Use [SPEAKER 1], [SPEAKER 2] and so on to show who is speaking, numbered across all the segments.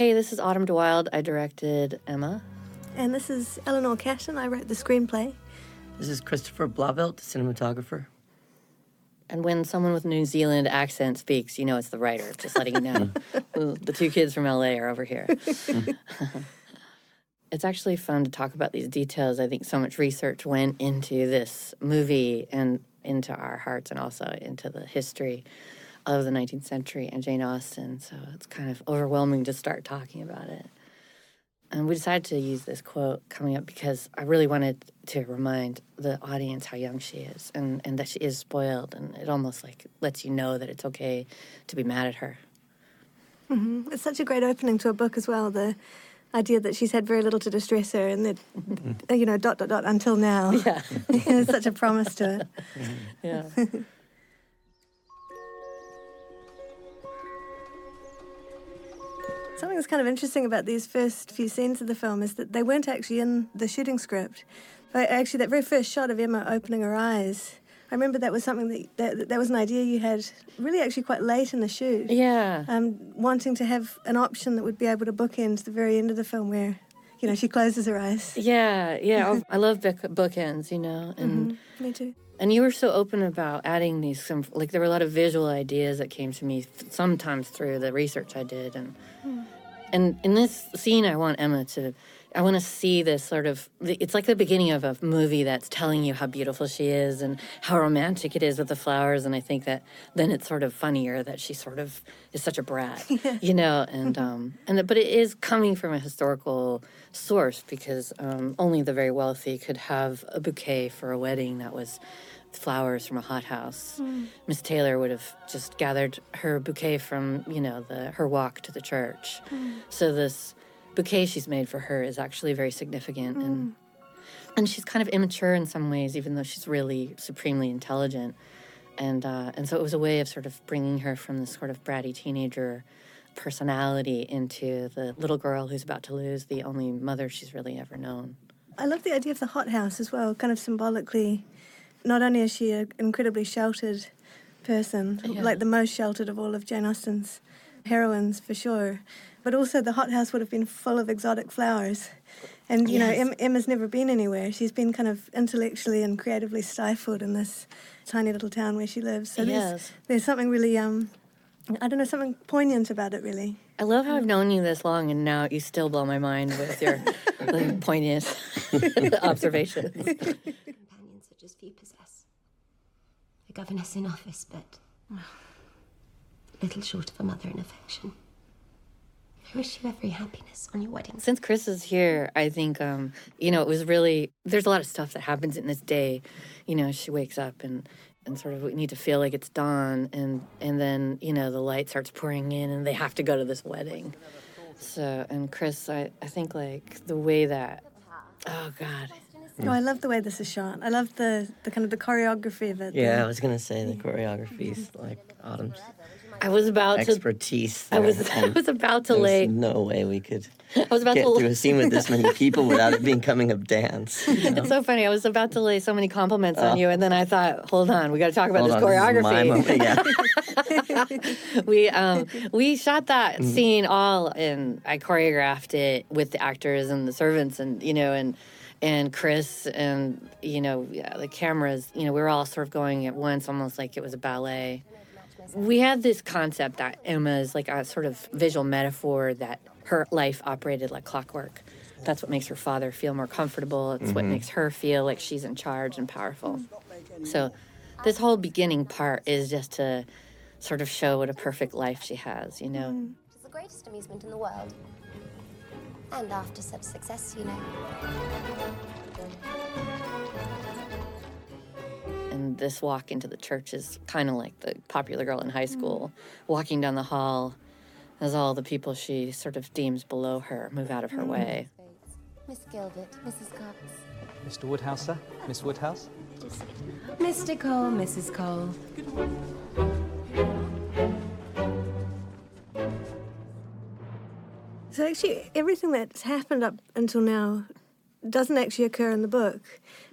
[SPEAKER 1] Hey, this is Autumn de Wilde. I directed Emma.
[SPEAKER 2] And this is Eleanor Catton. I wrote the screenplay.
[SPEAKER 3] This is Christopher Blauvelt, cinematographer.
[SPEAKER 1] And when someone with New Zealand accent speaks, you know it's the writer. Just letting you know. The two kids from LA are over here. it's actually fun to talk about these details. I think so much research went into this movie and into our hearts and also into the history of the 19th century and Jane Austen. So it's kind of overwhelming to start talking about it. And we decided to use this quote coming up because I really wanted to remind the audience how young she is and, and that she is spoiled. And it almost like lets you know that it's okay to be mad at her.
[SPEAKER 2] Mm-hmm. It's such a great opening to a book as well. The idea that she's had very little to distress her and that, you know, dot, dot, dot, until now.
[SPEAKER 1] Yeah.
[SPEAKER 2] There's such a promise to it.
[SPEAKER 1] Yeah.
[SPEAKER 2] Something that's kind of interesting about these first few scenes of the film is that they weren't actually in the shooting script. But actually, that very first shot of Emma opening her eyes, I remember that was something that, that, that was an idea you had really actually quite late in the shoot.
[SPEAKER 1] Yeah.
[SPEAKER 2] Um, wanting to have an option that would be able to bookend the very end of the film where, you know, she closes her eyes.
[SPEAKER 1] Yeah, yeah. I love book- bookends, you know, and
[SPEAKER 2] Mm-hmm. Me too.
[SPEAKER 1] and you were so open about adding these some like there were a lot of visual ideas that came to me sometimes through the research I did, and and in this scene, I want Emma to. I want to see this sort of. It's like the beginning of a movie that's telling you how beautiful she is and how romantic it is with the flowers. And I think that then it's sort of funnier that she sort of is such a brat, you know. And um, and but it is coming from a historical source because um, only the very wealthy could have a bouquet for a wedding that was flowers from a hothouse. Hmm. Miss Taylor would have just gathered her bouquet from, you know, the her walk to the church. Hmm. So this bouquet she's made for her is actually very significant and hmm. and she's kind of immature in some ways even though she's really supremely intelligent. And uh, and so it was a way of sort of bringing her from this sort of bratty teenager personality into the little girl who's about to lose the only mother she's really ever known.
[SPEAKER 2] I love the idea of the hothouse as well, kind of symbolically. Not only is she an incredibly sheltered person,
[SPEAKER 1] Yeah.
[SPEAKER 2] like the most sheltered of all of Jane Austen's heroines for sure, but also the hothouse would have been full of exotic flowers. And, you know, em- Emma's never been anywhere. She's been kind of intellectually and creatively stifled in this tiny little town where she lives. So there's,
[SPEAKER 1] Yes.
[SPEAKER 2] there's something really, um, I don't know, something poignant about it, really.
[SPEAKER 1] I love how I've known you this long, and now you still blow my mind with your like, poignant observations.
[SPEAKER 4] Such as few possess. A governess in office, but little short of a mother in affection. I wish you every happiness on your wedding.
[SPEAKER 1] Since Chris is here, I think um, you know it was really. There's a lot of stuff that happens in this day. You know, she wakes up and and sort of we need to feel like it's dawn, and and then you know the light starts pouring in, and they have to go to this wedding. So and Chris, I I think like the way that. Oh God.
[SPEAKER 2] Oh, I love the way this is shot. I love the, the kind of the choreography of it. the-
[SPEAKER 3] Yeah, I was gonna say the choreography's like Autumn's
[SPEAKER 1] I was about to.
[SPEAKER 3] expertise.
[SPEAKER 1] I was I was about to
[SPEAKER 3] there's
[SPEAKER 1] lay.
[SPEAKER 3] no way we could
[SPEAKER 1] I was about
[SPEAKER 3] get
[SPEAKER 1] to.
[SPEAKER 3] through a scene with this many people without it becoming a dance. you know?
[SPEAKER 1] It's so funny. I was about to lay so many compliments on you, and then I thought, hold on, we got to talk about this
[SPEAKER 3] on, this is my
[SPEAKER 1] choreography.
[SPEAKER 3] moment, Yeah.
[SPEAKER 1] we um we shot that
[SPEAKER 3] Mm-hmm.
[SPEAKER 1] scene all and I choreographed it with the actors and the servants and you know and and Chris and you know yeah, the cameras you know we were all sort of going at once almost like it was a ballet. We had this concept that Emma is like a sort of visual metaphor that her life operated like clockwork. That's what makes her father feel more comfortable. It's what mm-hmm. makes her feel like she's in charge and powerful. So, this whole beginning part is just to sort of show what a perfect life she has, you know. Mm.
[SPEAKER 4] It's the greatest amusement in the world. And after such success, you know.
[SPEAKER 1] And this walk into the church is kind of like the popular girl in high mm. school walking down the hall as all the people she sort of deems below her move out of her mm-hmm. way.
[SPEAKER 4] Miss Gilbert, Mrs. Cox.
[SPEAKER 5] Mr. Woodhouse, sir? Miss Woodhouse?
[SPEAKER 4] Mr. Cole, Mrs. Cole.
[SPEAKER 2] So actually, everything that's happened up until now doesn't actually occur in the book.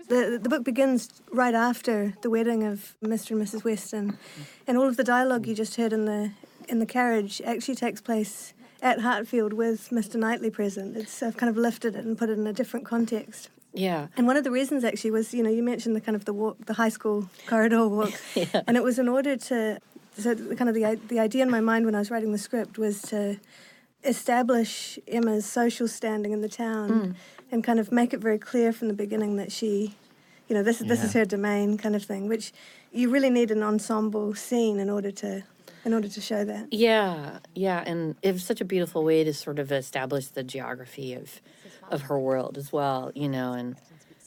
[SPEAKER 2] The, the book begins right after the wedding of Mr. and Mrs. Weston, and all of the dialogue you just heard in the in the carriage actually takes place at Hartfield with Mr. Knightley present. It's I've kind of lifted it and put it in a different context.
[SPEAKER 1] Yeah.
[SPEAKER 2] And one of the reasons actually was, you know, you mentioned the kind of the walk, the high school corridor walk, and it was in order to, so the kind of the the idea in my mind when I was writing the script was to establish Emma's social standing in the town, mm. and kind of make it very clear from the beginning that she, you know, this is this is her domain, kind of thing. Which you really need an ensemble scene in order to, in order to show that.
[SPEAKER 1] Yeah, yeah, and it was such a beautiful way to sort of establish the geography of of her world as well, you know, and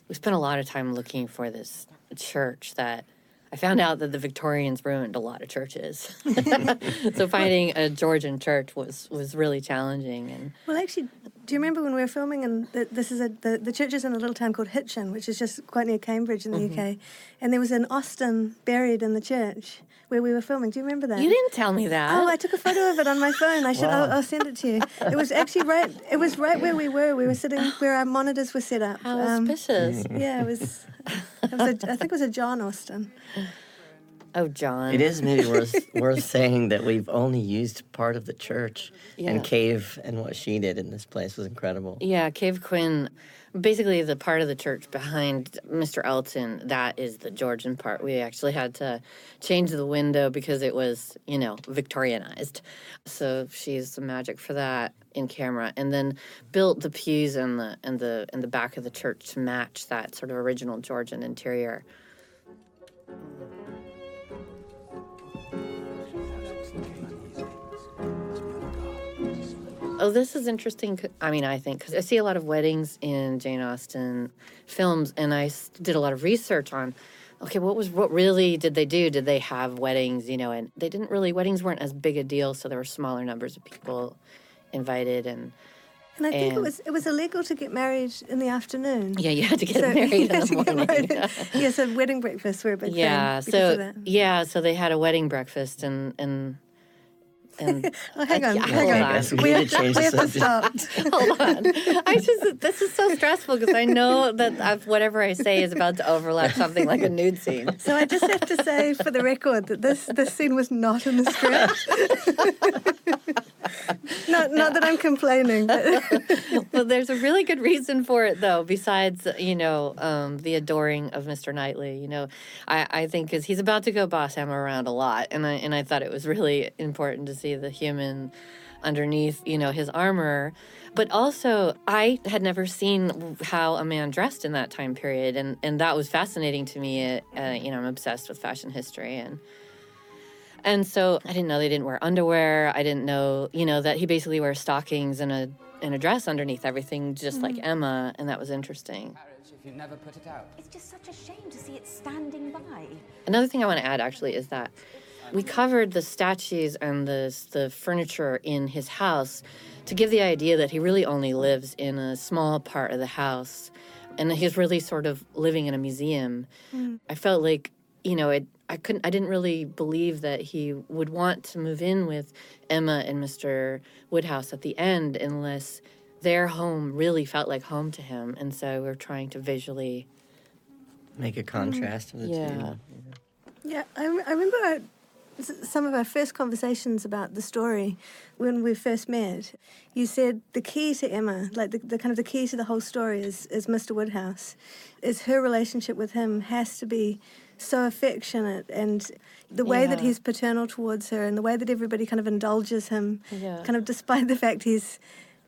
[SPEAKER 1] we spent a lot of time looking for this church that I found out that the Victorians ruined a lot of churches. so finding a Georgian church was was really challenging and
[SPEAKER 2] Well, actually, do you remember when we were filming? And the, this is a the, the church is in a little town called Hitchin, which is just quite near Cambridge in the mm-hmm. UK. And there was an Austin buried in the church where we were filming. Do you remember that?
[SPEAKER 1] you didn't tell me that.
[SPEAKER 2] Oh, I took a photo of it on my phone. I should. I'll, I'll send it to you. It was actually right. It was right where we were. We were sitting where our monitors were set up.
[SPEAKER 1] How
[SPEAKER 2] Um,
[SPEAKER 1] auspicious.
[SPEAKER 2] yeah, it was. It was a, I think it was a John Austin.
[SPEAKER 1] Oh, John.
[SPEAKER 3] It is maybe worth worth saying that we've only used part of the church
[SPEAKER 1] Yeah.
[SPEAKER 3] and Kave, and what she did in this place was incredible.
[SPEAKER 1] Yeah, Kave Quinn, basically the part of the church behind Mr. Elton, that is the Georgian part. We actually had to change the window because it was, you know, Victorianized. So she's the magic for that in camera. And then built the pews and the and the and the back of the church to match that sort of original Georgian interior. Oh, this is interesting. I mean, I think because I see a lot of weddings in Jane Austen films, and I did a lot of research on, okay, what was what really did they do? Did they have weddings? You know, and they didn't really. Weddings weren't as big a deal, so there were smaller numbers of people invited, and
[SPEAKER 2] And I think it was it was illegal to get married in the afternoon.
[SPEAKER 1] yeah, you had to get
[SPEAKER 2] So-
[SPEAKER 1] married in the morning.
[SPEAKER 2] married. yeah, so wedding breakfasts were a big
[SPEAKER 1] yeah,
[SPEAKER 2] thing. of
[SPEAKER 1] so yeah, so they had a wedding breakfast, and and and
[SPEAKER 2] Oh, hang on,
[SPEAKER 1] yeah,
[SPEAKER 2] hang
[SPEAKER 1] hold
[SPEAKER 2] on.
[SPEAKER 1] on.
[SPEAKER 3] We need to change
[SPEAKER 2] we
[SPEAKER 3] the
[SPEAKER 2] have to stop.
[SPEAKER 1] Hold on. I just this is so stressful because I know that I've, whatever I say is about to overlap something like a nude scene.
[SPEAKER 2] So I just have to say for the record that this this scene was not in the script. not not that I'm complaining, but
[SPEAKER 1] But there's a really good reason for it, though. Besides, you know, um, the adoring of Mr. Knightley. You know, I, I think because he's about to go boss Emma around a lot, and I and I thought it was really important to see the human underneath, you know, his armor. But also, I had never seen how a man dressed in that time period, and and that was fascinating to me. Uh, you know, I'm obsessed with fashion history and. And so I didn't know they didn't wear underwear. I didn't know, you know, that he basically wears stockings and a and a dress underneath everything, just like Emma, and that was interesting.
[SPEAKER 5] If you never put it out.
[SPEAKER 6] It's just such a shame to see it standing by.
[SPEAKER 1] Another thing I want to add actually is that we covered the statues and the the furniture in his house to give the idea that he really only lives in a small part of the house and that he's really sort of living in a museum. Mm. I felt like, you know, it I couldn't I didn't really believe that he would want to move in with Emma and Mr. Woodhouse at the end unless their home really felt like home to him. And so we're trying to visually
[SPEAKER 3] Make a mm. contrast of the
[SPEAKER 1] Yeah.
[SPEAKER 3] two.
[SPEAKER 2] yeah, I, I remember our, s- some of our first conversations about the story when we first met. You said the key to Emma, like the, the kind of the key to the whole story, is is Mr. Woodhouse. Is her relationship with him has to be so affectionate and the way that he's paternal towards her and the way that everybody kind of indulges him
[SPEAKER 1] Yeah.
[SPEAKER 2] kind of despite the fact he's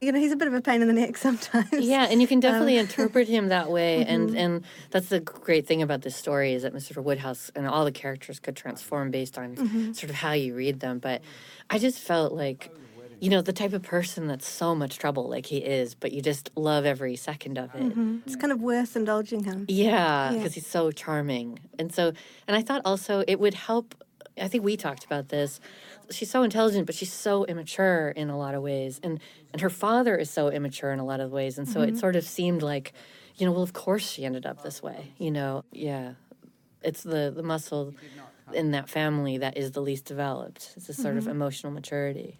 [SPEAKER 2] you know he's a bit of a pain in the neck sometimes
[SPEAKER 1] Yeah, and you can um, definitely
[SPEAKER 2] Um,
[SPEAKER 1] interpret him that way, and mm-hmm. and that's the great thing about this story is that Mr. Woodhouse and all the characters could transform based on mm-hmm. sort of how you read them. But I just felt like, you know, the type of person that's so much trouble like he is, but you just love every second of it. Mm-hmm.
[SPEAKER 2] it's kind of worth indulging him
[SPEAKER 1] Yeah,
[SPEAKER 2] Yeah.
[SPEAKER 1] because he's so charming. And so, and I thought also it would help. I think we talked about this. She's so intelligent, but she's so immature in a lot of ways. And and her father is so immature in a lot of ways. And so
[SPEAKER 2] Mm-hmm.
[SPEAKER 1] it sort of seemed like, you know, well, of course she ended up this way. You know, yeah. It's the, the muscle in that family that is the least developed. It's a sort of
[SPEAKER 2] Mm-hmm.
[SPEAKER 1] emotional maturity.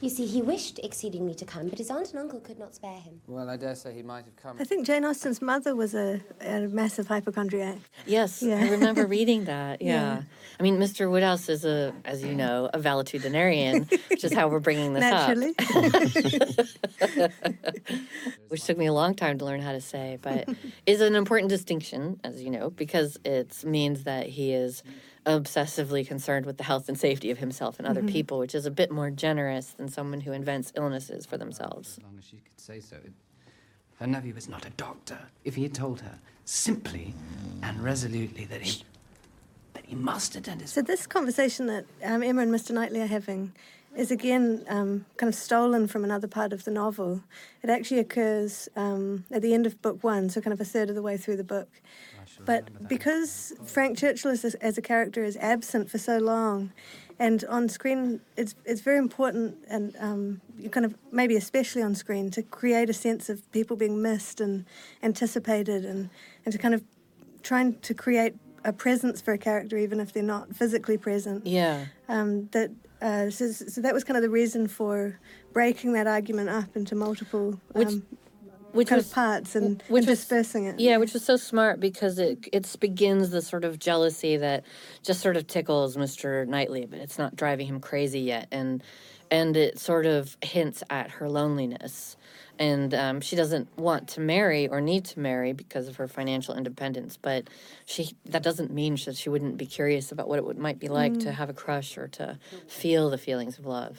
[SPEAKER 4] You see, he wished exceedingly to come, but his aunt and uncle could not spare him.
[SPEAKER 5] Well, I dare say he might have come.
[SPEAKER 2] I think Jane Austen's mother was a, a massive hypochondriac.
[SPEAKER 1] Yes,
[SPEAKER 2] Yeah.
[SPEAKER 1] I remember reading that. Yeah.
[SPEAKER 2] Yeah.
[SPEAKER 1] I mean, Mr. Woodhouse is a, as you know, a valetudinarian, which is how we're bringing this
[SPEAKER 2] Naturally.
[SPEAKER 1] up. which took me a long time to learn how to say, but is an important distinction, as you know, because it means that he is obsessively concerned with the health and safety of himself and other people, which is a bit more generous than someone who invents illnesses for themselves.
[SPEAKER 7] As long as she could say so. It- Her nephew was not a doctor. If he had told her simply and resolutely that he that he must attend his
[SPEAKER 2] So this conversation that um, Emma and Mr. Knightley are having is again um, kind of stolen from another part of the novel. It actually occurs um, at the end of book one, so kind of a third of the way through the book. But because Frank Churchill as a, as a character is absent for so long, and on screen it's it's very important, and um, you kind of maybe especially on screen to create a sense of people being missed and anticipated, and and to kind of trying to create a presence for a character even if they're not physically present.
[SPEAKER 1] Yeah.
[SPEAKER 2] Um, that uh, so, so that was kind of the reason for breaking that argument up into multiple
[SPEAKER 1] Which-
[SPEAKER 2] um,
[SPEAKER 1] Which
[SPEAKER 2] kind
[SPEAKER 1] was
[SPEAKER 2] of parts and,
[SPEAKER 1] which
[SPEAKER 2] and
[SPEAKER 1] was-
[SPEAKER 2] dispersing it.
[SPEAKER 1] Yeah, which was so smart because it it begins the sort of jealousy that just sort of tickles Mr. Knightley, but it's not driving him crazy yet, and and it sort of hints at her loneliness, and um, she doesn't want to marry or need to marry because of her financial independence, but she that doesn't mean that she wouldn't be curious about what it would, might be like to have a crush or to feel the feelings of love.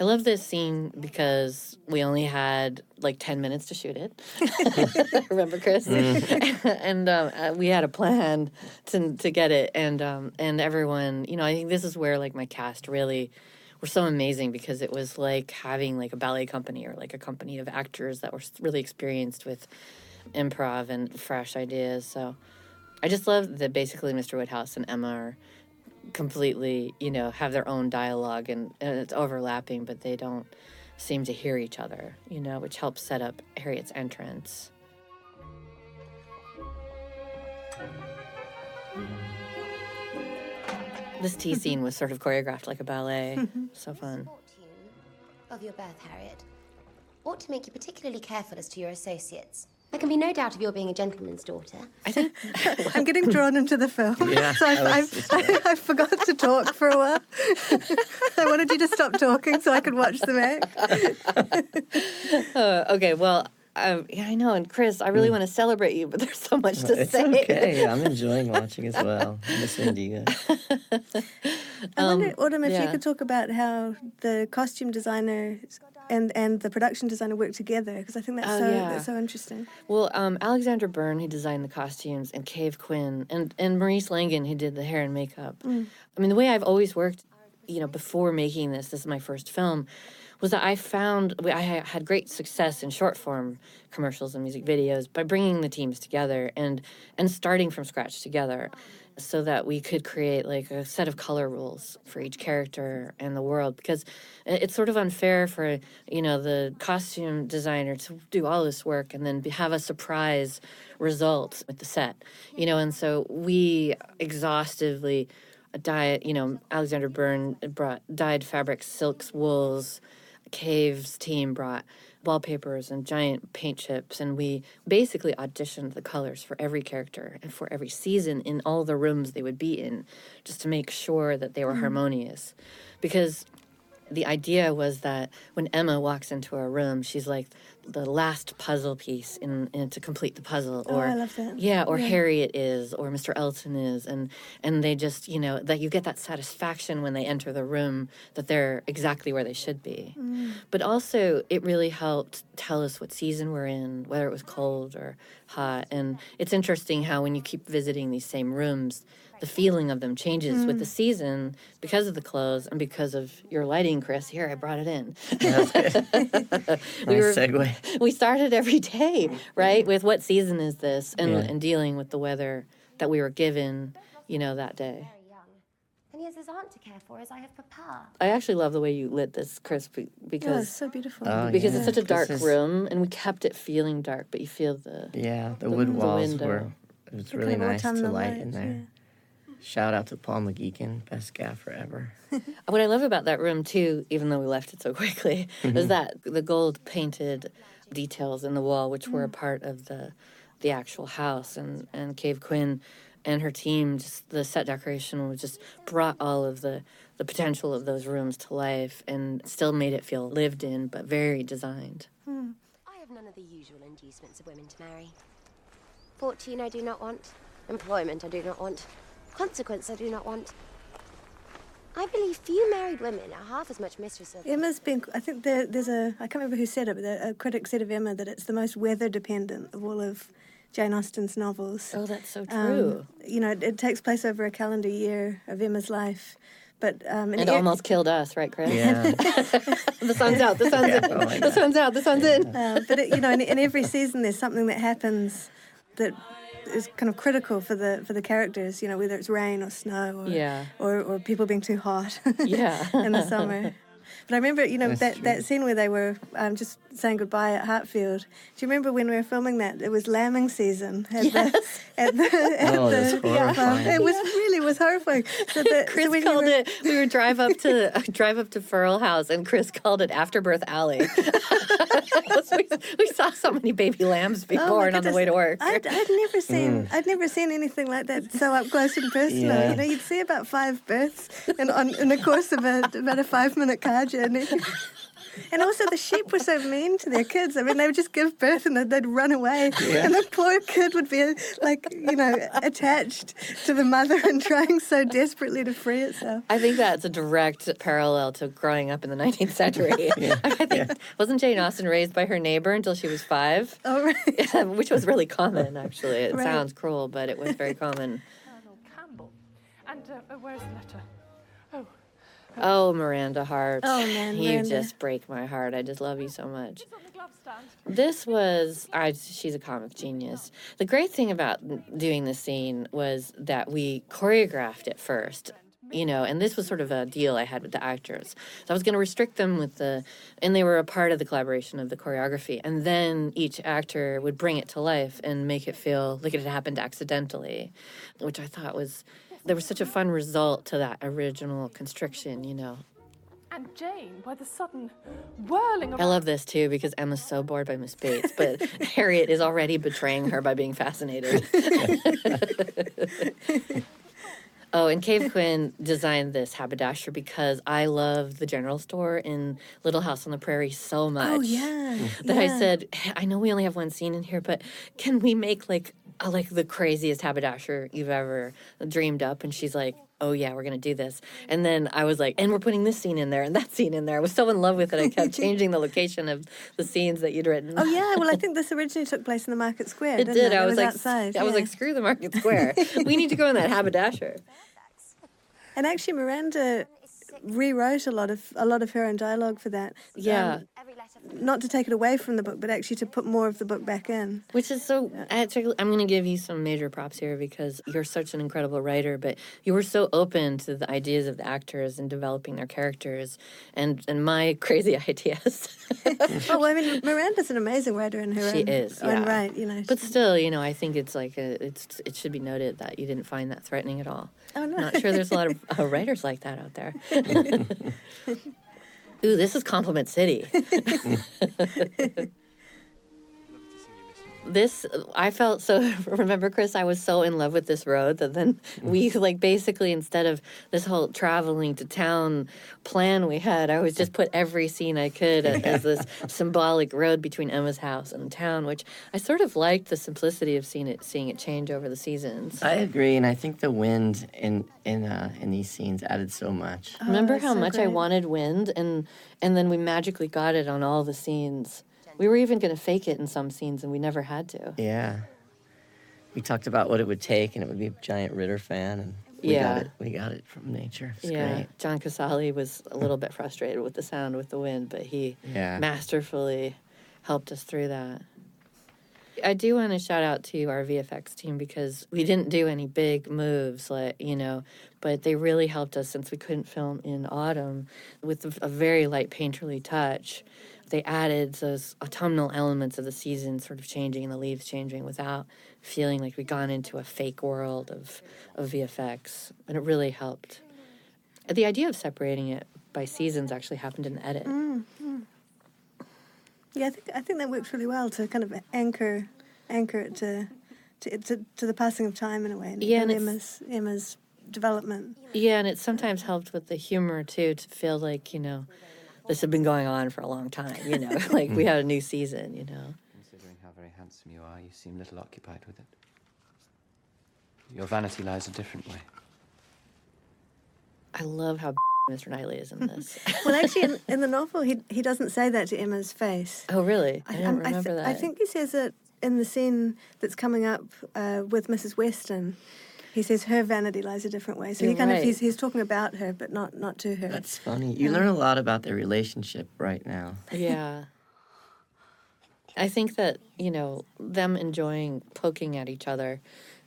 [SPEAKER 1] I love this scene because we only had like 10 minutes to shoot it. Remember, Chris? and um, uh, we had a plan to, to get it. And, um, and everyone, you know, I think this is where like my cast really were so amazing because it was like having like a ballet company or like a company of actors that were really experienced with improv and fresh ideas. So I just love that basically Mr. Woodhouse and Emma are completely, you know, have their own dialogue and, and it's overlapping, but they don't seem to hear each other, you know, which helps set up Harriet's entrance. This tea scene was sort of choreographed like a ballet. so fun.
[SPEAKER 4] Fortune of your birth, Harriet, ought to make you particularly careful as to your associates. There can be no doubt of your being a gentleman's daughter.
[SPEAKER 1] I think
[SPEAKER 2] I'm getting drawn into the film.
[SPEAKER 3] Yeah,
[SPEAKER 2] so
[SPEAKER 3] I
[SPEAKER 2] I,
[SPEAKER 3] was-
[SPEAKER 2] I, I, forgot to talk for a while. I wanted you to stop talking so I could watch the act.
[SPEAKER 1] Uh, okay, well, um, yeah, I know. And Chris, I really want to celebrate you, but there's so much to
[SPEAKER 3] It's
[SPEAKER 1] say.
[SPEAKER 3] okay. I'm enjoying watching as well. Listening to you guys.
[SPEAKER 2] I wonder, Autumn, if you could talk about how the costume designer and, and the production designer work together, because I think that's,
[SPEAKER 1] Oh,
[SPEAKER 2] so,
[SPEAKER 1] yeah.
[SPEAKER 2] that's so interesting.
[SPEAKER 1] Well, um, Alexandra Byrne, who designed the costumes, and Kave Quinn, and, and Marese Langan, who did the hair and makeup. I mean, the way I've always worked, you know, before making this, this is my first film, was that I found I had great success in short form commercials and music videos by bringing the teams together and and starting from scratch together so that we could create like a set of color rules for each character and the world because it's sort of unfair for you know the costume designer to do all this work and then have a surprise result with the set you know and so we exhaustively dyed you know alexandra byrne brought dyed fabrics silks wools Kave's team brought wallpapers and giant paint chips and we basically auditioned the colors for every character and for every season in all the rooms they would be in just to make sure that they were mm-hmm. harmonious. Because the idea was that when Emma walks into a room, she's like the last puzzle piece in, in to complete the puzzle.
[SPEAKER 2] Oh,
[SPEAKER 1] Or
[SPEAKER 2] that.
[SPEAKER 1] yeah, or Harriet is, or Mr. Elton is, and and they just you know that you get that satisfaction when they enter the room that they're exactly where they should be. Mm. But also, it really helped tell us what season we're in, whether it was cold or hot, and it's interesting how when you keep visiting these same rooms. The feeling of them changes with the season because of the clothes and because of your lighting, Chris. Here, I brought it in.
[SPEAKER 3] That's.
[SPEAKER 1] We
[SPEAKER 3] nice
[SPEAKER 1] were-
[SPEAKER 3] segue.
[SPEAKER 1] we started every day, right? With what season is this, and
[SPEAKER 3] Yeah.
[SPEAKER 1] and dealing with the weather that we were given, you know, that day.
[SPEAKER 4] Very young. And he has his aunt to care for, as I have papa.
[SPEAKER 1] I actually love the way you lit this, Chris, be-
[SPEAKER 2] Oh, it's
[SPEAKER 1] because
[SPEAKER 2] so beautiful.
[SPEAKER 3] Oh,
[SPEAKER 1] because
[SPEAKER 3] yeah.
[SPEAKER 1] it's such a
[SPEAKER 3] This
[SPEAKER 1] dark
[SPEAKER 3] is-
[SPEAKER 1] room, and we kept it feeling dark, but you feel the
[SPEAKER 3] Yeah, the wood
[SPEAKER 1] the
[SPEAKER 3] walls
[SPEAKER 1] window.
[SPEAKER 3] were. It was really
[SPEAKER 2] kind of
[SPEAKER 3] nice to
[SPEAKER 2] autumnal
[SPEAKER 3] light in
[SPEAKER 2] lights,
[SPEAKER 3] there. Shout out to Paul McGeekin, best gaffer ever.
[SPEAKER 1] What I love about that room too, even though we left it so quickly, mm-hmm. is that the gold painted details in the wall, which were a mm. part of the the actual house, and and Kave Quinn and her team, just the set decoration was just brought all of the the potential of those rooms to life, and still made it feel lived in, but very designed. Hmm.
[SPEAKER 4] I have none of the usual inducements of women to marry. Fortune I do not want. Employment I do not want. Consequence I do not want. I believe few married women are half as much mistress of.
[SPEAKER 2] Emma's been. I think there, there's a. I can't remember who said it, but a, a critic said of Emma that it's the most weather dependent of all of Jane Austen's novels.
[SPEAKER 1] Oh, that's so
[SPEAKER 2] Um,
[SPEAKER 1] true.
[SPEAKER 2] you know, it, it takes place over a calendar year of Emma's life, but um, in
[SPEAKER 1] and
[SPEAKER 2] e-
[SPEAKER 1] almost killed us, right, Chris?
[SPEAKER 3] Yeah.
[SPEAKER 1] the sun's out. The sun's in.
[SPEAKER 3] oh
[SPEAKER 1] the sun's out. The sun's in.
[SPEAKER 2] Uh, but it, you know, in, in every season, there's something that happens that is kind of critical for the for the characters. You know, whether it's rain or snow, or
[SPEAKER 1] Yeah.
[SPEAKER 2] or, or people being too hot,
[SPEAKER 1] Yeah.
[SPEAKER 2] in the summer. But I remember, you know,
[SPEAKER 3] That's
[SPEAKER 2] that,
[SPEAKER 3] true.
[SPEAKER 2] that scene where they were um, just saying goodbye at Hartfield. Do you remember when we were filming that? It was lambing season at the at the at
[SPEAKER 3] Oh,
[SPEAKER 2] the
[SPEAKER 3] horrifying.
[SPEAKER 2] It was really it was horrifying. So the,
[SPEAKER 1] Chris
[SPEAKER 2] so when you
[SPEAKER 1] called
[SPEAKER 2] were-
[SPEAKER 1] it. We would drive up to drive up to Firle House, and Chris called it Afterbirth Alley. we, we saw so many baby lambs be
[SPEAKER 2] Oh
[SPEAKER 1] born on the way to work.
[SPEAKER 2] I'd, I'd never seen I'd never seen anything like that so up close and personal.
[SPEAKER 3] Yeah.
[SPEAKER 2] You know, you'd see about five births in on in the course of a, about a five minute car journey. And also, the sheep were so mean to their kids. I mean, they would just give birth and then they'd run away. And the poor kid would be, like, you know, attached to the mother and trying so desperately to free itself.
[SPEAKER 1] I think that's a direct parallel to growing up in the 19th century. I think, Wasn't Jane Austen raised by her neighbor until she was five?
[SPEAKER 2] Oh, right.
[SPEAKER 1] Which was really common, actually. It
[SPEAKER 2] Right.
[SPEAKER 1] sounds cruel, but it was very common.
[SPEAKER 8] Colonel Campbell. And uh, where's the letter? Oh,
[SPEAKER 1] Miranda Hart.
[SPEAKER 2] Oh, man,
[SPEAKER 1] You
[SPEAKER 2] Miranda.
[SPEAKER 1] just break my heart. I just love you so much.
[SPEAKER 8] it's on the glove stand.
[SPEAKER 1] This was, I, she's a comic genius. The great thing about doing this scene was that we choreographed it first, you know, and this was sort of a deal I had with the actors. So I was going to restrict them with the, and they were a part of the collaboration of the choreography. And then each actor would bring it to life and make it feel like it had happened accidentally, which I thought was, there was such a fun result to that original constriction, you know.
[SPEAKER 8] And Jane, by the sudden whirling of
[SPEAKER 1] I love this too because Emma's so bored by Miss Bates, but Harriet is already betraying her by being fascinated. oh, and Kave Quinn designed this haberdasher because I love the general store in Little House on the Prairie so oh, much.
[SPEAKER 2] Oh, yeah.
[SPEAKER 1] That I said, I know we only have one scene in here, but can we make like a, like the craziest haberdasher you've ever dreamed up? And she's like, Oh yeah, we're gonna do this. And then I was like, and we're putting this scene in there and that scene in there. I was so in love with it. I kept changing the location of the scenes that you'd written.
[SPEAKER 2] Oh, yeah. Well, I think this originally took place in the Market Square.
[SPEAKER 1] It did.
[SPEAKER 2] It,
[SPEAKER 1] I was, like,
[SPEAKER 2] outside.
[SPEAKER 1] I was like, screw the Market Square. we need to go in that haberdasher.
[SPEAKER 2] And actually, Miranda rewrote a lot of a lot of her own dialogue for that.
[SPEAKER 1] Yeah.
[SPEAKER 2] Um, not to take it away from the book, but actually to put more of the book back in.
[SPEAKER 1] Which is so. Actually, I'm going to give you some major props here because you're such an incredible writer. But you were so open to the ideas of the actors and developing their characters, and and my crazy ideas.
[SPEAKER 2] Oh, well, I mean, Miranda's an amazing writer in her
[SPEAKER 1] She
[SPEAKER 2] own,
[SPEAKER 1] is,
[SPEAKER 2] own
[SPEAKER 1] yeah.
[SPEAKER 2] right. You know,
[SPEAKER 1] but still, you know, I think it's like a, it's it should be noted that you didn't find that threatening at all.
[SPEAKER 2] Oh, no.
[SPEAKER 1] Not sure there's a lot of uh, writers like that out there. Ooh, this is Compliment City. this I felt so remember Chris I was so in love with this road that then we like basically instead of this whole traveling to town plan we had I was just put every scene I could as, as this symbolic road between Emma's house and town which I sort of liked the simplicity of seeing it seeing it change over the seasons.
[SPEAKER 3] I agree, and I think the wind in in uh, in these scenes added so much.
[SPEAKER 1] Remember how
[SPEAKER 2] so
[SPEAKER 1] much I wanted wind and and then we magically got it on all the scenes. We were even going to fake it in some scenes and we never had to.
[SPEAKER 3] Yeah, we talked about what it would take, and it would be a giant Ritter fan, and we
[SPEAKER 1] Yeah.
[SPEAKER 3] got it. We got it from nature. It's
[SPEAKER 1] yeah,
[SPEAKER 3] great.
[SPEAKER 1] John Casale was a little bit frustrated with the sound with the wind, but he
[SPEAKER 3] Yeah.
[SPEAKER 1] masterfully helped us through that. I do want to shout out to our VFX team because we didn't do any big moves, like you know, but they really helped us since we couldn't film in autumn with a, a very light painterly touch. They added those autumnal elements of the season sort of changing and the leaves changing without feeling like we'd gone into a fake world of, of VFX. And it really helped. The idea of separating it by seasons actually happened in the edit. Mm-hmm.
[SPEAKER 2] Yeah, I think I think that works really well to kind of anchor anchor it to to to, to the passing of time in a way. and
[SPEAKER 1] Yeah, and
[SPEAKER 2] Emma's Emma's development.
[SPEAKER 1] Yeah, and it sometimes helped with the humor too to feel like, you know, this had been going on for a long time, you know, like we had a new season, you know.
[SPEAKER 7] Considering how very handsome you are, you seem little occupied with it. Your vanity lies a different way.
[SPEAKER 1] I love how Mr. Knightley is in this.
[SPEAKER 2] Well, actually, in, in the novel, he he doesn't say that to Emma's face.
[SPEAKER 1] oh, really? I don't
[SPEAKER 2] I'm-
[SPEAKER 1] remember
[SPEAKER 2] thi-
[SPEAKER 1] that.
[SPEAKER 2] I think he says it in the scene that's coming up uh, with Mrs. Weston. He says her vanity lies a different way. So he
[SPEAKER 1] You're
[SPEAKER 2] kind
[SPEAKER 1] right.
[SPEAKER 2] of he's, he's talking about her, but not not to her.
[SPEAKER 3] That's funny. You um, learn a lot about their relationship right now.
[SPEAKER 1] Yeah. I think that, you know, them enjoying poking at each other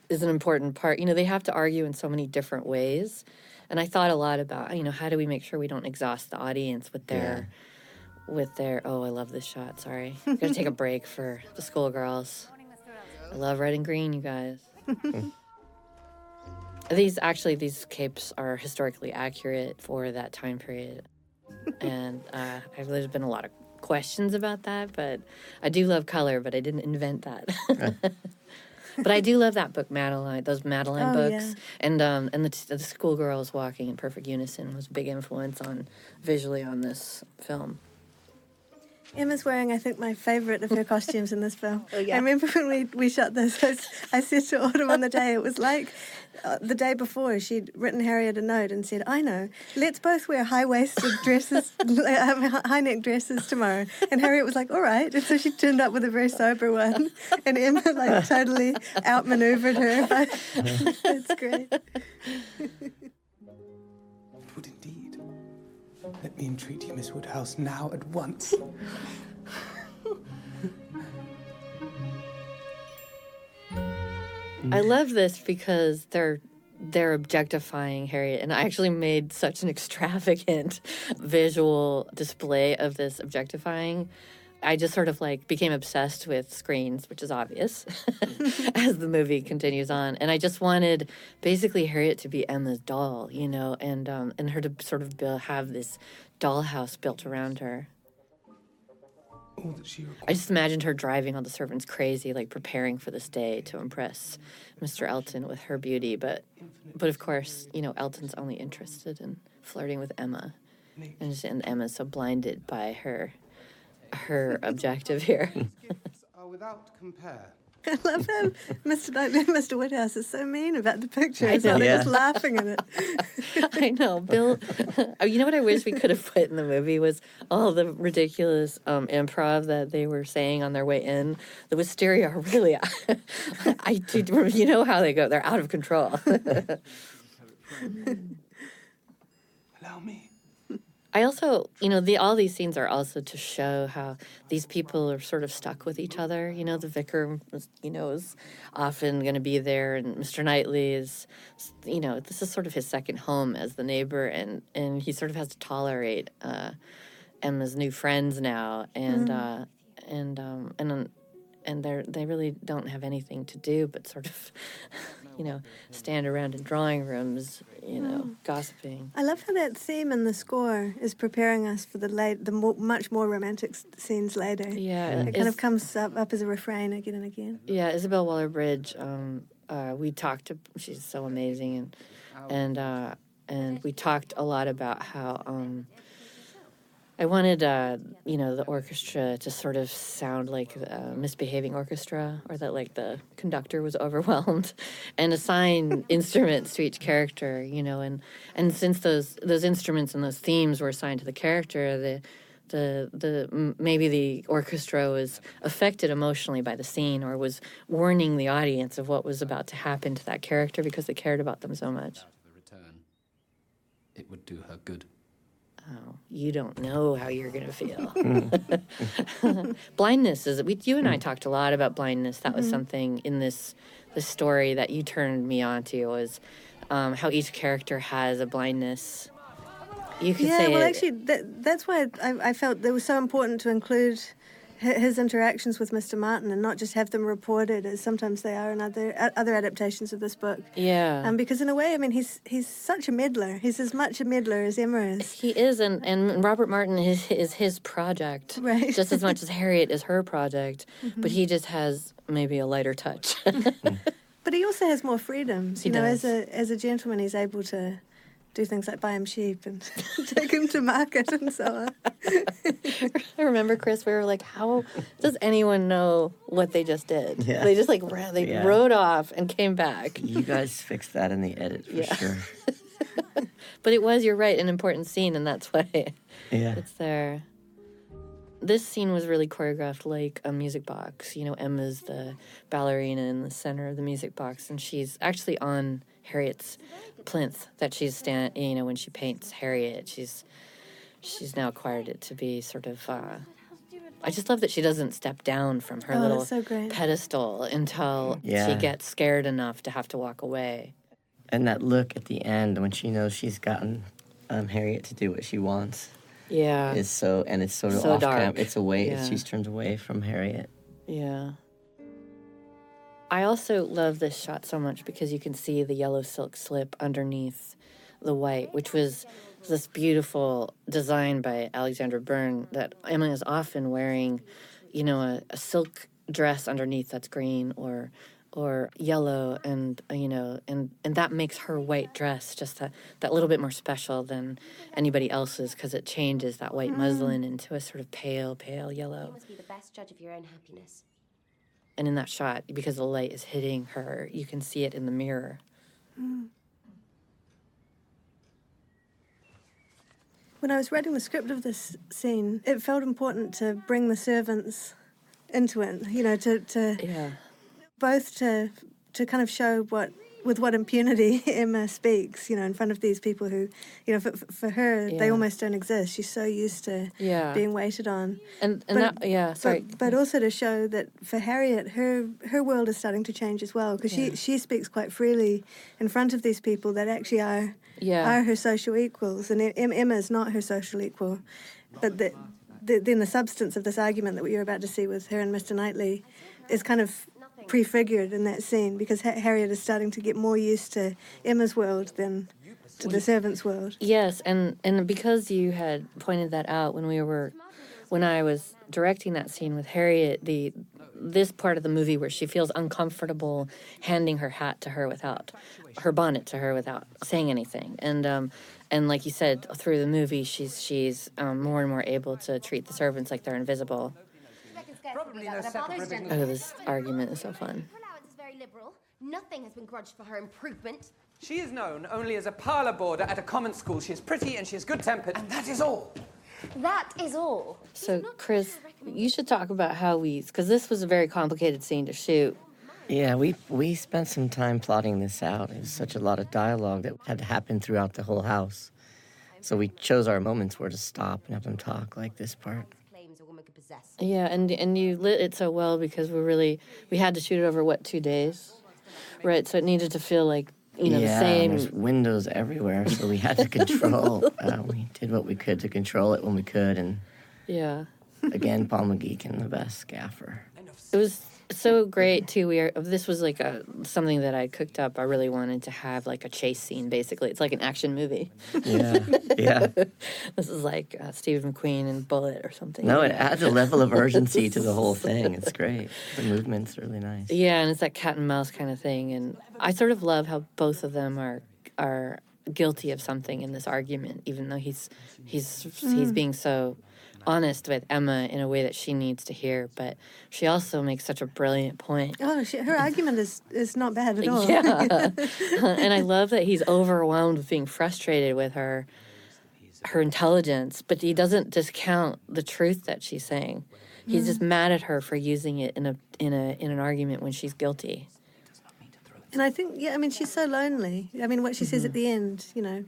[SPEAKER 1] is an important part. You know, they have to argue in so many different ways. And I thought a lot about, you know, how do we make sure we don't exhaust the audience with their with their oh, I love this shot, sorry. I'm gonna take a break for the schoolgirls. I love red and green, you guys. these actually these capes are historically accurate for that time period and uh, I've, there's been a lot of questions about that, but I do love color, but I didn't invent that. but I do love that book, Madeline. Those Madeline
[SPEAKER 2] Oh,
[SPEAKER 1] books,
[SPEAKER 2] yeah.
[SPEAKER 1] and um, and the, the schoolgirls walking in perfect unison was a big influence on visually on this film.
[SPEAKER 2] Emma's wearing, I think, my favourite of her costumes in this film.
[SPEAKER 1] Oh, yeah.
[SPEAKER 2] I remember when we, we shot this, I said to Autumn on the day, it was like uh, the day before, she'd written Harriet a note and said, I know, let's both wear high waisted dresses, um, high neck dresses tomorrow. And Harriet was like, all right. And so she turned up with a very sober one. And Emma, like, totally outmaneuvered her. But it's great.
[SPEAKER 9] It would indeed. Let me entreat you, Miss Woodhouse, now at once.
[SPEAKER 1] I love this because they're they're objectifying Harriet, and I actually made such an extravagant visual display of this objectifying. I just sort of like became obsessed with screens, which is obvious as the movie continues on. And I just wanted basically Harriet to be Emma's doll, you know, and um, and her to sort of have this dollhouse built around her.
[SPEAKER 9] All that she requires.
[SPEAKER 1] I just imagined her driving all the servants crazy, like preparing for this day to impress Mr. Elton with her beauty. But, but of course, you know, Elton's only interested in flirting with Emma, and, just- and Emma's so blinded by her, her objective here.
[SPEAKER 9] Gifts are without compare.
[SPEAKER 2] I love how Mr. Knightley and Mr. Woodhouse is so mean about the picture.
[SPEAKER 1] I know.
[SPEAKER 2] they're
[SPEAKER 3] Yeah.
[SPEAKER 2] just laughing at it.
[SPEAKER 1] I know, Bill. oh, you know what I wish we could have put in the movie was all the ridiculous um, improv that they were saying on their way in. The wisteria are really, I do. You know how they go? They're out of control. I also, you know, the all these scenes are also to show how these people are sort of stuck with each other. You know, the vicar, you know, is often going to be there, and Mr. Knightley is, you know, this is sort of his second home as the neighbor, and and he sort of has to tolerate uh, Emma's new friends now, and uh, and um, and and they they really don't have anything to do but sort of, you know, stand around in drawing rooms, you know, gossiping.
[SPEAKER 2] I love how that theme in the score is preparing us for the late, the more, much more romantic s- scenes later.
[SPEAKER 1] Yeah,
[SPEAKER 2] It kind of comes up, up as a refrain again and again.
[SPEAKER 1] Yeah, Isobel Waller-Bridge. Um, uh, we talked to. She's so amazing, and and uh, and we talked a lot about how um, I wanted uh, you know the orchestra to sort of sound like a misbehaving orchestra, or that like the conductor was overwhelmed, and assign instruments to each character. You know, and and since those those instruments and those themes were assigned to the character, the the the maybe the orchestra was affected emotionally by the scene or was warning the audience of what was about to happen to that character because they cared about them so much.
[SPEAKER 7] The return. It would do her good.
[SPEAKER 1] Oh, you don't know how you're gonna feel. blindness is we you and I talked a lot about blindness. That was something in this this story that you turned me on to was um, how each character has a blindness. You could
[SPEAKER 2] yeah,
[SPEAKER 1] say
[SPEAKER 2] well,
[SPEAKER 1] it-
[SPEAKER 2] actually, that, that's why I, I felt it was so important to include his interactions with Mr. Martin and not just have them reported as sometimes they are in other other adaptations of this book.
[SPEAKER 1] Yeah.
[SPEAKER 2] Um, because in a way, I mean, he's he's such a meddler. He's as much a meddler as Emma is.
[SPEAKER 1] He is, and, and Robert Martin is, is his project,
[SPEAKER 2] Right.
[SPEAKER 1] just as much as Harriet is her project, but
[SPEAKER 2] Mhm.
[SPEAKER 1] he just has maybe a lighter touch.
[SPEAKER 2] But he also has more freedoms.
[SPEAKER 1] He
[SPEAKER 2] you know,
[SPEAKER 1] does.
[SPEAKER 2] as a as a gentleman, he's able to do things like buy him sheep and take him to market and so on.
[SPEAKER 1] I remember, Chris, we were like, how does anyone know what they just did?
[SPEAKER 3] Yeah.
[SPEAKER 1] They just like ran, they
[SPEAKER 3] Yeah.
[SPEAKER 1] rode off and came back.
[SPEAKER 3] You guys fixed that in the edit for
[SPEAKER 1] Yeah.
[SPEAKER 3] sure.
[SPEAKER 1] But it was, you're right, an important scene, and that's why
[SPEAKER 3] Yeah.
[SPEAKER 1] it's there. This scene was really choreographed like a music box. You know, Emma's the ballerina in the center of the music box, and she's actually on Harriet's plinth that she's stand. You know, when she paints Harriet, she's she's now acquired it to be sort of. Uh, I just love that she doesn't step down from her
[SPEAKER 2] Oh,
[SPEAKER 1] little
[SPEAKER 2] so
[SPEAKER 1] pedestal until she gets scared enough to have to walk away.
[SPEAKER 3] And that look at the end when she knows she's gotten um, Harriet to do what she wants
[SPEAKER 1] Yeah.
[SPEAKER 3] is so, and it's sort of
[SPEAKER 1] So
[SPEAKER 3] off cam-
[SPEAKER 1] dark.
[SPEAKER 3] It's away.
[SPEAKER 1] Yeah.
[SPEAKER 3] She's turned away from Harriet.
[SPEAKER 1] Yeah. I also love this shot so much because you can see the yellow silk slip underneath the white, which was this beautiful design by Alexandra Byrne that Emma is often wearing, you know, a, a silk dress underneath that's green or or yellow and you know and and that makes her white dress just that that little bit more special than anybody else's because it changes that white
[SPEAKER 4] Mm.
[SPEAKER 1] muslin into a sort of pale pale yellow.
[SPEAKER 4] You must be the best judge of your own happiness.
[SPEAKER 1] And in that shot because the light is hitting her you can see it in the mirror
[SPEAKER 2] When I was writing the script of this scene, it felt important to bring the servants into it. You know, to, to
[SPEAKER 1] yeah
[SPEAKER 2] both to to kind of show what with what impunity Emma speaks. You know, in front of these people who, you know, for, for her they almost don't exist. She's so used to
[SPEAKER 1] Yeah.
[SPEAKER 2] being waited on.
[SPEAKER 1] and and that yeah sorry
[SPEAKER 2] But, but also to show that for Harriet, her her world is starting to change as well because
[SPEAKER 1] Yeah.
[SPEAKER 2] she she speaks quite freely in front of these people that actually are
[SPEAKER 1] Yeah.
[SPEAKER 2] are her social equals, and Em- Emma is not her social equal. But the, the, then the substance of this argument that you're about to see with her and Mr. Knightley is kind of prefigured in that scene because ha- Harriet is starting to get more used to Emma's world than to the servant's world.
[SPEAKER 1] yes and and because you had pointed that out when we were when i was directing that scene with harriet the this part of the movie where she feels uncomfortable handing her hat to her without her bonnet to her without saying anything and um and like you said through the movie she's she's um, more and more able to treat the servants like they're invisible
[SPEAKER 4] Probably no
[SPEAKER 1] oh this argument is so fun
[SPEAKER 4] allowance is very liberal. Nothing has been grudged for her improvement.
[SPEAKER 10] She is known only as a parlour boarder at a common school. She is pretty and she is good tempered, and that is all.
[SPEAKER 4] That is all.
[SPEAKER 1] So, Chris, you should talk about how we, because this was a very complicated scene to shoot.
[SPEAKER 3] Yeah, we we spent some time plotting this out. It was such a lot of dialogue that had to happen throughout the whole house. So we chose our moments where to stop and have them talk, like this part.
[SPEAKER 4] Claims a woman could possess.
[SPEAKER 1] Yeah, and and you lit it so well because we really we had to shoot it over what two days, right? So it needed to feel like you know
[SPEAKER 3] yeah,
[SPEAKER 1] the same.
[SPEAKER 3] there's windows everywhere, so we had to control. uh, we did what we could to control it when we could, and
[SPEAKER 1] Yeah,
[SPEAKER 3] again, Paul McGeekin, the best gaffer.
[SPEAKER 1] it was so great too. We are this was like a something that I cooked up. I really wanted to have like a chase scene. Basically, it's like an action movie.
[SPEAKER 3] Yeah, yeah.
[SPEAKER 1] this is like uh, Steve McQueen and Bullitt or something.
[SPEAKER 3] No, it adds a level of urgency to the whole thing. It's great. The movement's really nice.
[SPEAKER 1] Yeah, and it's that cat and mouse kind of thing. And I sort of love how both of them are are guilty of something in this argument, even though he's he's he's
[SPEAKER 2] Mm.
[SPEAKER 1] being so honest with Emma in a way that she needs to hear. But she also makes such a brilliant point.
[SPEAKER 2] Oh, she, her argument is, is not bad at all.
[SPEAKER 1] Yeah, and I love that he's overwhelmed with being frustrated with her her intelligence, but he doesn't discount the truth that she's saying. He's just mm. mad at her for using it in a in a in an argument when she's guilty.
[SPEAKER 2] And I think, yeah, I mean, she's so lonely. I mean, what she says at the end, you know,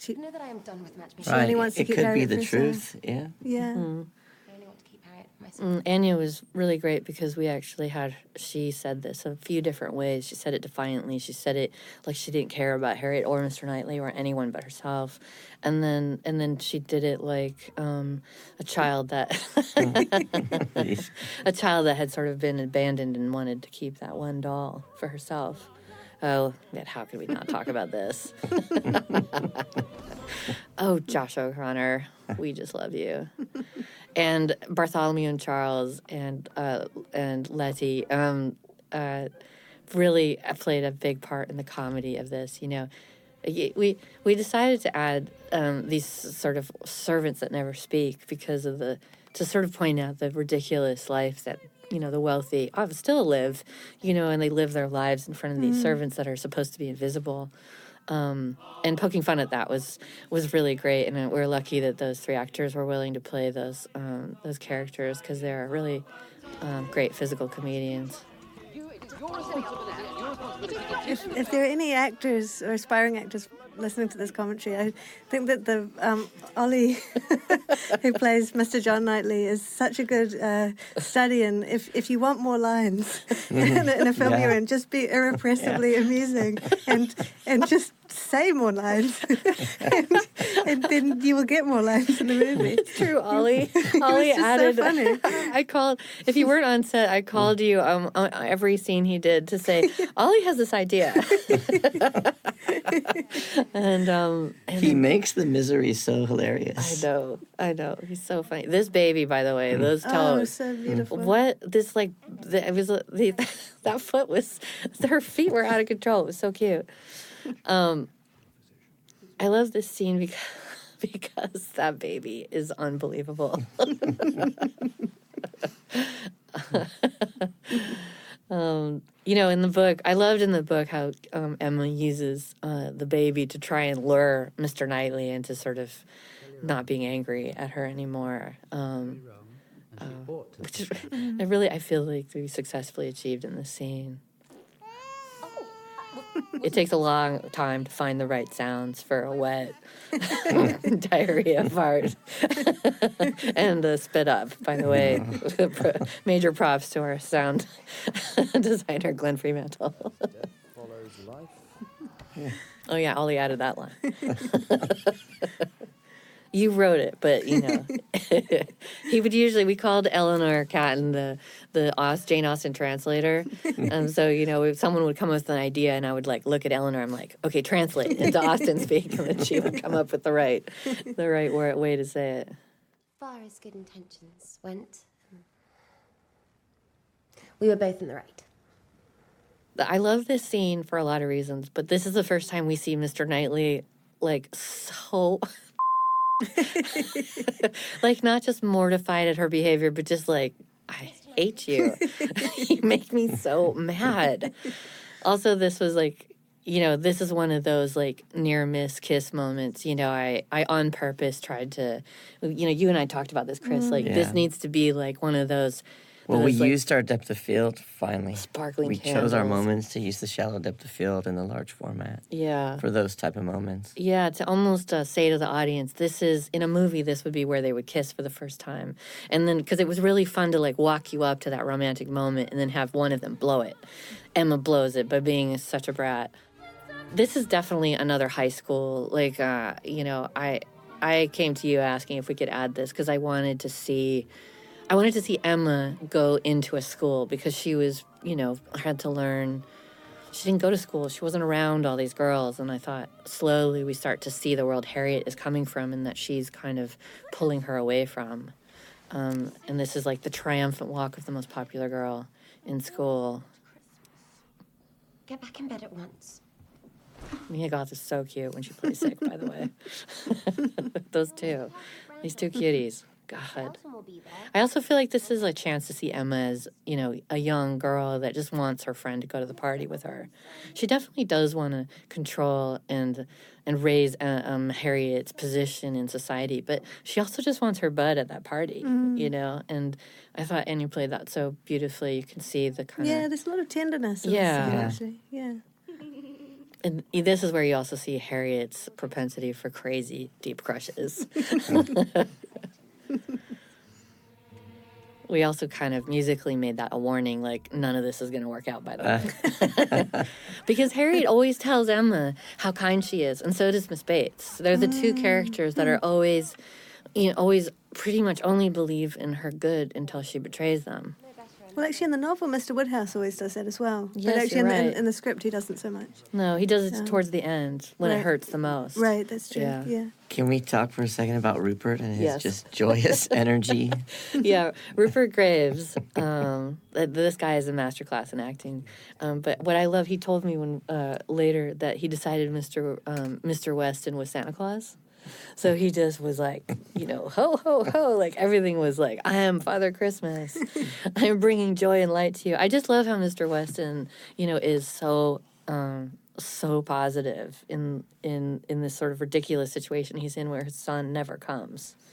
[SPEAKER 2] she.
[SPEAKER 4] know that I am done with matchmaking.
[SPEAKER 2] She only wants to
[SPEAKER 3] it
[SPEAKER 2] keep
[SPEAKER 3] could
[SPEAKER 2] Harriet
[SPEAKER 3] be the
[SPEAKER 2] for herself.
[SPEAKER 3] truth. Yeah.
[SPEAKER 2] Yeah.
[SPEAKER 4] I only want to keep Harriet. for myself.
[SPEAKER 1] Mm, Anya was really great because we actually had she said this a few different ways. She said it defiantly. She said it like she didn't care about Harriet or Mr. Knightley or anyone but herself. And then and then she did it like um, a child that a child that had sort of been abandoned and wanted to keep that one doll for herself. Oh, yet how could we not talk about this? oh, Josh O'Connor, we just love you. And Bartholomew and Charles and uh, and Letty um, uh, really played a big part in the comedy of this. You know, we we decided to add um, these sort of servants that never speak because of the to sort of point out the ridiculous life that you know the wealthy still live, you know, and they live their lives in front of these
[SPEAKER 2] Mm.
[SPEAKER 1] servants that are supposed to be invisible. Um, and poking fun at that was was really great, and we're lucky that those three actors were willing to play those um, those characters because they're really um, great physical comedians.
[SPEAKER 2] If, if there are any actors or aspiring actors listening to this commentary, I think that the um, Ollie, who plays Mr. John Knightley, is such a good uh, study. And if, if you want more lines in, a, in a film
[SPEAKER 3] Yeah.
[SPEAKER 2] you're in, just be irrepressibly amusing and and just say more lines, and, and then you will get more lines in the movie.
[SPEAKER 1] It's true, Ollie.
[SPEAKER 2] It
[SPEAKER 1] Ollie
[SPEAKER 2] was just
[SPEAKER 1] added.
[SPEAKER 2] so funny.
[SPEAKER 1] I called. If you weren't on set, I called you um, on every scene he did to say Ollie has this idea. and um, and
[SPEAKER 3] He makes the misery so hilarious.
[SPEAKER 1] I know, I know. He's so funny. This baby, by the way, those
[SPEAKER 2] Oh,
[SPEAKER 1] toes.
[SPEAKER 2] so beautiful.
[SPEAKER 1] What this like? The, it was the, that foot was. Her feet were out of control. It was so cute. Um, I love this scene because because that baby is unbelievable. um, you know, in the book, I loved in the book how um, Emma uses uh, the baby to try and lure Mr. Knightley into sort of not being angry at her anymore. Um, uh, which I really, I feel like we successfully achieved in this scene. It takes a long time to find the right sounds for a wet diarrhea fart and the spit up, by the way. Major props to our sound designer, Glenn
[SPEAKER 11] Freemantle.
[SPEAKER 1] Oh, yeah, Ollie added that line. You wrote it, but you know, he would usually, we called Eleanor Catton the, the Aus, Jane Austen translator. um, so, you know, if someone would come up with an idea and I would like look at Eleanor, I'm like, okay, translate into Austen speak. And then she would come up with the right, the right word, way to say it.
[SPEAKER 4] far as good intentions went, we were both in the right.
[SPEAKER 1] I love this scene for a lot of reasons, but this is the first time we see Mr. Knightley like so like not just mortified at her behavior, but just like I hate you. you make me so mad. Also, this was like you know, this is one of those like near miss kiss moments. You know, I I on purpose tried to, you know, you and I talked about this, Chris.
[SPEAKER 3] Mm.
[SPEAKER 1] Like
[SPEAKER 3] Yeah.
[SPEAKER 1] this needs to be like one of those.
[SPEAKER 3] Well, we
[SPEAKER 1] like,
[SPEAKER 3] used our depth of field finally.
[SPEAKER 1] Sparkling
[SPEAKER 3] We chose our moments to use the shallow depth of field in the large format
[SPEAKER 1] Yeah.
[SPEAKER 3] for those type of moments.
[SPEAKER 1] Yeah, to almost uh, say to the audience, this is in a movie. This would be where they would kiss for the first time, and then because it was really fun to like walk you up to that romantic moment, and then have one of them blow it. Emma blows it by being such a brat. This is definitely another high school. Like, uh, you know, I I came to you asking if we could add this because I wanted to see. I wanted to see Emma go into a school because she was, you know, had to learn she didn't go to school. She wasn't around all these girls. And I thought slowly we start to see the world Harriet is coming from and that she's kind of pulling her away from. Um, and this is like the triumphant walk of the most popular girl in school.
[SPEAKER 4] Get back in bed at once.
[SPEAKER 1] Mia Goth is so cute when she plays sick, by the way. Those two. These two cuties. God. I also feel like this is a chance to see Emma as, you know, a young girl that just wants her friend to go to the party with her. She definitely does want to control and and raise uh, um, Harriet's position in society, but she also just wants her bud at that party,
[SPEAKER 2] Mm.
[SPEAKER 1] you know. And I thought Anya played that so beautifully. You can see the kind of.
[SPEAKER 2] Yeah,
[SPEAKER 1] of
[SPEAKER 2] there's a lot of tenderness.
[SPEAKER 1] Yeah.
[SPEAKER 2] scene,
[SPEAKER 1] Yeah.
[SPEAKER 2] actually. Yeah.
[SPEAKER 1] and this is where you also see Harriet's propensity for crazy deep crushes. we also kind of musically made that a warning, like none of this is going to work out by the way, uh. because Harriet always tells Emma how kind she is, and so does Miss Bates. They're the two characters that are mm. always, you know, always pretty much only believe in her good until she betrays them.
[SPEAKER 2] Well, actually, in the novel, Mr. Woodhouse always does that as well.
[SPEAKER 1] Yes,
[SPEAKER 2] but actually,
[SPEAKER 1] you're
[SPEAKER 2] in, the, in, in the script, he doesn't so much.
[SPEAKER 1] No, he does it
[SPEAKER 2] Yeah.
[SPEAKER 1] towards the end when it hurts the most.
[SPEAKER 2] Right, that's true.
[SPEAKER 1] Yeah.
[SPEAKER 2] Yeah.
[SPEAKER 3] Can we talk for a second about Rupert and his
[SPEAKER 1] Yes.
[SPEAKER 3] just joyous energy?
[SPEAKER 1] yeah, Rupert Graves. Um, this guy is a masterclass in acting. Um, but what I love, he told me when uh, later that he decided Mr. Um, Mr. Weston was Santa Claus. So he just was like, you know, ho ho ho, like everything was like, I am Father Christmas. I am bringing joy and light to you. I just love how Mr. Weston, you know, is so um, so positive in in in this sort of ridiculous situation he's in where his son never comes.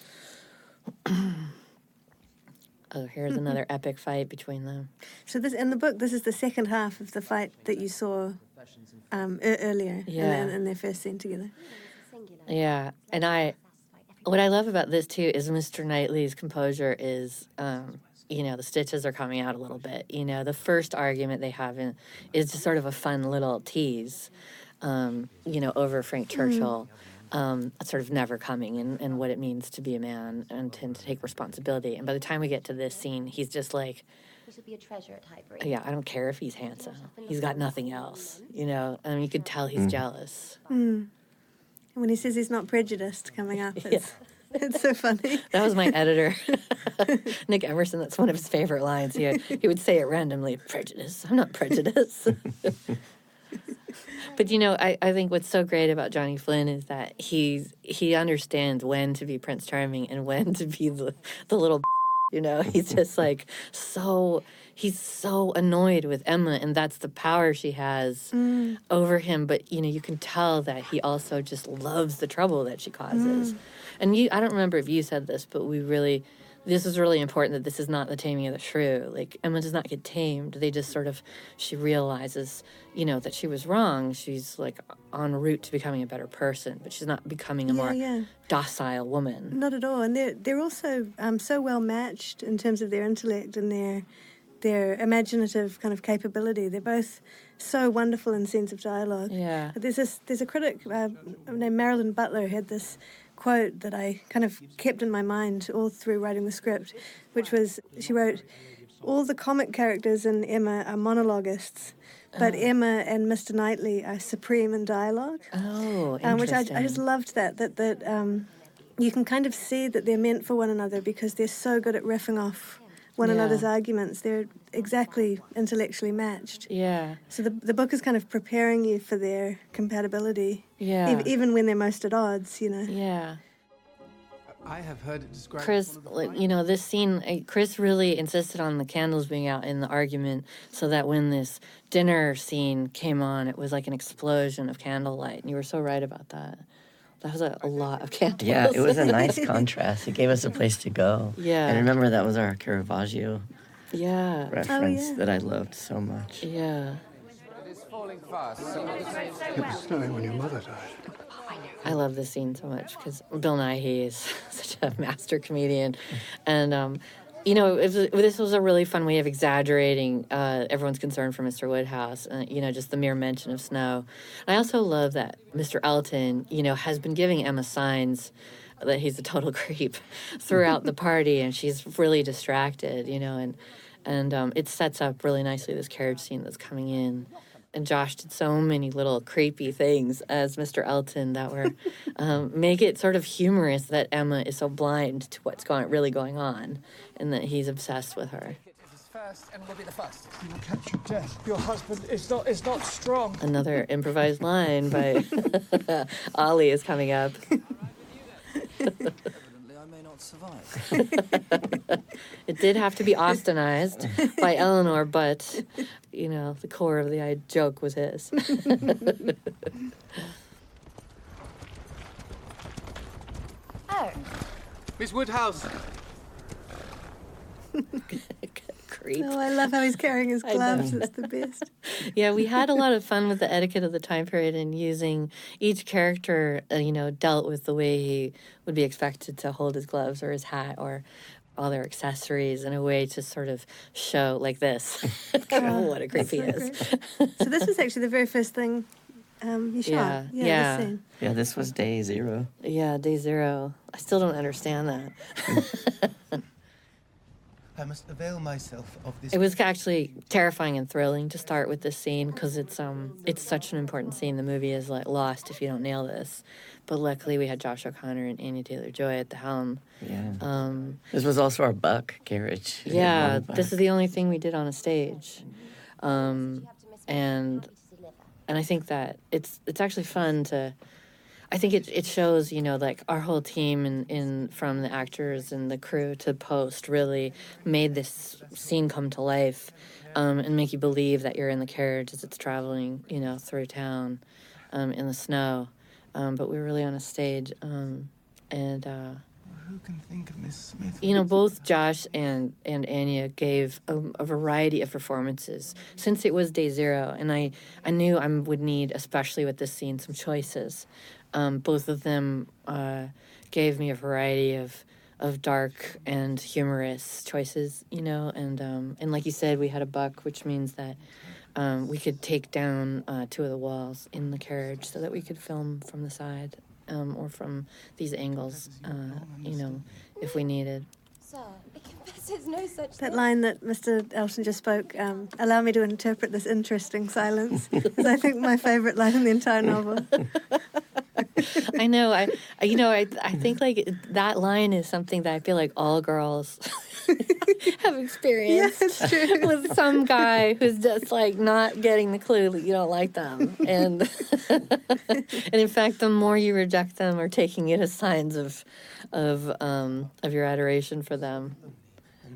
[SPEAKER 1] Oh, here's another epic fight between them.
[SPEAKER 2] So this in the book, this is the second half of the fight that you saw um, earlier
[SPEAKER 1] Yeah.
[SPEAKER 2] in, in their first scene together.
[SPEAKER 1] Yeah, and I, what I love about this too is Mr. Knightley's composure is, um, you know, the stitches are coming out a little bit. You know, the first argument they have in, is just sort of a fun little tease, um, you know, over Frank Churchill. Um, sort of never coming and, and what it means to be a man and to, to take responsibility. And by the time we get to this scene, he's just like,
[SPEAKER 4] He should be a treasure at Highbury.
[SPEAKER 1] yeah, I don't care if he's handsome. He's got nothing else, you know. And you could tell he's jealous.
[SPEAKER 2] Mm. When he says he's not prejudiced coming up, it's, it's so funny.
[SPEAKER 1] That was my editor, Nick Emerson. That's one of his favorite lines. He, he would say it randomly prejudice. I'm not prejudiced. but you know, I, I think what's so great about Johnny Flynn is that he's he understands when to be Prince Charming and when to be the, the little you know, he's just like so he's so annoyed with Emma and that's the power she has
[SPEAKER 2] Mm.
[SPEAKER 1] over him, but you know, you can tell that he also just loves the trouble that she causes.
[SPEAKER 2] Mm.
[SPEAKER 1] And you I don't remember if you said this, but we really this is really important that this is not the taming of the shrew. Like Emma does not get tamed. They just sort of she realizes, you know, that she was wrong. She's like en route to becoming a better person, but she's not becoming a
[SPEAKER 2] Yeah,
[SPEAKER 1] more
[SPEAKER 2] yeah.
[SPEAKER 1] docile woman.
[SPEAKER 2] Not at all. And they're, they're also um, so well matched in terms of their intellect and their their imaginative kind of capability. They're both so wonderful in sense of dialogue.
[SPEAKER 1] Yeah.
[SPEAKER 2] There's this there's a critic uh, named Marilyn Butler who had this quote that I kind of kept in my mind all through writing the script, which was she wrote, "All the comic characters in Emma are monologists." But
[SPEAKER 1] Oh.
[SPEAKER 2] Emma and Mr. Knightley are supreme in dialogue.
[SPEAKER 1] Oh,
[SPEAKER 2] um, which I, I just loved that that that um, you can kind of see that they're meant for one another because they're so good at riffing off one
[SPEAKER 1] Yeah.
[SPEAKER 2] another's arguments. They're exactly intellectually matched.
[SPEAKER 1] Yeah.
[SPEAKER 2] So the the book is kind of preparing you for their compatibility.
[SPEAKER 1] Yeah.
[SPEAKER 2] ev- even when they're most at odds, you know.
[SPEAKER 1] Yeah.
[SPEAKER 9] I have heard it described.
[SPEAKER 1] Chris, you know, this scene, uh, Chris really insisted on the candles being out in the argument so that when this dinner scene came on, it was like an explosion of candlelight. And you were so right about that. That was a, a lot of candles.
[SPEAKER 3] Yeah, it was a nice contrast. It gave us a place to go.
[SPEAKER 1] Yeah.
[SPEAKER 3] And remember, that was our Caravaggio
[SPEAKER 1] Yeah.
[SPEAKER 3] reference that I loved so much.
[SPEAKER 1] Yeah.
[SPEAKER 10] It is falling fast.
[SPEAKER 11] It was snowing when your mother died.
[SPEAKER 1] I love this scene so much because Bill Nighy is such a master comedian, and um, you know, was, this was a really fun way of exaggerating uh, everyone's concern for Mr. Woodhouse. Uh, you know, just the mere mention of snow. I also love that Mr. Elton, you know, has been giving Emma signs that he's a total creep throughout the party, and she's really distracted. You know, and and um, it sets up really nicely this carriage scene that's coming in. And Josh did so many little creepy things as Mr. Elton that were um, make it sort of humorous that Emma is so blind to what's going really going on, and that he's obsessed with her.
[SPEAKER 10] And we'll be the first.
[SPEAKER 11] You will catch your death. Your husband is not is not strong.
[SPEAKER 1] Another improvised line by Ollie is coming up.
[SPEAKER 12] Evidently, I may not survive.
[SPEAKER 1] It did have to be Austenized by Eleanor, but you know the core of the uh, joke was his.
[SPEAKER 6] Oh,
[SPEAKER 10] Miss Woodhouse.
[SPEAKER 1] Creep.
[SPEAKER 2] Oh, I love how he's carrying his gloves. It's the best.
[SPEAKER 1] yeah, we had a lot of fun with the etiquette of the time period and using each character, uh, you know, dealt with the way he would be expected to hold his gloves or his hat or all their accessories in a way to sort of show like this. what a creep he
[SPEAKER 2] so
[SPEAKER 1] is.
[SPEAKER 2] great. so this was actually the very first thing um, you shot.
[SPEAKER 1] Yeah,
[SPEAKER 2] yeah.
[SPEAKER 1] yeah.
[SPEAKER 2] This.
[SPEAKER 3] Yeah, this was day zero.
[SPEAKER 1] Yeah, day zero. I still don't understand that.
[SPEAKER 9] I must avail myself of this.
[SPEAKER 1] It was actually terrifying and thrilling to start with this scene because it's um it's such an important scene. The movie is like lost if you don't nail this. But luckily we had Josh O'Connor and Anya Taylor Joy at the helm.
[SPEAKER 3] Yeah.
[SPEAKER 1] Um,
[SPEAKER 3] This was also our buck carriage.
[SPEAKER 1] Yeah,
[SPEAKER 3] buck.
[SPEAKER 1] this is the only thing we did on a stage, um, and and I think that it's it's actually fun to. I think it, it shows, you know, like our whole team in, in from the actors and the crew to post really made this scene come to life um, and make you believe that you're in the carriage as it's traveling, you know, through town um, in the snow. Um, but we were really on a stage. Um, and uh,
[SPEAKER 9] Who can think of Miss Smith?
[SPEAKER 1] you know, both Josh and and Anya gave a, a variety of performances since it was day zero, and I I knew I would need, especially with this scene, some choices. Um, both of them uh, gave me a variety of of dark and humorous choices, you know, and um, and like you said, we had a buck, which means that. Um, we could take down uh, two of the walls in the carriage so that we could film from the side um, or from these angles, uh, you know, if we needed.
[SPEAKER 4] Sir, I confess there's no such
[SPEAKER 2] That
[SPEAKER 4] thing.
[SPEAKER 2] line that Mr. Elton just spoke, um, allow me to interpret this interesting silence, is I think my favourite line in the entire novel.
[SPEAKER 1] I know. I, I you know, I, I think like that line is something that I feel like all girls have experienced
[SPEAKER 2] true.
[SPEAKER 1] with some guy who's just like not getting the clue that you don't like them, and and in fact, the more you reject them or taking it as signs of of um, of your adoration for them.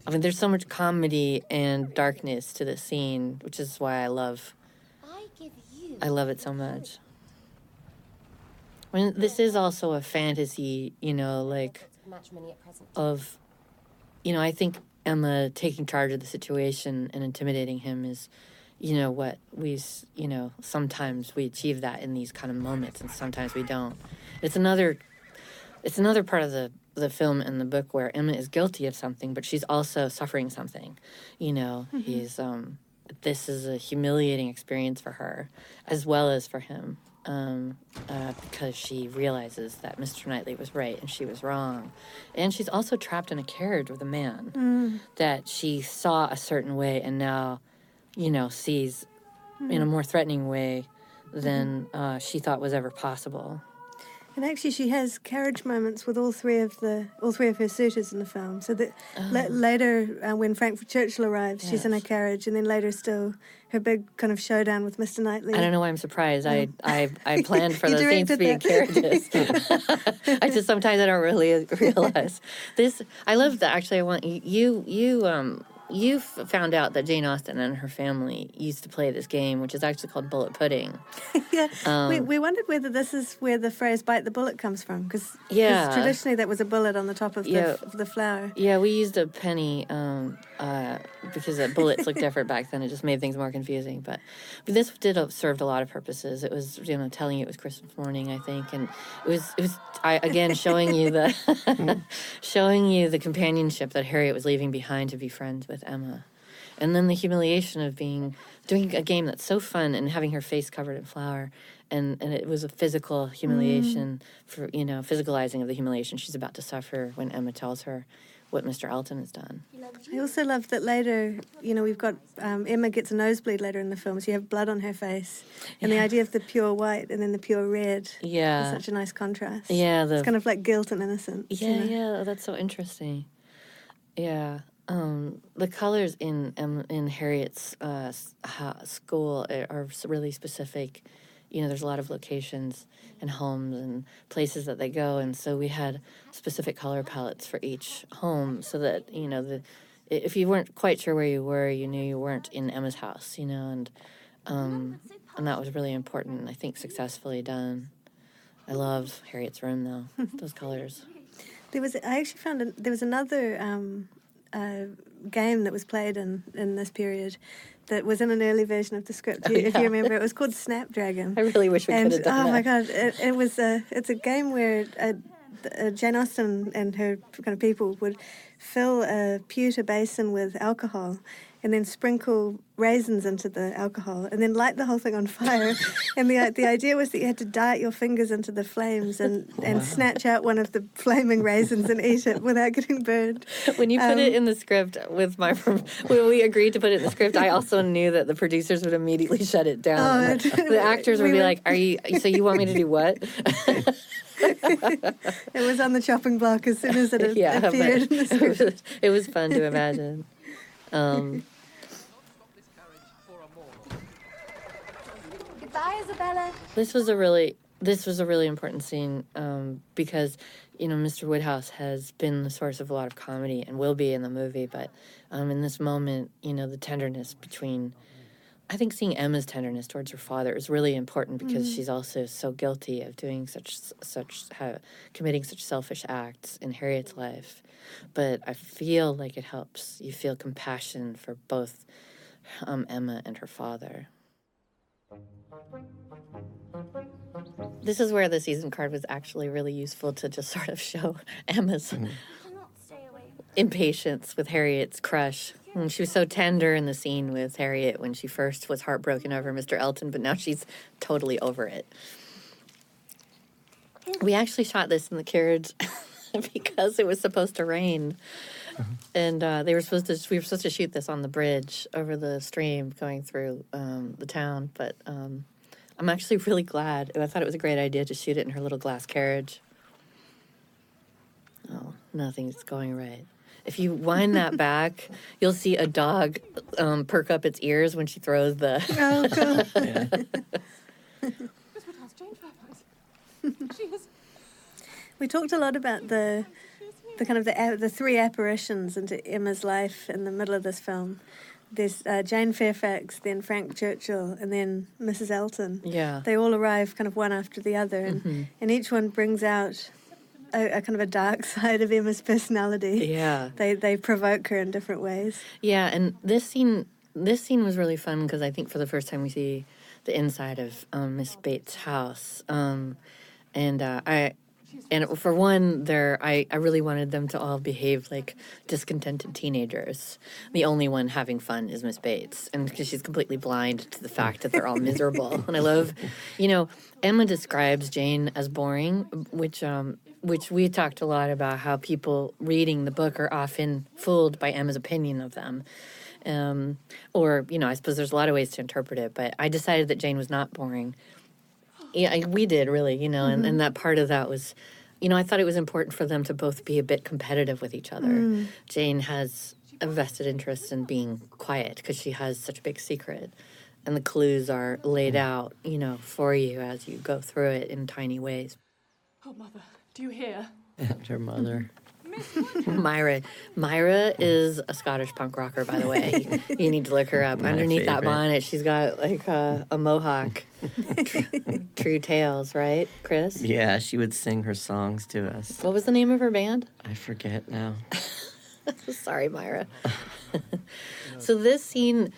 [SPEAKER 1] I mean, there's so much comedy and darkness to the scene, which is why I love
[SPEAKER 4] I give you.
[SPEAKER 1] I love it so much. I mean, this is also a fantasy, you know, like
[SPEAKER 4] Matrimony at present.
[SPEAKER 1] of, you know, I think Emma taking charge of the situation and intimidating him is, you know, what we, you know, sometimes we achieve that in these kind of moments, and sometimes we don't. It's another, it's another part of the the film and the book where Emma is guilty of something, but she's also suffering something. You know, he's um, this is a humiliating experience for her as well as for him um, uh, because she realizes that Mr. Knightley was right and she was wrong. And she's also trapped in a carriage with a man that she saw a certain way and now, you know, sees in a more threatening way than uh, she thought was ever possible.
[SPEAKER 2] And actually, she has carriage moments with all three of the all three of her suitors in the film. So that la- later, uh, when Frank Churchill arrives, she's in a carriage, and then later still, her big kind of showdown with Mr. Knightley.
[SPEAKER 1] I don't know why I'm surprised. I I I planned for those scenes to be in carriages. I just sometimes I don't really realize this. I love that. Actually, I want you you you um you f- found out that Jane Austen and her family used to play this game, which is actually called bullet pudding.
[SPEAKER 2] yeah, we,
[SPEAKER 1] Um,
[SPEAKER 2] we wondered whether this is where the phrase "bite the bullet" comes from, because
[SPEAKER 1] Yeah.
[SPEAKER 2] traditionally that was a bullet on the top of the,
[SPEAKER 1] Yeah.
[SPEAKER 2] of the flour.
[SPEAKER 1] Yeah, we used a penny um, uh, because the bullets looked different back then. It just made things more confusing. But, but this did uh, served a lot of purposes. It was you know telling you it was Christmas morning, I think, and it was it was I, again showing you the showing you the companionship that Harriet was leaving behind to be friends with Emma, and then the humiliation of being doing a game that's so fun and having her face covered in flour. And, and it was a physical humiliation for you know physicalizing of the humiliation she's about to suffer when Emma tells her what Mr. Elton has done.
[SPEAKER 2] I also love that later, you know, we've got um, Emma gets a nosebleed later in the film, so you have blood on her face, and the idea of the pure white and then the pure red.
[SPEAKER 1] Yeah.
[SPEAKER 2] is such a nice contrast.
[SPEAKER 1] Yeah, the
[SPEAKER 2] it's kind of like guilt and innocence. you
[SPEAKER 1] yeah,
[SPEAKER 2] know?
[SPEAKER 1] yeah, that's so interesting. Yeah, um, the colors in um, in Harriet's uh, school are are really specific. You know, there's a lot of locations and homes and places that they go, and so we had specific color palettes for each home, so that you know the if you weren't quite sure where you were, you knew you weren't in Emma's house. You know, and um, and that was really important. I think successfully done. I love Harriet's room though; those colors.
[SPEAKER 2] There was I actually found an, there was another um, uh, game that was played in, in this period that was in an early version of the script.
[SPEAKER 1] Oh,
[SPEAKER 2] You- If you remember, it was called Snapdragon.
[SPEAKER 1] I really wish we
[SPEAKER 2] and
[SPEAKER 1] could have done
[SPEAKER 2] oh my god, it, it was a it's a game where uh, uh, Jane Austen and her kind of people would fill a pewter basin with alcohol and then sprinkle raisins into the alcohol and then light the whole thing on fire. and the the idea was that you had to dart your fingers into the flames and, and snatch out one of the flaming raisins and eat it without getting burned.
[SPEAKER 1] When you put
[SPEAKER 2] Um,
[SPEAKER 1] it in the script with my, when we agreed to put it in the script, I also knew that the producers would immediately shut it down.
[SPEAKER 2] Oh,
[SPEAKER 1] the, actors would
[SPEAKER 2] we
[SPEAKER 1] be
[SPEAKER 2] were-
[SPEAKER 1] like, "Are you? So you want me to do what?"
[SPEAKER 2] It was on the chopping block as soon as it
[SPEAKER 1] yeah,
[SPEAKER 2] appeared in the
[SPEAKER 1] it
[SPEAKER 2] script.
[SPEAKER 1] was, it was fun to imagine. Um,
[SPEAKER 6] Goodbye, Isabella.
[SPEAKER 1] this was a really this was a really important scene um, because you know Mr. Woodhouse has been the source of a lot of comedy and will be in the movie, but um, in this moment, you know, the tenderness between. I think seeing Emma's tenderness towards her father is really important because
[SPEAKER 2] Mhm.
[SPEAKER 1] she's also so guilty of doing such such ha committing such selfish acts in Harriet's life. But I feel like it helps. You feel compassion for both um, Emma and her father. This is where the season card was actually really useful to just sort of show Emma's impatience with Harriet's crush. And she was so tender in the scene with Harriet when she first was heartbroken over Mr. Elton, but now she's totally over it. We actually shot this in the carriage because it was supposed to rain. And uh, they were supposed to. We were supposed to shoot this on the bridge over the stream going through um, the town. But um, I'm actually really glad. I thought it was a great idea to shoot it in her little glass carriage. Oh, nothing's going right. If you wind that back, you'll see a dog um, perk up its ears when she throws the.
[SPEAKER 2] Oh, God.
[SPEAKER 8] Miss Woodhouse, Jane Fairfax. she is.
[SPEAKER 2] We talked a lot about the the kind of the the three apparitions into Emma's life in the middle of this film. There's uh, Jane Fairfax, then Frank Churchill, and then Mrs. Elton.
[SPEAKER 1] Yeah.
[SPEAKER 2] They all arrive kind of one after the other, and,
[SPEAKER 1] Mhm.
[SPEAKER 2] and each one brings out a, a kind of a dark side of Emma's personality.
[SPEAKER 1] Yeah.
[SPEAKER 2] They they provoke her in different ways.
[SPEAKER 1] Yeah, and this scene this scene was really fun because I think for the first time we see the inside of um, Miss Bates' house, um, and uh, I. And for one, there I, I really wanted them to all behave like discontented teenagers. The only one having fun is Miss Bates, and because she's completely blind to the fact that they're all miserable. And I love, you know, Emma describes Jane as boring, which um, which we talked a lot about how people reading the book are often fooled by Emma's opinion of them. Um, or, you know, I suppose there's a lot of ways to interpret it, but I decided that Jane was not boring. Yeah, I, we did really, you know, and,
[SPEAKER 2] Mhm.
[SPEAKER 1] and that part of that was, you know, I thought it was important for them to both be a bit competitive with each other.
[SPEAKER 2] Mm.
[SPEAKER 1] Jane has a vested interest in being quiet because she has such a big secret. And the clues are laid out, you know, for you as you go through it in tiny ways.
[SPEAKER 8] Oh, mother, do you hear?
[SPEAKER 3] And her mother.
[SPEAKER 1] Myra. Myra is a Scottish punk rocker, by the way. you need to look her up.
[SPEAKER 3] My
[SPEAKER 1] Underneath that
[SPEAKER 3] favorite.
[SPEAKER 1] bonnet, she's got like a, a mohawk. True Tales, right, Chris?
[SPEAKER 3] Yeah, she would sing her songs to us.
[SPEAKER 1] What was the name of her band?
[SPEAKER 3] I forget now.
[SPEAKER 1] Sorry, Myra. so this scene,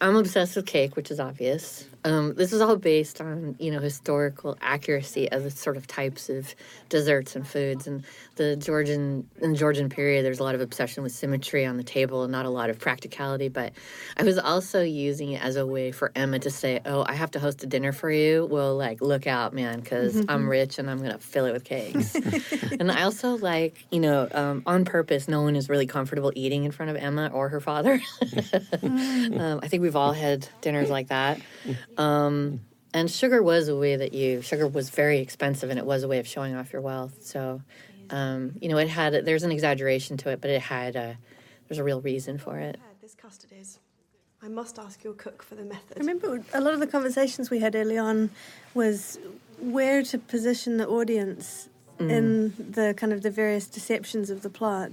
[SPEAKER 1] I'm obsessed with cake, which is obvious. Um, this is all based on you know historical accuracy of the sort of types of desserts and foods, and the Georgian in the Georgian period. There's a lot of obsession with symmetry on the table, and not a lot of practicality. But I was also using it as a way for Emma to say, "Oh, I have to host a dinner for you. Well, like look out, man, because I'm rich and I'm gonna fill it with cakes." and I also like, you know, um, on purpose, no one is really comfortable eating in front of Emma or her father. um, I think we've all had dinners like that. Um, and sugar was a way that you, sugar was very expensive and it was a way of showing off your wealth. So, um, you know, it had, there's an exaggeration to it, but it had, a, there's a real reason for it.
[SPEAKER 13] This custard is. I must ask your cook for the method.
[SPEAKER 2] I remember a lot of the conversations we had early on was where to position the audience
[SPEAKER 1] Mm.
[SPEAKER 2] in the kind of the various deceptions of the plot.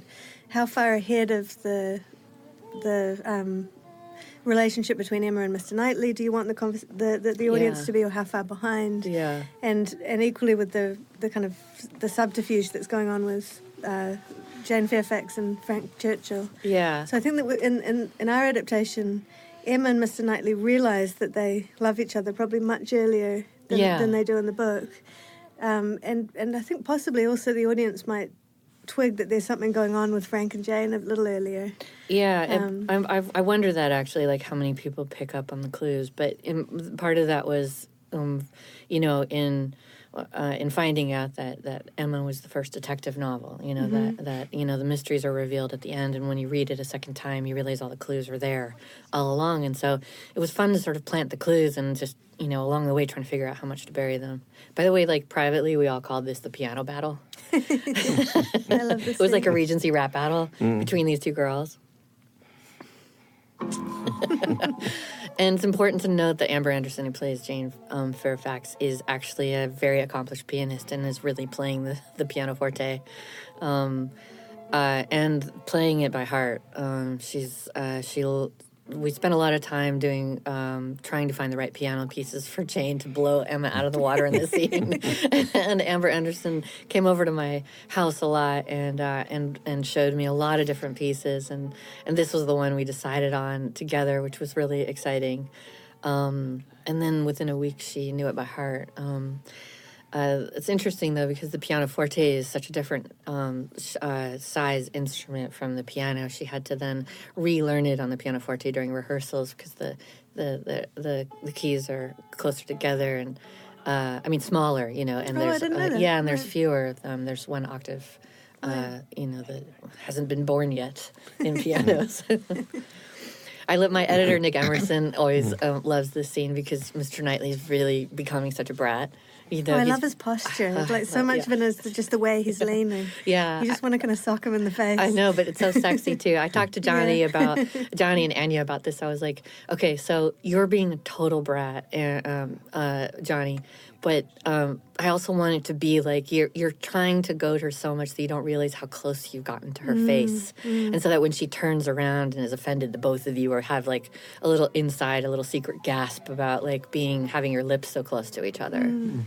[SPEAKER 2] How far ahead of the the um, relationship between Emma and Mr. Knightley do you want the convers- the, the, the audience
[SPEAKER 1] Yeah.
[SPEAKER 2] to be, or how far behind?
[SPEAKER 1] Yeah.
[SPEAKER 2] And and equally with the the kind of the subterfuge that's going on with. Uh, Jane Fairfax and Frank Churchill.
[SPEAKER 1] Yeah.
[SPEAKER 2] So I think that in, in, in our adaptation, Emma and Mr. Knightley realise that they love each other probably much earlier than,
[SPEAKER 1] Yeah.
[SPEAKER 2] than they do in the book. Um, and, and I think possibly also the audience might twig that there's something going on with Frank and Jane a little earlier.
[SPEAKER 1] Yeah,
[SPEAKER 2] Um,
[SPEAKER 1] I'm- I, I wonder that actually, like how many people pick up on the clues. But in, part of that was, um, you know, in uh, in finding out that, that Emma was the first detective novel. You know
[SPEAKER 2] Mhm.
[SPEAKER 1] that that you know the mysteries are revealed at the end, and when you read it a second time, you realize all the clues were there all along. And so it was fun to sort of plant the clues and just you know along the way trying to figure out how much to bury them. By the way, like privately, we all called this the piano battle.
[SPEAKER 2] I love this.
[SPEAKER 1] It was like a. Regency rap battle
[SPEAKER 3] Mm.
[SPEAKER 1] between these two girls. and it's important to note that Amber Anderson, who plays Jane um, Fairfax, is actually a very accomplished pianist and is really playing the, the pianoforte um, uh, and playing it by heart. Um, she's uh, she'll. We spent a lot of time doing, um, trying to find the right piano pieces for Jane to blow Emma out of the water in the scene. and Amber Anderson came over to my house a lot and uh, and and showed me a lot of different pieces. And and this was the one we decided on together, which was really exciting. Um, and then within a week, she knew it by heart. Um, uh, it's interesting though because the pianoforte is such a different um, uh, size instrument from the piano. She had to then relearn it on the pianoforte during rehearsals because the, the the, the the keys are closer together and uh, I mean smaller, you know. And
[SPEAKER 2] Oh,
[SPEAKER 1] there's uh, yeah, and there's fewer. Um, there's one octave, uh, you know, that hasn't been born yet in pianos. I love my editor Nick Emerson always um, loves this scene because Mr. Knightley is really becoming such a brat. You know,
[SPEAKER 2] oh, I love his posture.
[SPEAKER 1] Uh,
[SPEAKER 2] like so much
[SPEAKER 1] yeah.
[SPEAKER 2] of it is just the way he's leaning.
[SPEAKER 1] Yeah,
[SPEAKER 2] You just want to kind of sock him in the face.
[SPEAKER 1] I know, but it's so sexy too. I talked to Johnny
[SPEAKER 2] Yeah.
[SPEAKER 1] about Johnny and Anya about this. I was like, okay, so you're being a total brat, uh, um, uh, Johnny, but um, I also want it to be like you're you're trying to goad her so much that you don't realize how close you've gotten to her
[SPEAKER 2] Mm,
[SPEAKER 1] face,
[SPEAKER 2] mm.
[SPEAKER 1] and so that when she turns around and is offended, the both of you are have like a little inside, a little secret gasp about like being having your lips so close to each other
[SPEAKER 2] Mm.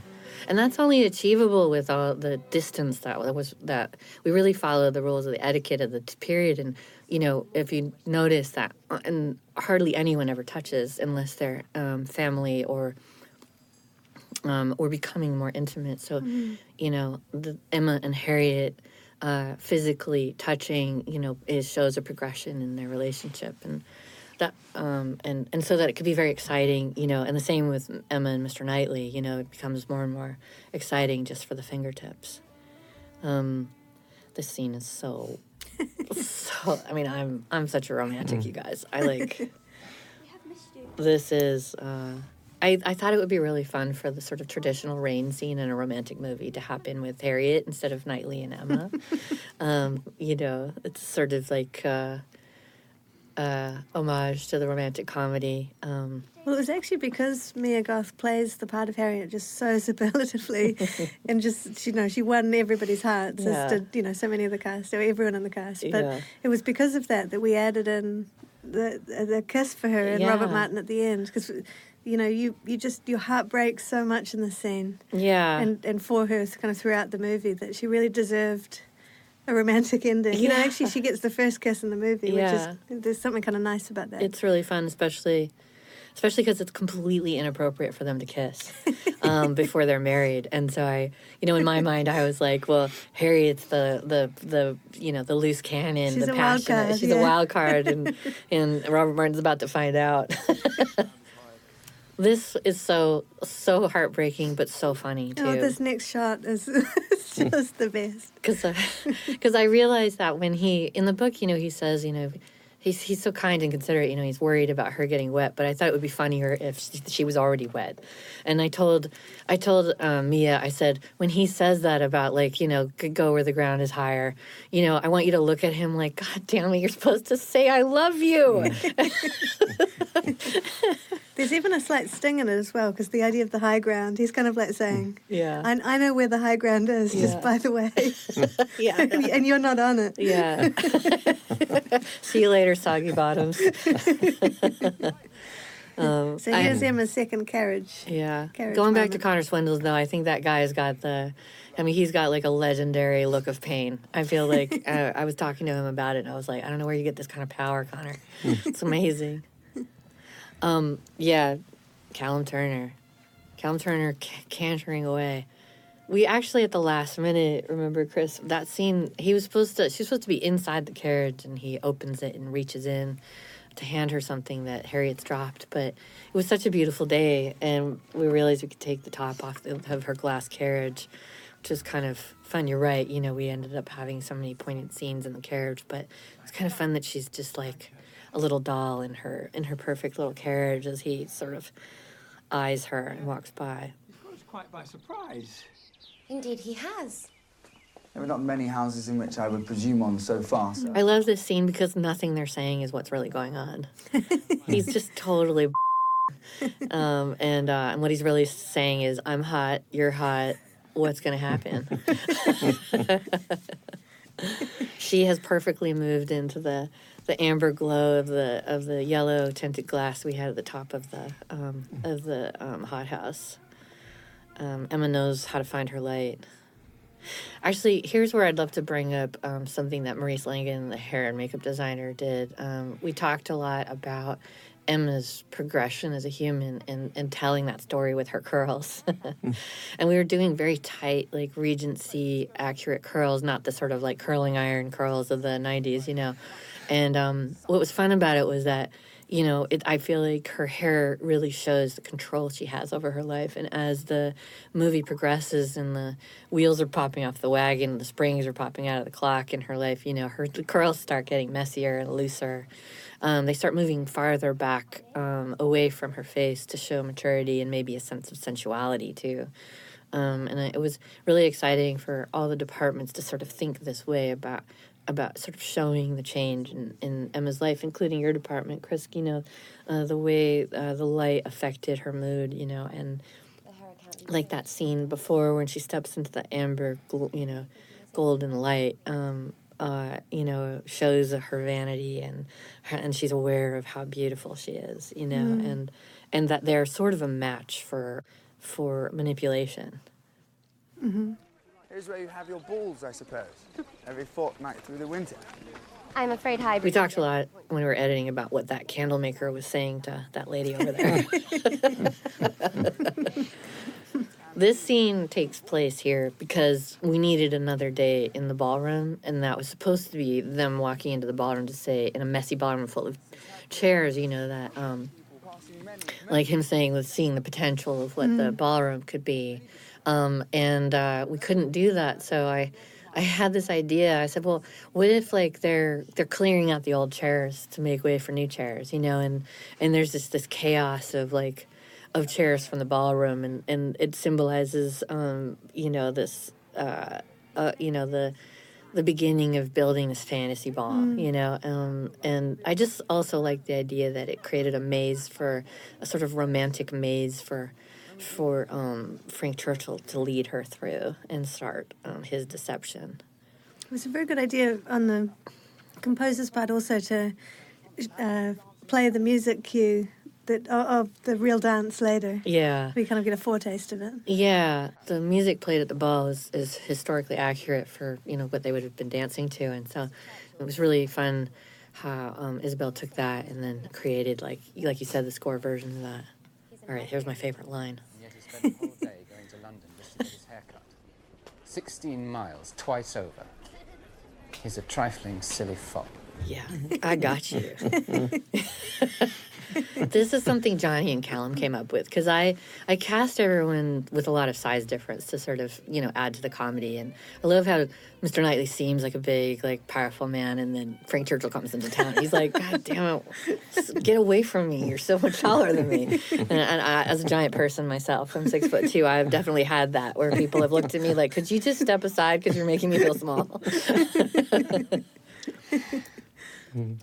[SPEAKER 1] And that's only achievable with all the distance that was that we really follow the rules of the etiquette of the period and you know if you notice that uh, and hardly anyone ever touches unless they're um, family or um, or becoming more intimate so
[SPEAKER 2] Mm-hmm.
[SPEAKER 14] Mhm.
[SPEAKER 1] you know the emma and harriet uh, physically touching you know is shows a progression in their relationship and that um, and and so that it could be very exciting, you know, and the same with Emma and Mr. Knightley, you know, it becomes more and more exciting just for the fingertips. Um, this scene is so so. I mean, I'm I'm such a romantic, you guys. I like this is. Uh, I, I thought it would be really fun for the sort of traditional rain scene in a romantic movie to happen with Harriet instead of Knightley and Emma. um, you know, it's sort of like uh, uh, homage to the romantic comedy. Um,
[SPEAKER 2] Well, it was actually because Mia Goth plays the part of Harriet just so superlatively, and just you know she won everybody's hearts,
[SPEAKER 1] Yeah.
[SPEAKER 2] as did you know so many of the cast, or everyone in the cast. But
[SPEAKER 1] Yeah.
[SPEAKER 2] it was because of that that we added in the the kiss for her and Robert Martin at the end, because you know you you just your heart breaks so much in the scene.
[SPEAKER 1] Yeah.
[SPEAKER 2] and and for her kind of throughout the movie that she really deserved. A romantic ending. You know, actually, she gets the first kiss in the movie,
[SPEAKER 1] Yeah.
[SPEAKER 2] which is there's something kind of nice about that.
[SPEAKER 1] It's really fun, especially especially because it's completely inappropriate for them to kiss um, before they're married. And so I, you know, in my mind, I was like, well, Harriet's the the the you know the loose cannon,
[SPEAKER 2] She's
[SPEAKER 1] the
[SPEAKER 2] a wild
[SPEAKER 1] passionate.
[SPEAKER 2] card,
[SPEAKER 1] she's a wild card, and and Robert Martin's about to find out. this is so so heartbreaking, but so funny too.
[SPEAKER 2] Oh, this next shot is just the best.
[SPEAKER 1] because because I realized that when he in the book, you know, he says, you know, he's he's so kind and considerate. You know, he's worried about her getting wet, but I thought it would be funnier if she, she was already wet. And I told I told um, Mia, I said when he says that about like you know go where the ground is higher, you know, I want you to look at him like, God damn it, you're supposed to say I love you.
[SPEAKER 2] There's even a slight sting in it as well, because the idea of the high ground, he's kind of like saying,
[SPEAKER 1] Yeah.
[SPEAKER 2] I, I know where the high ground is,
[SPEAKER 1] Yeah.
[SPEAKER 2] just by the way.
[SPEAKER 1] yeah.
[SPEAKER 2] and you're not on it.
[SPEAKER 1] Yeah. See you later, soggy bottoms. um,
[SPEAKER 2] So
[SPEAKER 1] I-
[SPEAKER 2] here's Emma's second carriage.
[SPEAKER 1] Yeah.
[SPEAKER 2] Carriage
[SPEAKER 1] Going back to
[SPEAKER 2] moment.
[SPEAKER 1] Connor Swindells, though, I think that guy's got the. I mean, he's got like a legendary look of pain. I feel like uh, I was talking to him about it, and I was like, I don't know where you get this kind of power, Connor. it's amazing. Um, yeah, Callum Turner, Callum Turner c- cantering away. we actually at the last minute remember Chris that scene. He was supposed to. She was supposed to be inside the carriage, and he opens it and reaches in to hand her something that Harriet's dropped. But it was such a beautiful day, and we realized we could take the top off of her glass carriage, which is kind of fun. You're right. You know, we ended up having so many poignant scenes in the carriage, but it's kind of fun that she's just like a little doll in her in her perfect little carriage as he sort of eyes her and walks by.
[SPEAKER 14] It's quite by surprise.
[SPEAKER 4] Indeed, he has.
[SPEAKER 12] There are not many houses in which I would presume on so far, sir.
[SPEAKER 1] I love this scene because nothing they're saying is what's really going on. he's just totally, um, and uh, and what he's really saying is, "I'm hot, you're hot. What's gonna happen?" she has perfectly moved into the the amber glow of the of the yellow tinted glass we had at the top of the um, of the um, hothouse. Um, Emma knows how to find her light. Actually, here's where I'd love to bring up um, something that Marese Langan, the hair and makeup designer, did. Um, we talked a lot about Emma's progression as a human and, and telling that story with her curls. and we were doing very tight, like Regency accurate curls, not the sort of like curling iron curls of the 90s, you know. And um, what was fun about it was that you know, it, I feel like her hair really shows the control she has over her life. And as the movie progresses and the wheels are popping off the wagon, the springs are popping out of the clock in her life, you know, her curls start getting messier and looser. Um, they start moving farther back um, away from her face to show maturity and maybe a sense of sensuality too. Um, and it was really exciting for all the departments to sort of think this way about about sort of showing the change in, in Emma's life, including your department, Chris. You know, uh, the way uh, the light affected her mood. You know, and like that scene before when she steps into the amber, gl- you know, golden light. Um, uh, you know, shows her vanity and her, and she's aware of how beautiful she is. You know,
[SPEAKER 2] Mm.
[SPEAKER 1] and and that they're sort of a match for for manipulation.
[SPEAKER 2] Mm-hmm.
[SPEAKER 12] Here's where you have your balls, I suppose. Every fortnight through the winter.
[SPEAKER 4] I'm afraid Highbury.
[SPEAKER 1] We talked a lot when we were editing about what that candle maker was saying to that lady over there. this scene takes place here because we needed another day in the ballroom, and that was supposed to be them walking into the ballroom to say, in a messy ballroom full of chairs, you know, that, um, like him saying, with seeing the potential of what the
[SPEAKER 2] Mm.
[SPEAKER 1] ballroom could be. Um, and uh, we couldn't do that, so I. I had this idea. I said, "Well, what if like they're they're clearing out the old chairs to make way for new chairs, you know?" And and there's this this chaos of like of chairs from the ballroom, and and it symbolizes, um, you know, this, uh, uh, you know, the the beginning of building this fantasy ball,
[SPEAKER 2] Mm.
[SPEAKER 1] you know. Um, and I just also like the idea that it created a maze for a sort of romantic maze for for um, Frank Churchill to lead her through and start um, his deception.
[SPEAKER 2] It was a very good idea on the composer's part also to uh, play the music cue that of, the real dance later.
[SPEAKER 1] Yeah.
[SPEAKER 2] We kind of get a foretaste of it.
[SPEAKER 1] Yeah, the music played at the ball is, is historically accurate for you know what they would have been dancing to, and so it was really fun how um, Isobel took that and then created like like you said the score version of that. All right, here's my favorite line.
[SPEAKER 7] And yet spent the whole day going to London just to get his hair cut. 16 miles, twice over. He's a trifling, silly fop.
[SPEAKER 1] Yeah, I got you. this is something Johnny and Callum came up with because I I cast everyone with a lot of size difference to sort of you know add to the comedy, and I love how Mr. Knightley seems like a big like powerful man, and then Frank Churchill comes into town. He's like, God damn it, get away from me! You're so much taller than me. And, and I, as a giant person myself, I'm six foot two. I've definitely had that where people have looked at me like, could you just step aside because you're making me feel small.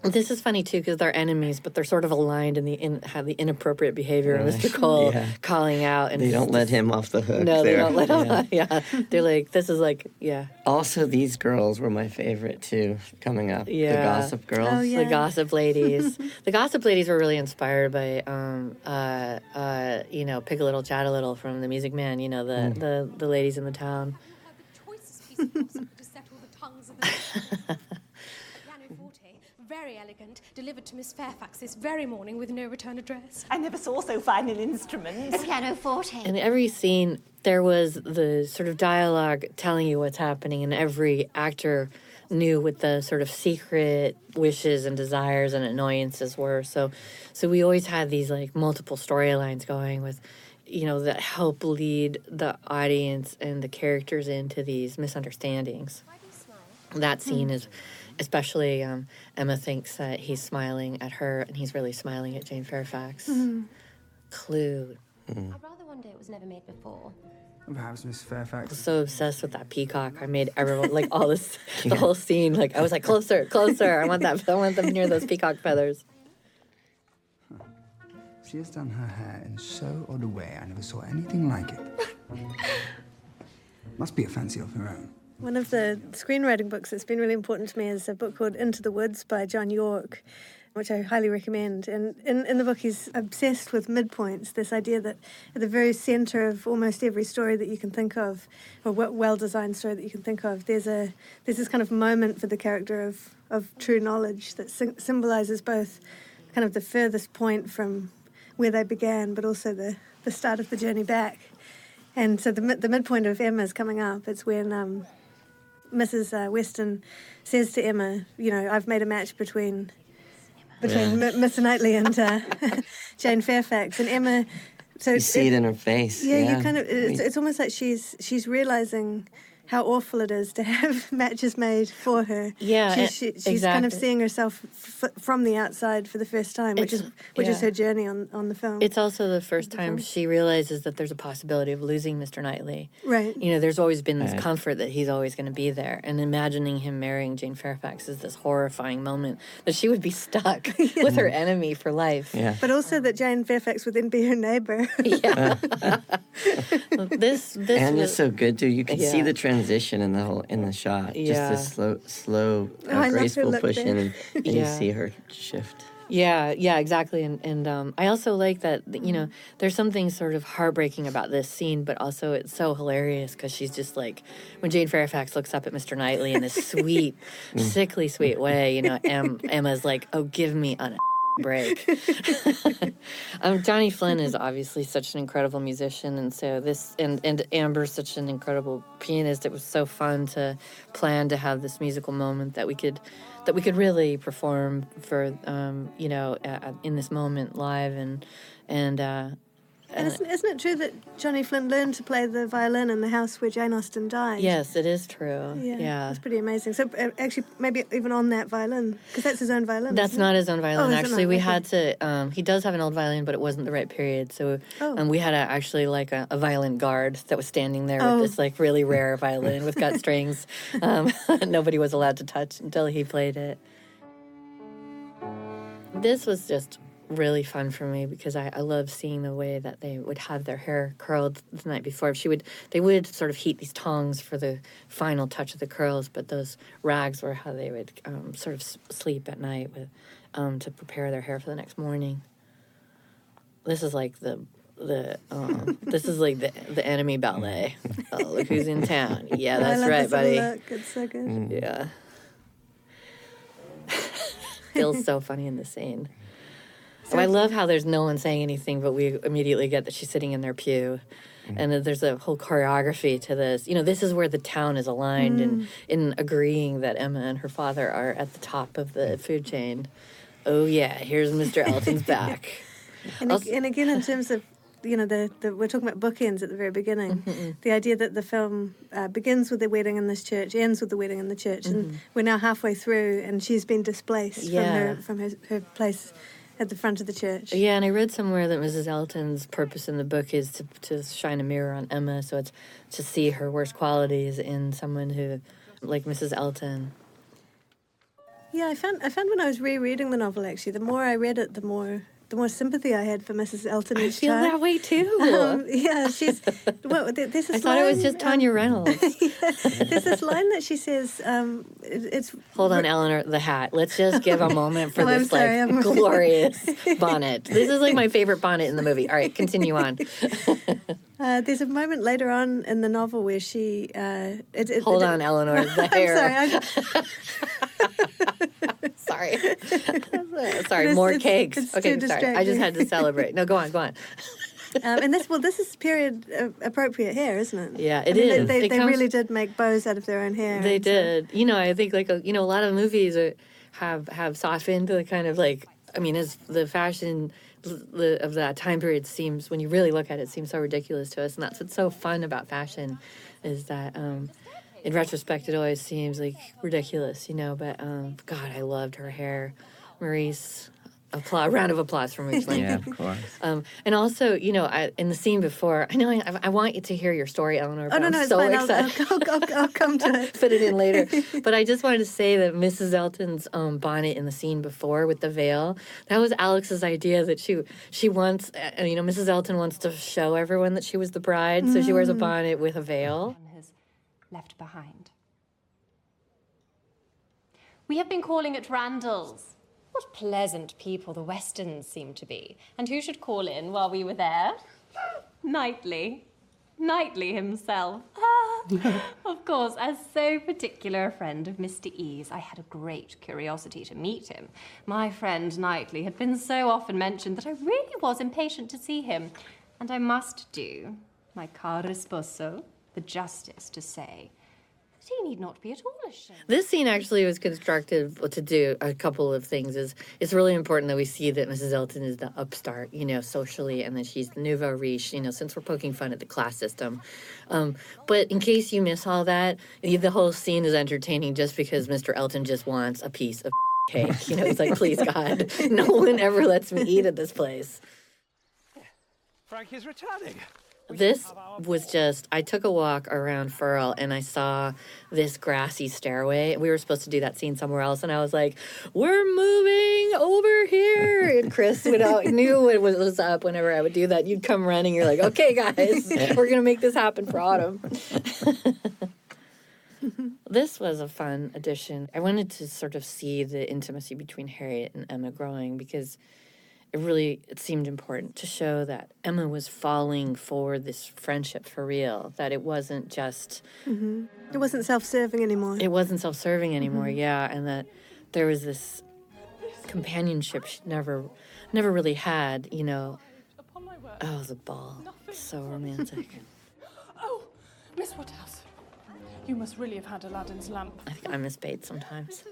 [SPEAKER 1] This is funny too because they're enemies, but they're sort of aligned in the in have the inappropriate behavior of Mr. Cole
[SPEAKER 3] Yeah.
[SPEAKER 1] calling out, and
[SPEAKER 3] They don't let him off the hook.
[SPEAKER 1] No, they
[SPEAKER 3] there.
[SPEAKER 1] don't let
[SPEAKER 3] Yeah.
[SPEAKER 1] him. Yeah, they're like, this is like, yeah,
[SPEAKER 3] Also, these girls were my favorite too. Coming up,
[SPEAKER 1] yeah.
[SPEAKER 3] the Gossip Girls.
[SPEAKER 1] the gossip ladies. the gossip ladies were really inspired by, um, uh, uh, you know, Pick a Little, Chat a Little from The Music Man. You know, the
[SPEAKER 3] Mm.
[SPEAKER 1] the the ladies in the town.
[SPEAKER 6] choicest piece of gossip to settle the tongues of the nation. Pianoforte,
[SPEAKER 15] Very elegant. Delivered to Miss Fairfax this very morning with no return address.
[SPEAKER 16] I never saw so fine an instrument.
[SPEAKER 4] A pianoforte.
[SPEAKER 1] In every scene, there was the sort of dialogue telling you what's happening, and every actor knew what the sort of secret wishes and desires and annoyances were. So, so we always had these like multiple storylines going with, you know, that help lead the audience and the characters into these misunderstandings. That scene hmm. is especially um, Emma thinks that he's smiling at her and he's really smiling at Jane Fairfax.
[SPEAKER 2] Mhm.
[SPEAKER 1] Clue.
[SPEAKER 4] I'd rather wonder it was never made before.
[SPEAKER 12] Perhaps Miss Fairfax.
[SPEAKER 1] so obsessed with that peacock. I made everyone like all this, the whole scene. Like I was like, closer, closer. I want that. I want them near those peacock feathers.
[SPEAKER 12] She has done her hair in so odd a way, I never saw anything like it. Must be a fancy of her own.
[SPEAKER 2] One of the screenwriting books that's been really important to me is a book called Into the Woods by John Yorke, which I highly recommend. And in, in the book, he's obsessed with midpoints this idea that at the very center of almost every story that you can think of, or well designed story that you can think of, there's, a, there's this kind of moment for the character of, of true knowledge that sy- symbolizes both kind of the furthest point from where they began, but also the, the start of the journey back. And so the, the midpoint of Emma's coming up. It's when um, Mrs. Uh, Weston says to Emma, you know, I've made a match between between
[SPEAKER 3] Yeah.
[SPEAKER 2] M- Mr. Knightley and uh, Jane Fairfax, and Emma. So
[SPEAKER 3] You see it in her face.
[SPEAKER 2] Yeah,
[SPEAKER 3] Yeah,
[SPEAKER 2] you kind of. It's, it's, almost like she's she's realizing how awful it is to have matches made for her.
[SPEAKER 1] Yeah,
[SPEAKER 2] she's,
[SPEAKER 1] e-
[SPEAKER 2] she, she's kind of seeing herself f- from the outside for the first time, which
[SPEAKER 1] It's-
[SPEAKER 2] is which is her journey on on the film.
[SPEAKER 1] It's also the first time she realizes that there's a possibility of losing Mr. Knightley.
[SPEAKER 2] Right.
[SPEAKER 1] You know, there's always been this
[SPEAKER 3] Right.
[SPEAKER 1] comfort that he's always going to be there, and imagining him marrying Jane Fairfax is this horrifying moment that she would be stuck with her enemy for life.
[SPEAKER 3] Yeah.
[SPEAKER 2] But also that Jane Fairfax would then be her neighbor.
[SPEAKER 1] Yeah. this this
[SPEAKER 3] and
[SPEAKER 1] was,
[SPEAKER 3] it's so good too. You can see
[SPEAKER 1] the
[SPEAKER 3] the transition in the whole in the shot.
[SPEAKER 1] Yeah.
[SPEAKER 3] Just this slow, slow,
[SPEAKER 2] Oh,
[SPEAKER 3] uh, graceful push in, and, and you see her shift.
[SPEAKER 1] Yeah, yeah, exactly. And and um, I also like that you know there's something sort of heartbreaking about this scene, but also it's so hilarious because she's just like when Jane Fairfax looks up at Mr. Knightley in this sweet, sickly sweet way. You know, em- Emma's like, "Oh, give me a break." um, Johnny Flynn is obviously such an incredible musician, and so this and and Amber's such an incredible pianist. It was so fun to plan to have this musical moment that we could that we could really perform for um, you know uh, in this moment live and and uh,
[SPEAKER 2] And isn't, isn't it true that Johnny Flynn learned to play the violin in the house where Jane Austen died?
[SPEAKER 1] yes, it is true.
[SPEAKER 2] Yeah,
[SPEAKER 1] Yeah.
[SPEAKER 2] that's pretty amazing. So uh, actually, maybe even on that violin, because that's his own violin.
[SPEAKER 1] That's
[SPEAKER 2] isn't it?
[SPEAKER 1] his own violin.
[SPEAKER 2] Oh,
[SPEAKER 1] actually, we
[SPEAKER 2] Okay.
[SPEAKER 1] had to. Um, he does have an old violin, but it wasn't the right period. So,
[SPEAKER 2] Oh.
[SPEAKER 1] um, we had a, actually like a, a violin guard that was standing there
[SPEAKER 2] Oh.
[SPEAKER 1] with this like really rare violin with gut strings. Um, nobody was allowed to touch until he played it. This was just really fun for me because I, I love seeing the way that they would have their hair curled the night before. She would they would sort of heat these tongs for the final touch of the curls, but those rags were how they would um, sort of s- sleep at night with um, to prepare their hair for the next morning. This is like the the um, this is like the the enemy ballet. Oh, look who's in town! Yeah,
[SPEAKER 2] I
[SPEAKER 1] that's
[SPEAKER 2] love
[SPEAKER 1] right, buddy.
[SPEAKER 2] Look. It's so good.
[SPEAKER 1] Yeah. Feels so funny in the scene. Oh, I love how there's no one saying anything, but we immediately get that she's sitting in their pew. And that there's a whole choreography to this. You know, this is where the town is aligned in, in agreeing that Emma and her father are at the top of the food chain. Oh, yeah, here's Mr. Elton's back.
[SPEAKER 2] And, ag- and again, in terms of you know the, the we're talking about bookends at the very beginning.
[SPEAKER 1] Mm-hmm,
[SPEAKER 2] The idea that the film uh, begins with the wedding in this church, ends with the wedding in the church, and we're now halfway through, and she's been displaced
[SPEAKER 1] Mm-hmm. Yeah.
[SPEAKER 2] from her from her, her place at the front of the church.
[SPEAKER 1] Yeah, and I read somewhere that Mrs. Elton's purpose in the book is to, to shine a mirror on Emma. So it's to see her worst qualities in someone who, like Mrs. Elton.
[SPEAKER 2] Yeah, I found I found when I was rereading the novel actually, the more I read it, the more the more sympathy I had for Mrs. Elton each
[SPEAKER 1] feel
[SPEAKER 2] time.
[SPEAKER 1] that way too.
[SPEAKER 2] Um, yeah, she's. Well, there- there's this
[SPEAKER 1] I thought it was
[SPEAKER 2] line,
[SPEAKER 1] just Tanya
[SPEAKER 2] um,
[SPEAKER 1] Reynolds.
[SPEAKER 2] There's this line that she says. Um, it, it's
[SPEAKER 1] Hold on, Eleanor, the hat. Let's just give a moment for
[SPEAKER 2] Oh,
[SPEAKER 1] this
[SPEAKER 2] sorry,
[SPEAKER 1] like
[SPEAKER 2] I'm-
[SPEAKER 1] glorious bonnet. This is like my favorite bonnet in the movie. All right, continue on.
[SPEAKER 2] Uh, there's a moment later on in the novel where she. Uh, it, it,
[SPEAKER 1] Hold
[SPEAKER 2] it-
[SPEAKER 1] on, Eleanor, the
[SPEAKER 2] I'm
[SPEAKER 1] hair.
[SPEAKER 2] sorry. I'm,
[SPEAKER 1] sorry. sorry,
[SPEAKER 2] It's-
[SPEAKER 1] more
[SPEAKER 2] it's-
[SPEAKER 1] cakes.
[SPEAKER 2] it's
[SPEAKER 1] okay,
[SPEAKER 2] too
[SPEAKER 1] sorry. I just had to celebrate. No, go on, go on.
[SPEAKER 2] um, and this well, this is period uh, appropriate hair, isn't it?
[SPEAKER 1] Yeah,
[SPEAKER 2] I mean,
[SPEAKER 1] is.
[SPEAKER 2] They, they,
[SPEAKER 1] It
[SPEAKER 2] they
[SPEAKER 1] comes-
[SPEAKER 2] really did make bows out of their own hair.
[SPEAKER 1] They
[SPEAKER 2] and so-
[SPEAKER 1] did. You know, I think like a, you know a lot of movies are, have have softened the kind of like I mean, as the fashion l- of that time period seems when you really look at it, seems so ridiculous to us, and that's what's so fun about fashion, is that um, in retrospect it always seems like ridiculous, you know. But um, God, I loved her hair, Marese. Applause, round of applause from Marese Langan.
[SPEAKER 3] Yeah, of course.
[SPEAKER 1] Um, and also, you know, I, in the scene before, I know I, I want you to hear your story, Eleanor.
[SPEAKER 2] Oh
[SPEAKER 1] but
[SPEAKER 2] no,
[SPEAKER 1] I'm
[SPEAKER 2] no, it's
[SPEAKER 1] so
[SPEAKER 2] fine. I'll,
[SPEAKER 1] excited.
[SPEAKER 2] I'll, I'll, I'll, I'll come to it.
[SPEAKER 1] fit it in later. But I just wanted to say that Mrs. Elton's um, bonnet in the scene before with the veil, that was Alex's idea that she she wants, uh, you know, Mrs. Elton wants to show everyone that she was the bride, so she wears a
[SPEAKER 4] Mm.
[SPEAKER 1] bonnet with a veil.
[SPEAKER 4] has left behind. We have been calling at Randalls. What pleasant people the Westons seem to be. And who should call in while we were there? Knightley. Knightley himself. Ah, of course, as so particular a friend of Mr. E's, I had a great curiosity to meet him. My friend Knightley had been so often mentioned that I really was impatient to see him. And I must do my caro sposo the justice to say he need not be at all ashamed.
[SPEAKER 1] This scene actually was constructed to do a couple of things. Is it's really important that we see that Mrs. Elton is the upstart, you know, socially, and that she's the nouveau riche, you know, since we're poking fun at the class system. Um, but in case you miss all that, the whole scene is entertaining just because Mr. Elton just wants a piece of cake. You know, he's like, please God, no one ever lets me eat at this place.
[SPEAKER 14] Frank is returning.
[SPEAKER 1] This was just, I took a walk around Firle and I saw this grassy stairway. We were supposed to do that scene somewhere else, and I was like, we're moving over here. And Chris would all, knew what was, up whenever I would do that. You'd come running, you're like, okay, guys, we're to make this happen for autumn. this was a fun addition. I wanted to sort of see the intimacy between Harriet and Emma growing because it really it seemed important to show that Emma was falling for this friendship for real. That it wasn't just
[SPEAKER 2] hmm It wasn't self-serving anymore.
[SPEAKER 1] it wasn't self-serving anymore.
[SPEAKER 2] Mhm.
[SPEAKER 1] Yeah, and that there was this companionship she never never really had. You know. Oh, the ball, so romantic.
[SPEAKER 8] Oh, Miss Woodhouse. You must really have had Aladdin's lamp.
[SPEAKER 1] I think I miss Bates sometimes.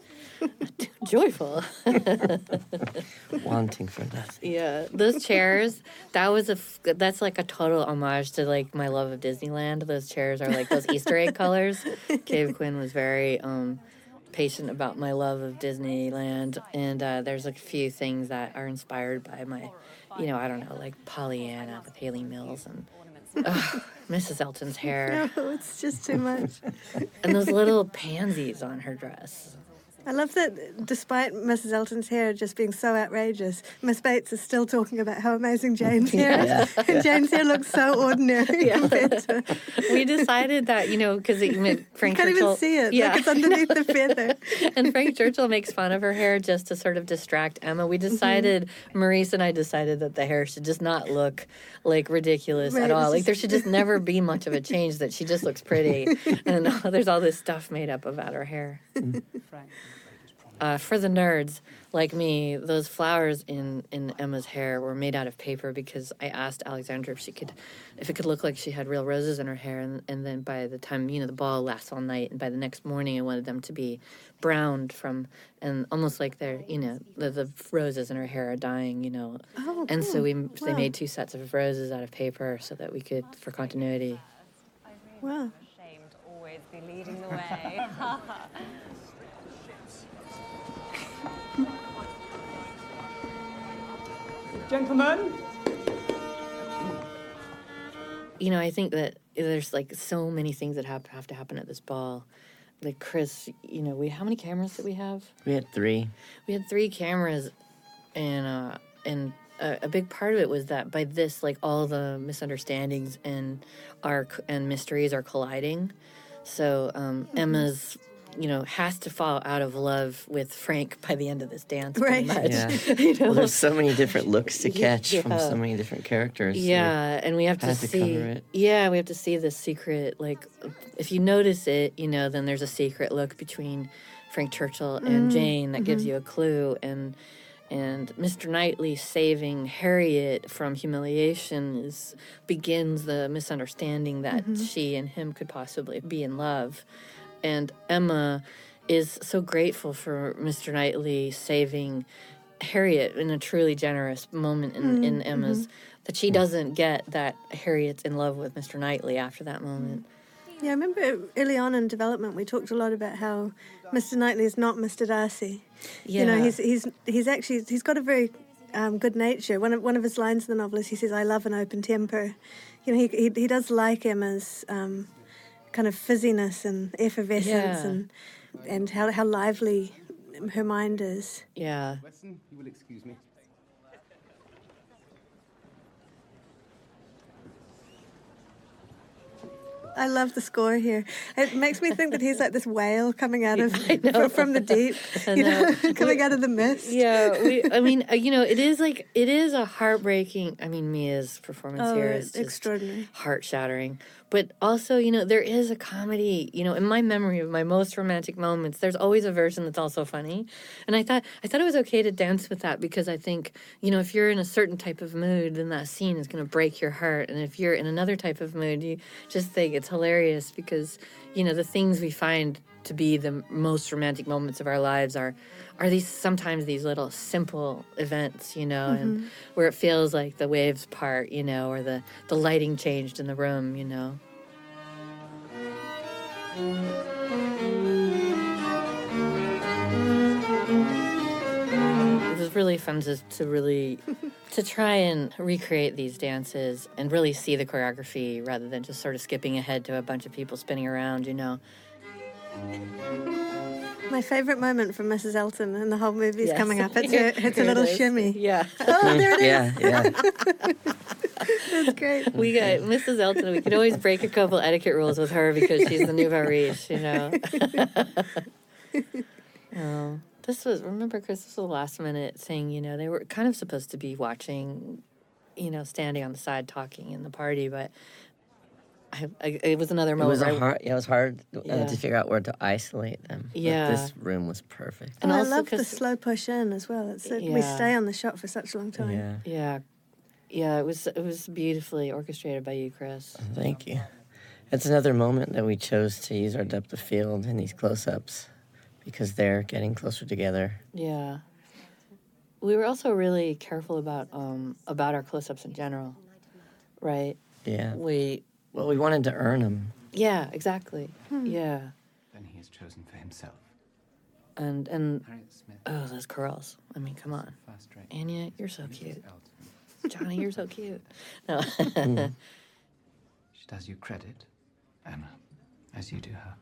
[SPEAKER 1] Joyful.
[SPEAKER 3] Wanting for nothing.
[SPEAKER 1] Yeah, those chairs. That was a. f- That's like a total homage to like my love of Disneyland. Those chairs are like those Easter egg colors. Kave Quinn was very um, patient about my love of Disneyland, and uh, there's a few things that are inspired by my, you know, I don't know, like Pollyanna with Hayley Mills and ugh, Mrs. Elton's hair,
[SPEAKER 2] No, it's just too much.
[SPEAKER 1] and those little pansies on her dress.
[SPEAKER 2] I love that despite Mrs. Elton's hair just being so outrageous, Miss Bates is still talking about how amazing Jane's hair is.
[SPEAKER 1] Yeah.
[SPEAKER 2] And Jane's hair looks so ordinary
[SPEAKER 1] Yeah.
[SPEAKER 2] compared to
[SPEAKER 1] we decided that you know because Frank
[SPEAKER 2] You can't even see it, like
[SPEAKER 1] Yeah,
[SPEAKER 2] it's underneath the feather.
[SPEAKER 1] and Frank Churchill makes fun of her hair just to sort of distract Emma. We mm-hmm. decided Marese and I decided that the hair should just not look like ridiculous
[SPEAKER 2] Right,
[SPEAKER 1] at all.
[SPEAKER 2] it's
[SPEAKER 1] Like there should just never be much of a change. That she just looks pretty, and there's all this stuff made up about her hair. Uh, for the nerds like me, those flowers in, in Emma's hair were made out of paper because I asked Alexandra if she could, if it could look like she had real roses in her hair, and, and then by the time you know the ball lasts all night, and by the next morning I wanted them to be browned from and almost like they're you know the, the roses in her hair are dying, you know,
[SPEAKER 2] Oh,
[SPEAKER 1] and so
[SPEAKER 2] cool.
[SPEAKER 1] we they made two sets of roses out of paper so that we could for continuity.
[SPEAKER 2] Wow.
[SPEAKER 4] Ashamed to always be leading the way.
[SPEAKER 14] Gentlemen,
[SPEAKER 1] you know, I think that there's like so many things that have, have to happen at this ball. Like Chris, you know, we how many cameras did we have?
[SPEAKER 3] We had three.
[SPEAKER 1] We had three cameras, and uh, and a, a big part of it was that by this, like all the misunderstandings and are and mysteries are colliding. So um, Emma's, you know, has to fall out of love with Frank by the end of this dance.
[SPEAKER 2] Right.
[SPEAKER 1] much.
[SPEAKER 3] Yeah.
[SPEAKER 1] you know?
[SPEAKER 3] Well, there's so many different looks to
[SPEAKER 1] Yeah.
[SPEAKER 3] catch from so many different characters. so
[SPEAKER 1] Yeah, and we have to
[SPEAKER 3] to
[SPEAKER 1] see.
[SPEAKER 3] cover.
[SPEAKER 1] Yeah, we have to see the secret. Like, if you notice it, you know, then there's a secret look between Frank Churchill and
[SPEAKER 2] Mm,
[SPEAKER 1] Jane that gives
[SPEAKER 2] mhm.
[SPEAKER 1] you a clue and and Mr. Knightley saving Harriet from humiliation is begins the misunderstanding that
[SPEAKER 2] Mhm.
[SPEAKER 1] she and him could possibly be in love. And Emma is so grateful for Mr. Knightley saving Harriet in a truly generous moment in, in
[SPEAKER 2] Mm,
[SPEAKER 1] Emma's
[SPEAKER 2] mhm.
[SPEAKER 1] that she doesn't get that Harriet's in love with Mr. Knightley after that moment.
[SPEAKER 2] Yeah, I remember early on in development we talked a lot about how Mr. Knightley is not Mr. Darcy. Yeah. You know, he's he's he's actually he's got a very um, good nature. One of one of his lines in the novel is he says, "I love an open temper." You know, he he, he does like Emma's um, kind of fizziness and effervescence
[SPEAKER 1] Yeah.
[SPEAKER 2] and and how how lively her mind is.
[SPEAKER 1] Yeah.
[SPEAKER 9] Weston, you will excuse me.
[SPEAKER 2] I love the score here. It makes me think that he's like this whale coming out of from the deep, you know,
[SPEAKER 1] know.
[SPEAKER 2] coming out of the mist.
[SPEAKER 1] Yeah, we, I mean, uh, you know, it is like it is a heartbreaking. I mean, Mia's performance
[SPEAKER 2] Oh,
[SPEAKER 1] here
[SPEAKER 2] it's
[SPEAKER 1] is just
[SPEAKER 2] extraordinary.
[SPEAKER 1] heart shattering. But also, you know, there is a comedy. You know, in my memory of my most romantic moments, there's always a version that's also funny. And I thought I thought it was okay to dance with that because I think you know if you're in a certain type of mood, then that scene is going to break your heart. And if you're in another type of mood, you just think it's hilarious because you know the things we find to be the most romantic moments of our lives are are these sometimes these little simple events you know and
[SPEAKER 2] Mhm.
[SPEAKER 1] where it feels like the waves part you know or the the lighting changed in the room you know it was really fun to, to really to try and recreate these dances and really see the choreography rather than just sort of skipping ahead to a bunch of people spinning around you know
[SPEAKER 2] My favourite moment from Mrs. Elton and the whole movie is
[SPEAKER 1] Yes.
[SPEAKER 2] coming up. It's
[SPEAKER 1] Here-
[SPEAKER 2] a it's a
[SPEAKER 1] here it
[SPEAKER 2] little shimmy.
[SPEAKER 1] Yeah.
[SPEAKER 2] Oh, there it is.
[SPEAKER 3] Yeah, yeah.
[SPEAKER 2] That's great.
[SPEAKER 1] We got Mrs. Elton. We could always break a couple etiquette rules with her because she's the nouveau riche, you know. oh, this was remember, Chris. This was the last minute thing. You know, they were kind of supposed to be watching, you know, standing on the side talking in the party, but I, I, it was another
[SPEAKER 3] It
[SPEAKER 1] moment.
[SPEAKER 3] was a hard. Yeah, it was hard uh,
[SPEAKER 1] Yeah.
[SPEAKER 3] to figure out where to isolate them. But
[SPEAKER 1] Yeah.
[SPEAKER 3] this room was perfect.
[SPEAKER 2] And
[SPEAKER 1] And
[SPEAKER 2] I love the slow push in as well. It's that we stay on the shot for such a long time.
[SPEAKER 3] Yeah.
[SPEAKER 1] Yeah, yeah. It was it was beautifully orchestrated by you, Chris.
[SPEAKER 3] Thank you. It's another moment that we chose to use our depth of field in these close-ups because they're getting closer together.
[SPEAKER 1] Yeah. We were also really careful about um about our close-ups in general, right?
[SPEAKER 3] Yeah.
[SPEAKER 1] We
[SPEAKER 3] Well, we wanted to earn them.
[SPEAKER 1] yeah, exactly.
[SPEAKER 2] Hmm.
[SPEAKER 1] Yeah.
[SPEAKER 7] Then he has chosen for himself.
[SPEAKER 1] And and
[SPEAKER 7] Smith.
[SPEAKER 1] oh, those curls. I mean, come on. Anya, you're so cute. Johnny, you're so cute. No.
[SPEAKER 7] She does you credit, Emma, as you do her.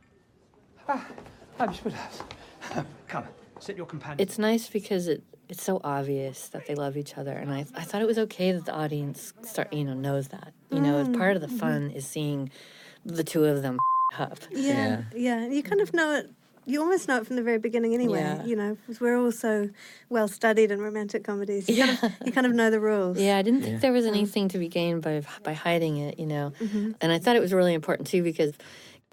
[SPEAKER 14] Ah, ah, Miss Woodhouse. Come, sit your companion.
[SPEAKER 1] it's nice because it it's so obvious that they love each other and I, I thought it was okay that the audience start you know knows that you know
[SPEAKER 2] Mm,
[SPEAKER 1] part of the
[SPEAKER 2] mhm.
[SPEAKER 1] fun is seeing the two of them up
[SPEAKER 2] Yeah, yeah. You kind of know it. You almost know it from the very beginning, anyway.
[SPEAKER 1] Yeah.
[SPEAKER 2] You know, 'cause we're all so well studied in romantic comedies. You, kind of, you kind of know the rules.
[SPEAKER 1] Yeah, I didn't
[SPEAKER 3] Yeah.
[SPEAKER 1] think there was anything to be gained by by hiding it, you know.
[SPEAKER 2] Mhm.
[SPEAKER 1] And I thought it was really important too because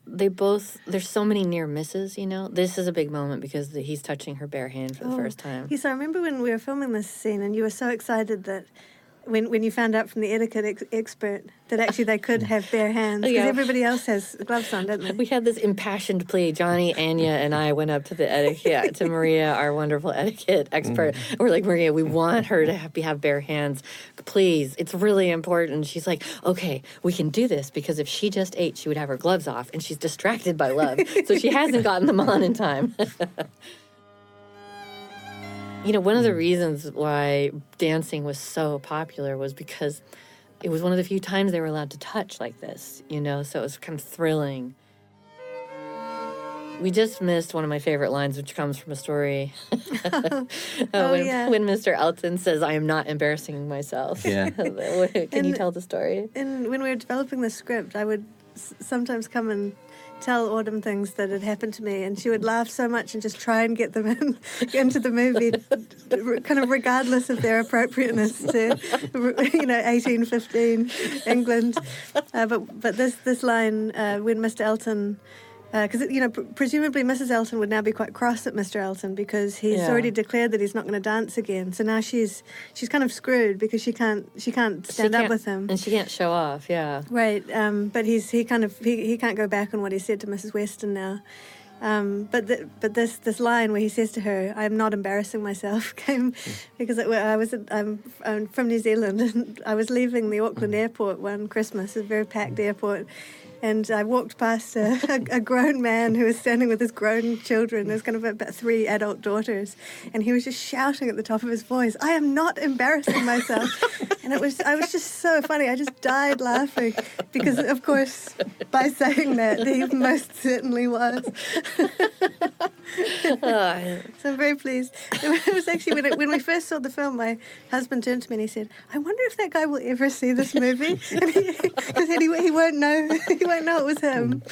[SPEAKER 1] they both there's so many near misses, you know. This is a big moment because the, he's touching her bare hand for the
[SPEAKER 2] Oh,
[SPEAKER 1] first time.
[SPEAKER 2] Yes, I remember when we were filming this scene, and you were so excited that when when you found out from the etiquette ex- expert that actually they could have bare hands because
[SPEAKER 1] Yeah.
[SPEAKER 2] everybody else has gloves on, don't they?
[SPEAKER 1] We had this impassioned plea. Johnny, Anya, and I went up to the etiquette to Maria, our wonderful etiquette mm-hmm. expert. And we're like, Maria, we want her to have, have bare hands. Please, it's really important. She's like, okay, we can do this because if she just ate, she would have her gloves off, and she's distracted by love, so she hasn't gotten them on in time. you know, one of the reasons why dancing was so popular was because it was one of the few times they were allowed to touch like this, you know, so it was kind of thrilling. We just missed one of my favorite lines, which comes from a story. Uh,
[SPEAKER 2] Oh,
[SPEAKER 1] when,
[SPEAKER 2] yeah.
[SPEAKER 1] when Mr. Elton says, I am not embarrassing myself.
[SPEAKER 3] Yeah.
[SPEAKER 1] Can you tell the story?
[SPEAKER 2] And when we were developing the script, I would s- sometimes come and tell Autumn things that had happened to me, and she would laugh so much and just try and get them in, into the movie, kind of regardless of their appropriateness to, you know, 1815 England. Uh, but but this this line, uh, when Mr. Elton because you know pr- presumably Mrs. Elton would now be quite cross at Mr. Elton because he's
[SPEAKER 1] Yeah.
[SPEAKER 2] already declared that he's not going to dance again. So now she's she's kind of screwed because she can't she can't stand up
[SPEAKER 1] can't-
[SPEAKER 2] with him.
[SPEAKER 1] and she can't show off. Yeah.
[SPEAKER 2] Right, um, but he's he kind of he, he can't go back on what he said to Mrs. Weston now. Um, but but this this line where he says to her, "I'm not embarrassing myself," came because it, I was I'm, I'm from New Zealand and I was leaving the Auckland airport one Christmas, a very packed airport. And I walked past a, a, a grown man who was standing with his grown children. There's kind of about three adult daughters, and he was just shouting at the top of his voice, "I am not embarrassing myself." and it was I was just so funny. I just died laughing because, of course, by saying that, he most certainly was. so I'm very pleased. It was actually when, it, when we first saw the film, my husband turned to me and he said, "I wonder if that guy will ever see this movie." Because he, he, he won't know. He won't know it was him.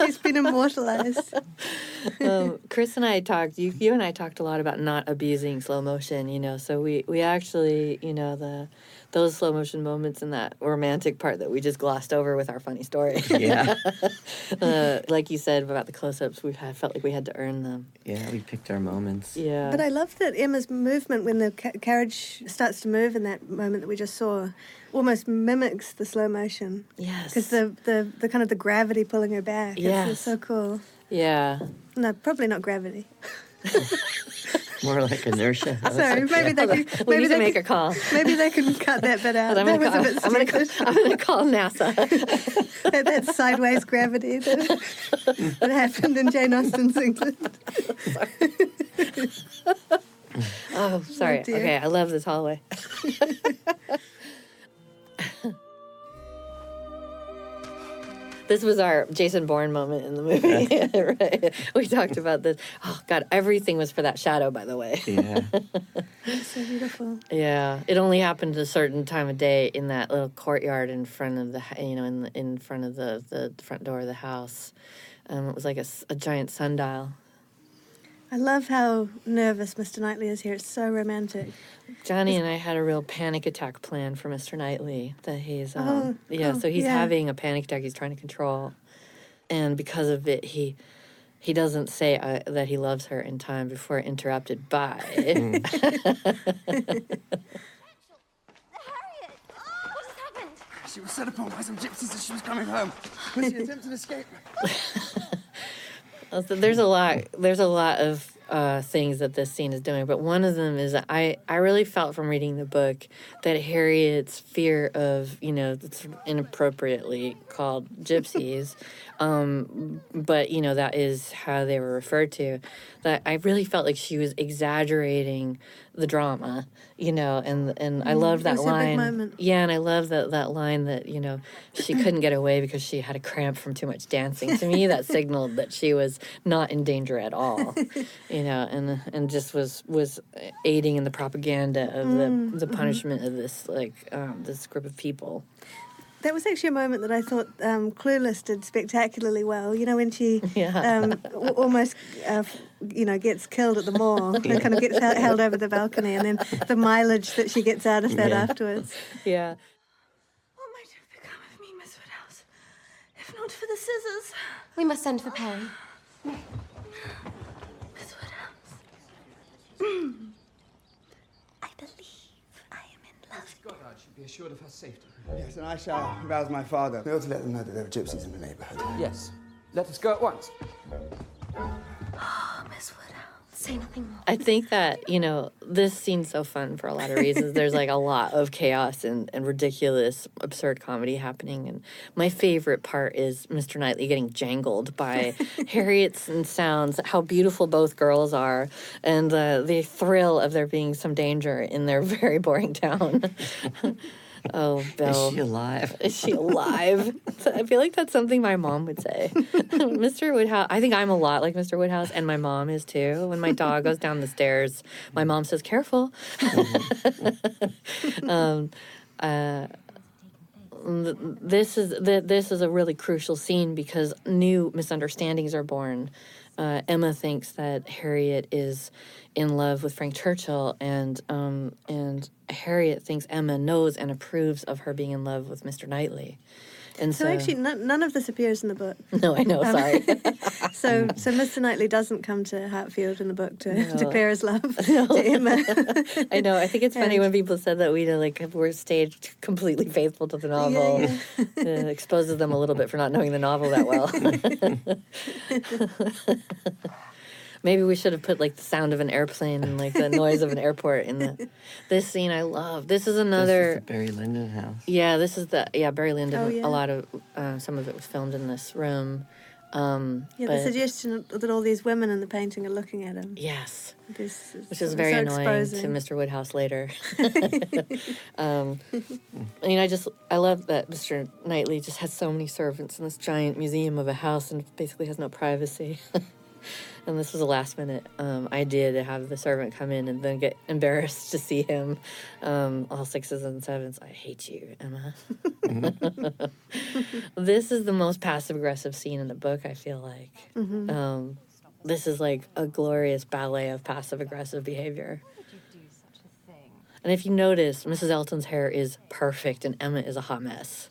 [SPEAKER 2] He's been immortalized.
[SPEAKER 1] um, Chris and I talked. You, you and I talked a lot about not abusing slow motion. You know, so we we actually, you know, the those slow motion moments and that romantic part that we just glossed over with our funny story.
[SPEAKER 3] Yeah.
[SPEAKER 1] uh, like you said about the close ups, we had felt like we had to earn them.
[SPEAKER 3] Yeah, we picked our moments.
[SPEAKER 1] Yeah.
[SPEAKER 2] But I love that Emma's movement when the ca- carriage starts to move in that moment that we just saw almost mimics the slow motion.
[SPEAKER 1] Yes.
[SPEAKER 2] Because the, the, the kind of the gravity pulling her back. It's-
[SPEAKER 1] Yes.
[SPEAKER 2] It's, so cool.
[SPEAKER 1] Yeah.
[SPEAKER 2] No, probably not gravity.
[SPEAKER 3] More like inertia.
[SPEAKER 2] Sorry, maybe they
[SPEAKER 1] Hold
[SPEAKER 2] can.
[SPEAKER 1] on. We
[SPEAKER 2] maybe
[SPEAKER 1] need to
[SPEAKER 2] they
[SPEAKER 1] make
[SPEAKER 2] can,
[SPEAKER 1] a call.
[SPEAKER 2] Maybe they can cut that bit out.
[SPEAKER 1] I'm
[SPEAKER 2] that
[SPEAKER 1] gonna,
[SPEAKER 2] was a
[SPEAKER 1] call,
[SPEAKER 2] bit
[SPEAKER 1] I'm, gonna,
[SPEAKER 2] stupid.
[SPEAKER 1] I'm gonna call NASA.
[SPEAKER 2] that, that sideways gravity that, that happened in Jane Austen's England.
[SPEAKER 1] oh, sorry.
[SPEAKER 2] Oh, dear.
[SPEAKER 1] okay, I love this hallway. This was our Jason Bourne moment in the movie. right? We talked about this. Oh God, everything was for that shadow. By the way.
[SPEAKER 3] Yeah.
[SPEAKER 2] So beautiful.
[SPEAKER 1] Yeah, it only happened at a certain time of day in that little courtyard in front of the, you know, in in front of the, the front door of the house. Um, it was like a giant sundial.
[SPEAKER 2] I love how nervous Mr. Knightley is here. It's so romantic.
[SPEAKER 1] Johnny and I had a real panic attack plan for Mr. Knightley that he's, um,
[SPEAKER 2] Oh,
[SPEAKER 1] yeah,
[SPEAKER 2] oh,
[SPEAKER 1] so he's
[SPEAKER 2] yeah.
[SPEAKER 1] having a panic attack he's trying to control, and because of it, he he doesn't say uh, that he loves her in time before interrupted by.
[SPEAKER 12] She was set upon by some gypsies as she was coming home. She attempted escape.
[SPEAKER 1] There's a lot there's a lot of uh, things that this scene is doing but one of them is I, I really felt from reading the book that harriet's fear of you know that's inappropriately called gypsies um, but you know that is how they were referred to. That i really felt like she was exaggerating the drama you know and and i
[SPEAKER 2] Mm,
[SPEAKER 1] love that
[SPEAKER 2] was a big
[SPEAKER 1] line. yeah and i love that that line that you know she couldn't get away because she had a cramp from too much dancing. To me that signaled that she was not in danger at all you know and and just was was aiding in the propaganda of
[SPEAKER 2] Mm,
[SPEAKER 1] the the
[SPEAKER 2] mhm.
[SPEAKER 1] punishment of this like um, this group of people
[SPEAKER 2] That was actually a moment that I thought um, Clueless did spectacularly well. You know, when she
[SPEAKER 1] Yeah.
[SPEAKER 2] um, w- almost, uh, you know, gets killed at the mall and kind of gets held, held over the balcony, and then the mileage that she gets out of that
[SPEAKER 1] Yeah.
[SPEAKER 2] afterwards.
[SPEAKER 1] yeah
[SPEAKER 2] What might have become of me, Miss Woodhouse, if not for the scissors?
[SPEAKER 4] We must send for Perry.
[SPEAKER 2] Miss Woodhouse. I believe I am in love.
[SPEAKER 10] Goddard should be assured of her safety.
[SPEAKER 12] Yes, and I shall rouse my father. We ought to let them know that there are gypsies in the neighbourhood.
[SPEAKER 10] Yes. Let us go at once.
[SPEAKER 2] Oh, Miss Woodhouse.
[SPEAKER 4] Say nothing more.
[SPEAKER 1] I think that, you know, this scene's so fun for a lot of reasons. There's like a lot of chaos and, and ridiculous, absurd comedy happening. And my favorite part is Mr. Knightley getting jangled by Harriet's and sounds, how beautiful both girls are, and uh, the thrill of there being some danger in their very boring town. Oh, Bill.
[SPEAKER 3] Is she alive?
[SPEAKER 1] Is she alive? I feel like that's something my mom would say. Mr. Woodhouse, I think I'm a lot like Mr. Woodhouse, and my mom is too. When my dog goes down the stairs, my mom says, careful. um, uh, this is this is a really crucial scene because new misunderstandings are born. Uh, Emma thinks that Harriet is in love with Frank Churchill, and um, and Harriet thinks Emma knows and approves of her being in love with Mr. Knightley. And
[SPEAKER 2] So,
[SPEAKER 1] so,
[SPEAKER 2] actually, none, none of this appears in the book.
[SPEAKER 1] no, I know.
[SPEAKER 2] Um,
[SPEAKER 1] Sorry.
[SPEAKER 2] so, so Mr. Knightley doesn't come to Hartfield in the book to, to
[SPEAKER 1] No.
[SPEAKER 2] bear his love to Emma.
[SPEAKER 1] I know. I think it's funny
[SPEAKER 2] And-
[SPEAKER 1] when people said that we like were staged completely faithful to the novel.
[SPEAKER 2] yeah.
[SPEAKER 1] uh, exposes them a little bit for not knowing the novel that well. Maybe we should have put like the sound of an airplane and like the noise of an airport in the. This scene I love. This is
[SPEAKER 3] This is
[SPEAKER 1] another.
[SPEAKER 3] the Barry Lyndon house.
[SPEAKER 1] Yeah, this is the yeah Barry Lyndon.
[SPEAKER 2] Oh, yeah.
[SPEAKER 1] A lot of uh, some of it was filmed in this room. Um,
[SPEAKER 2] Yeah, the suggestion that all these women in the painting are looking at him.
[SPEAKER 1] Yes.
[SPEAKER 2] This
[SPEAKER 1] which is very
[SPEAKER 2] so
[SPEAKER 1] annoying
[SPEAKER 2] exposing.
[SPEAKER 1] to Mr. Woodhouse later. um, I mean, I just I love that Mr. Knightley just has so many servants in this giant museum of a house and basically has no privacy. And this was a last minute um, idea to have the servant come in and then get embarrassed to see him. Um, all sixes and sevens. I hate you, Emma. this is the most passive aggressive scene in the book. I feel like.
[SPEAKER 2] Mhm.
[SPEAKER 1] Um, this is like a glorious ballet of passive aggressive behavior. And if you notice, Mrs. Elton's hair is perfect and Emma is a hot mess.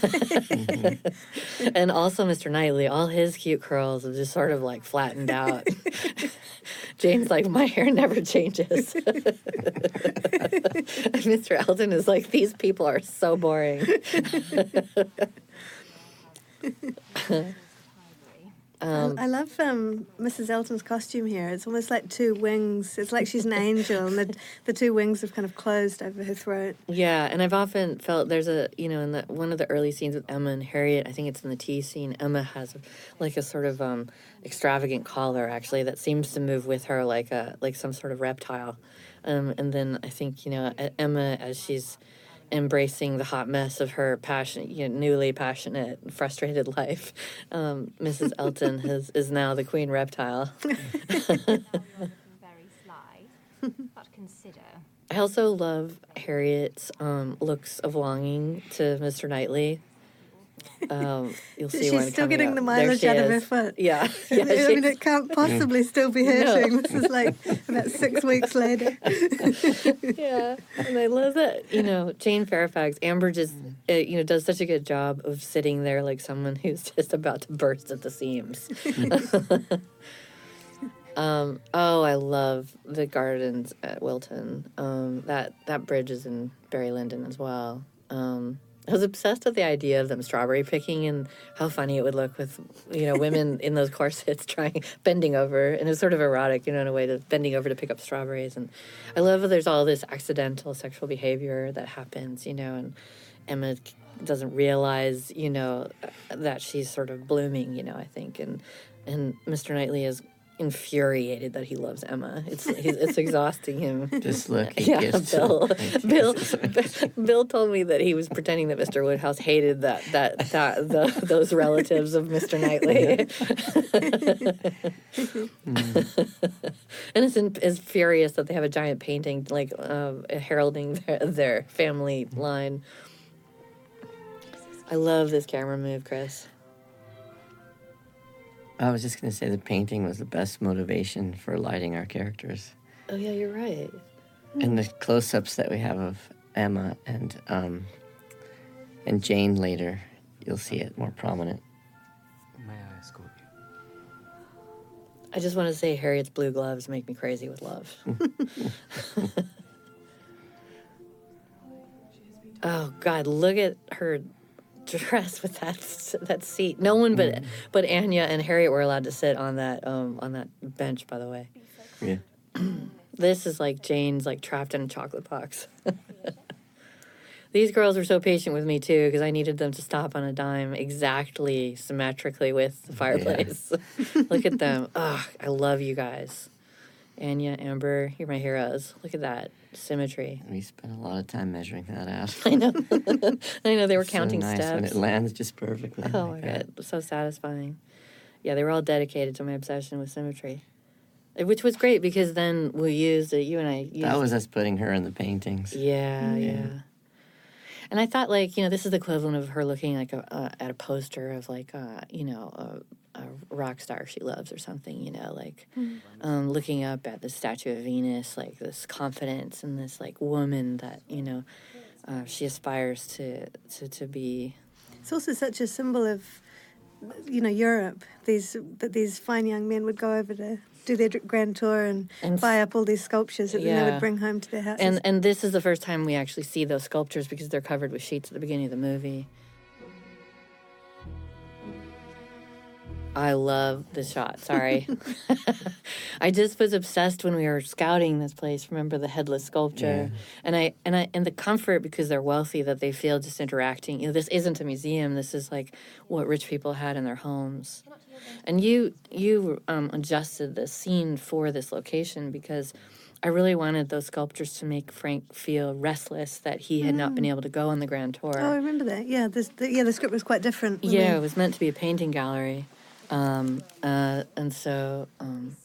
[SPEAKER 1] Mm-hmm. and also Mr. Knightley, all his cute curls are just sort of like flattened out. Jane's like, my hair never changes. and Mr. Elton is like, these people are so boring. Um,
[SPEAKER 2] I love um, Mrs. Elton's costume here. It's almost like two wings. It's like she's an angel, and the, the two wings have kind of closed over her throat.
[SPEAKER 1] Yeah, and I've often felt there's a you know in the one of the early scenes with Emma and Harriet, I think it's in the tea scene. Emma has like a sort of um, extravagant collar actually that seems to move with her like a like some sort of reptile, um, and then I think you know Emma as she's embracing the hot mess of her passion, you know, newly passionate, frustrated life. Um, Mrs. Elton has is now the queen reptile.
[SPEAKER 6] Very sly, but consider.
[SPEAKER 1] I also love Harriet's um, looks of longing to Mr. Knightley. Um, you'll see
[SPEAKER 2] She's still
[SPEAKER 1] coming
[SPEAKER 2] getting
[SPEAKER 1] up.
[SPEAKER 2] the mileage out of her
[SPEAKER 1] is.
[SPEAKER 2] foot.
[SPEAKER 1] Yeah,
[SPEAKER 2] I
[SPEAKER 1] yeah.
[SPEAKER 2] mean, it can't possibly still be
[SPEAKER 1] No.
[SPEAKER 2] hurting. This is like about six weeks later.
[SPEAKER 1] yeah, and I love that you know Jane Fairfax. Amber just uh, you know does such a good job of sitting there like someone who's just about to burst at the seams. um, oh, I love the gardens at Wilton. Um, that that bridge is in Barry Lyndon as well. Um, I was obsessed with the idea of them strawberry picking and how funny it would look with, you know, women in those corsets trying bending over, and it was sort of erotic, you know, in a way to bending over to pick up strawberries. And I love that there's all this accidental sexual behavior that happens, you know, and Emma doesn't realize, you know, that she's sort of blooming, you know. I think, and and Mr. Knightley is infuriated that he loves Emma. It's he's, it's exhausting him.
[SPEAKER 3] Just look
[SPEAKER 1] yeah, Bill. Bill. Bill told me that he was pretending that Mr. Woodhouse hated that that that the, those relatives of Mr. Knightley, and is, in, is furious that they have a giant painting like um, heralding their, their family line. I love this camera move, Chris.
[SPEAKER 3] I was just going to say the painting was the best motivation for lighting our characters.
[SPEAKER 1] Oh yeah, you're right.
[SPEAKER 3] And the close ups that we have of Emma and um, and Jane later, you'll see it more prominent.
[SPEAKER 7] May I escort you?
[SPEAKER 1] I just want to say Harriet's blue gloves make me crazy with love. oh God, look at her dress with that that seat. No one but but Anya and Harriet were allowed to sit on that um on that bench. By the way,
[SPEAKER 3] Yeah.
[SPEAKER 1] this is like Jane's like trapped in a chocolate box. These girls were so patient with me too because I needed them to stop on a dime exactly symmetrically with the fireplace. Look at them. Ugh, I love you guys. Anya, Amber, you're my heroes. Look at that symmetry.
[SPEAKER 3] We spent a lot of time measuring that out.
[SPEAKER 1] I know. I know they were
[SPEAKER 3] It's so
[SPEAKER 1] counting
[SPEAKER 3] nice
[SPEAKER 1] steps.
[SPEAKER 3] when it lands just perfectly.
[SPEAKER 1] Oh
[SPEAKER 3] like
[SPEAKER 1] my
[SPEAKER 3] that.
[SPEAKER 1] god, so satisfying. Yeah, they were all dedicated to my obsession with symmetry, Uh, which was great because then we used it. You and I used
[SPEAKER 3] That was us putting her in the paintings.
[SPEAKER 1] Yeah, yeah. And I thought, like, you know, this is the equivalent of her looking like a, uh, at a poster of like, uh, you know, a, a rock star she loves or something. You know, like
[SPEAKER 2] Mm.
[SPEAKER 1] um, looking up at the statue of Venus, like this confidence and this like woman that you know uh, she aspires to to to be
[SPEAKER 2] It's also such a symbol of, you know, Europe. These that these fine young men would go over to do their grand tour and,
[SPEAKER 1] And
[SPEAKER 2] buy up all these sculptures that then they would bring home to their houses.
[SPEAKER 1] And and this is the first time we actually see those sculptures because they're covered with sheets at the beginning of the movie. I love the shot. Sorry. I just was obsessed when we were scouting this place. Remember the headless sculpture, and I and I and the comfort because they're wealthy that they feel just interacting. You know, this isn't a museum. This is like what rich people had in their homes. And you you um, adjusted the scene for this location because I really wanted those sculptures to make Frank feel restless that he had not been
[SPEAKER 2] Mm.
[SPEAKER 1] able to go on the grand tour.
[SPEAKER 2] oh, I remember that. Yeah, this, the, yeah, the script was quite different.
[SPEAKER 1] Yeah,
[SPEAKER 2] we-
[SPEAKER 1] it was meant to be a painting gallery, um, uh, and so um,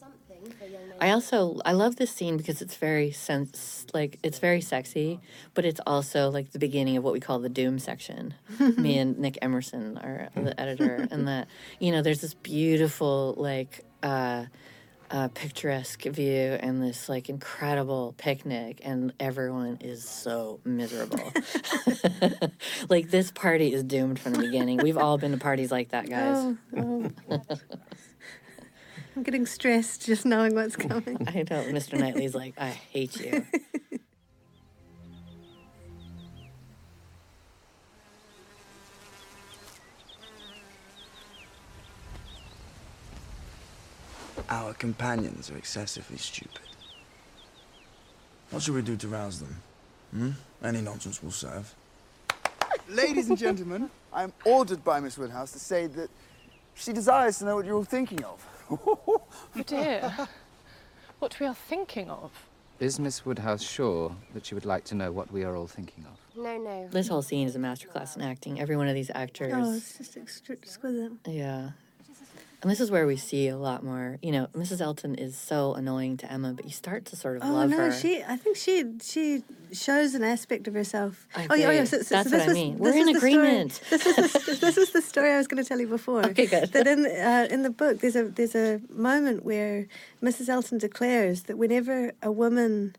[SPEAKER 1] I also I love this scene because it's very sense like it's very sexy, but it's also like the beginning of what we call the doom section. Me and Nick Emerson are the editor, and that you know there's this beautiful like. Uh, uh, picturesque view and this like incredible picnic and everyone is so miserable like this party is doomed from the beginning we've all been to parties like that guys
[SPEAKER 2] Oh, oh. I'm getting stressed just knowing what's coming.
[SPEAKER 1] I know Mr. Knightley's like, I hate you.
[SPEAKER 12] Our companions are excessively stupid. What should we do to rouse them? Hmm? Any nonsense will serve.
[SPEAKER 17] Ladies and gentlemen, I am ordered by Miss Woodhouse to say that she desires to know what you're all thinking of.
[SPEAKER 8] Oh dear. what we are thinking of.
[SPEAKER 7] Is Miss Woodhouse sure that she would like to know what we are all thinking of?
[SPEAKER 4] No, no.
[SPEAKER 1] This whole scene is a masterclass in acting. Every one of these actors.
[SPEAKER 2] Oh, it's just exquisite.
[SPEAKER 1] Yeah. And this is where we see a lot more. You know, Mrs. Elton is so annoying to Emma, but you start to sort of
[SPEAKER 2] Oh
[SPEAKER 1] love
[SPEAKER 2] no,
[SPEAKER 1] her.
[SPEAKER 2] she. I think she she shows an aspect of herself.
[SPEAKER 1] I
[SPEAKER 2] oh yeah, oh, yeah. So, so,
[SPEAKER 1] That's
[SPEAKER 2] so
[SPEAKER 1] what
[SPEAKER 2] this
[SPEAKER 1] I
[SPEAKER 2] was,
[SPEAKER 1] mean.
[SPEAKER 2] this
[SPEAKER 1] We're in agreement.
[SPEAKER 2] This is the, this is the story I was going to tell you before.
[SPEAKER 1] Okay, good.
[SPEAKER 2] That in uh, in the book, there's a there's a moment where Mrs. Elton declares that whenever a woman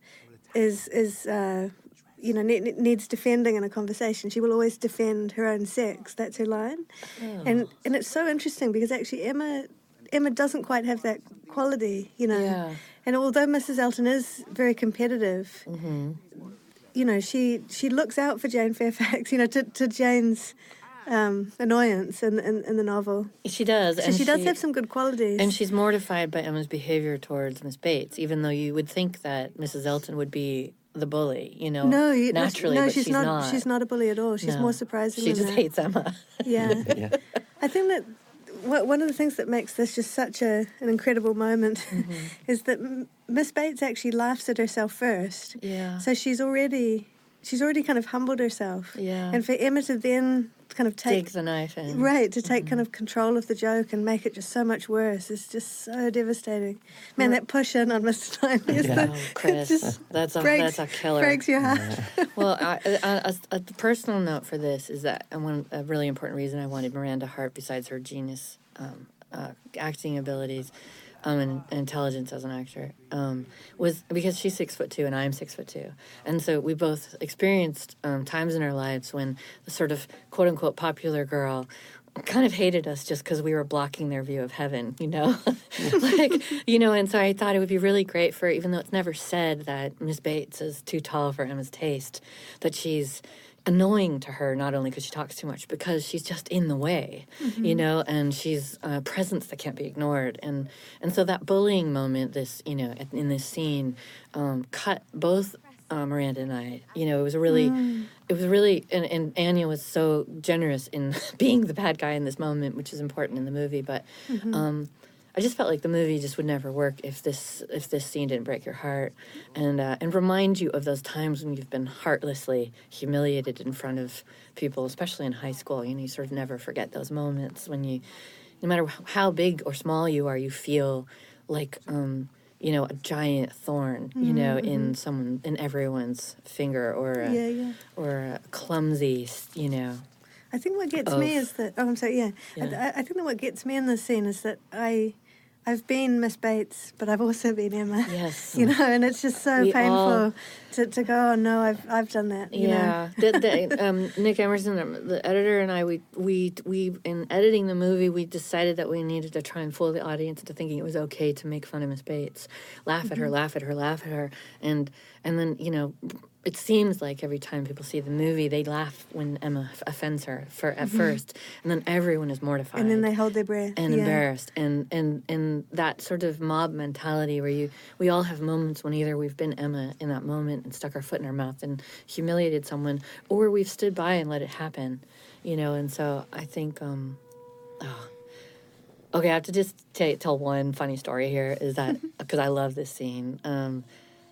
[SPEAKER 2] is is uh, you know ne- ne- needs defending in a conversation, she will always defend her own sex. That's her line, and and it's so interesting because actually Emma Emma doesn't quite have that quality, you know.
[SPEAKER 1] Yeah.
[SPEAKER 2] And although Mrs. Elton is very competitive,
[SPEAKER 1] Mm-hmm.
[SPEAKER 2] you know, she she looks out for Jane Fairfax, you know, to, to Jane's um, annoyance in, in in the novel.
[SPEAKER 1] She does.
[SPEAKER 2] So
[SPEAKER 1] and
[SPEAKER 2] she does have some good qualities.
[SPEAKER 1] And she's mortified by Emma's behavior towards Miss Bates, even though you would think that Mrs. Elton would be the bully, you know,
[SPEAKER 2] no, you,
[SPEAKER 1] naturally,
[SPEAKER 2] no,
[SPEAKER 1] but
[SPEAKER 2] she's,
[SPEAKER 1] she's
[SPEAKER 2] not, She's not a bully at all. She's
[SPEAKER 1] No.
[SPEAKER 2] more surprising.
[SPEAKER 1] She
[SPEAKER 2] than
[SPEAKER 1] just
[SPEAKER 2] that.
[SPEAKER 1] hates Emma.
[SPEAKER 2] Yeah.
[SPEAKER 3] yeah.
[SPEAKER 2] I think that wha- one of the things that makes this just such a, an incredible moment
[SPEAKER 1] Mm-hmm.
[SPEAKER 2] is that Miss Bates actually laughs at herself first.
[SPEAKER 1] Yeah.
[SPEAKER 2] So she's already she's already kind of humbled herself.
[SPEAKER 1] Yeah.
[SPEAKER 2] And for Emma to then kind of take
[SPEAKER 1] Take the knife in.
[SPEAKER 2] right to take
[SPEAKER 1] Mm-hmm.
[SPEAKER 2] kind of control of the joke and make it just so much worse is just so devastating. Man, that push in on Mr. Knightley is
[SPEAKER 1] Yeah.
[SPEAKER 2] the
[SPEAKER 1] Oh, Chris,
[SPEAKER 2] just
[SPEAKER 1] that's a
[SPEAKER 2] breaks,
[SPEAKER 1] that's a killer.
[SPEAKER 2] breaks your heart.
[SPEAKER 1] well, I, I, a, a personal note for this is that one a really important reason I wanted Miranda Hart, besides her genius um, uh, acting abilities um, and, intelligence as an actor, um, was because she's six foot two and I'm six foot two, and so we both experienced um, times in our lives when the sort of quote unquote popular girl kind of hated us just because we were blocking their view of heaven, you know? like, you know, and so I thought it would be really great for, even though it's never said that Miss Bates is too tall for Emma's taste, that she's annoying to her, not only because she talks too much, because she's just in the way, you
[SPEAKER 2] Mhm.
[SPEAKER 1] know, and she's a presence that can't be ignored. And, and so that bullying moment, this, you know, in- this scene, um, cut both uh, Miranda and I, you know, it was a really,
[SPEAKER 2] Mm.
[SPEAKER 1] it was really, and, and Anya was so generous in being the bad guy in this moment, which is important in the movie. But
[SPEAKER 2] Mhm.
[SPEAKER 1] um, I just felt like the movie just would never work if this if this scene didn't break your heart, and uh, and remind you of those times when you've been heartlessly humiliated in front of people, especially in high school. You know, you sort of never forget those moments when you, no matter how big or small you are, you feel like. Um, you know, a giant thorn, you know,
[SPEAKER 2] Mhm,
[SPEAKER 1] in
[SPEAKER 2] mhm.
[SPEAKER 1] someone, in everyone's finger, or a,
[SPEAKER 2] Yeah, yeah.
[SPEAKER 1] or a clumsy, you know.
[SPEAKER 2] I think what gets me is that oh, I'm sorry. Yeah,
[SPEAKER 1] Yeah.
[SPEAKER 2] I, I think that what gets me in this scene is that I, I've been Miss Bates, but I've also been Emma.
[SPEAKER 1] Yes.
[SPEAKER 2] You know, and it's just so
[SPEAKER 1] We
[SPEAKER 2] painful
[SPEAKER 1] all-
[SPEAKER 2] to, to go, oh no, I've I've done that. You
[SPEAKER 1] yeah,
[SPEAKER 2] Know?
[SPEAKER 1] the, the, um, Nick Emerson, um, the editor, and I, we, we, we, in editing the movie, we decided that we needed to try and fool the audience into thinking it was okay to make fun of Miss Bates, laugh at her,
[SPEAKER 2] Mhm.
[SPEAKER 1] laugh at her, laugh at her, and and then you know, it seems like every time people see the movie, they laugh when Emma f- offends her for at
[SPEAKER 2] Mhm.
[SPEAKER 1] first, and then everyone is mortified
[SPEAKER 2] And then they hold their breath.
[SPEAKER 1] and
[SPEAKER 2] yeah.
[SPEAKER 1] embarrassed and and and that sort of mob mentality where you we all have moments when either we've been Emma in that moment and stuck our foot in our mouth and humiliated someone or we've stood by and let it happen you know and so I think um oh, okay I have to just ta tell one funny story here is that because I love this scene um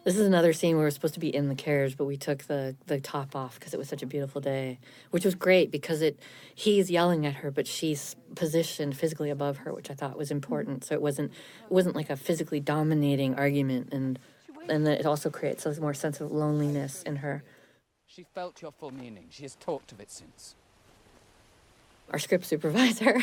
[SPEAKER 1] this is another scene where we're supposed to be in the carriage, but we took the the top off because it was such a beautiful day, which was great because it he's yelling at her, but she's positioned physically above her, which I thought was important. So it wasn't it wasn't like a physically dominating argument, and and that it also creates a more sense of loneliness in her.
[SPEAKER 10] She felt your full meaning. She has talked of it since.
[SPEAKER 1] Our script supervisor,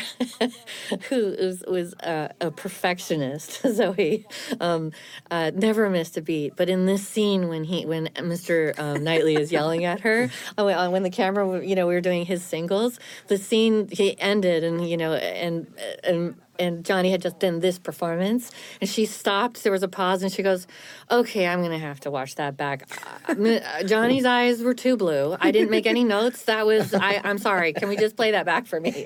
[SPEAKER 1] who was uh, a perfectionist, Zoe, um, uh, never missed a beat. But in this scene, when he, when Mr. Um, Knightley is yelling at her, when- uh, when the camera, you know, we were doing his singles, the scene he ended, and you know, and and and Johnny had just done this performance, and she stopped. There was a pause, and she goes, "Okay, I'm gonna have to watch that back." Uh, Johnny's eyes were too blue. I didn't make any notes. That was I. I'm sorry. Can we just play that back for me?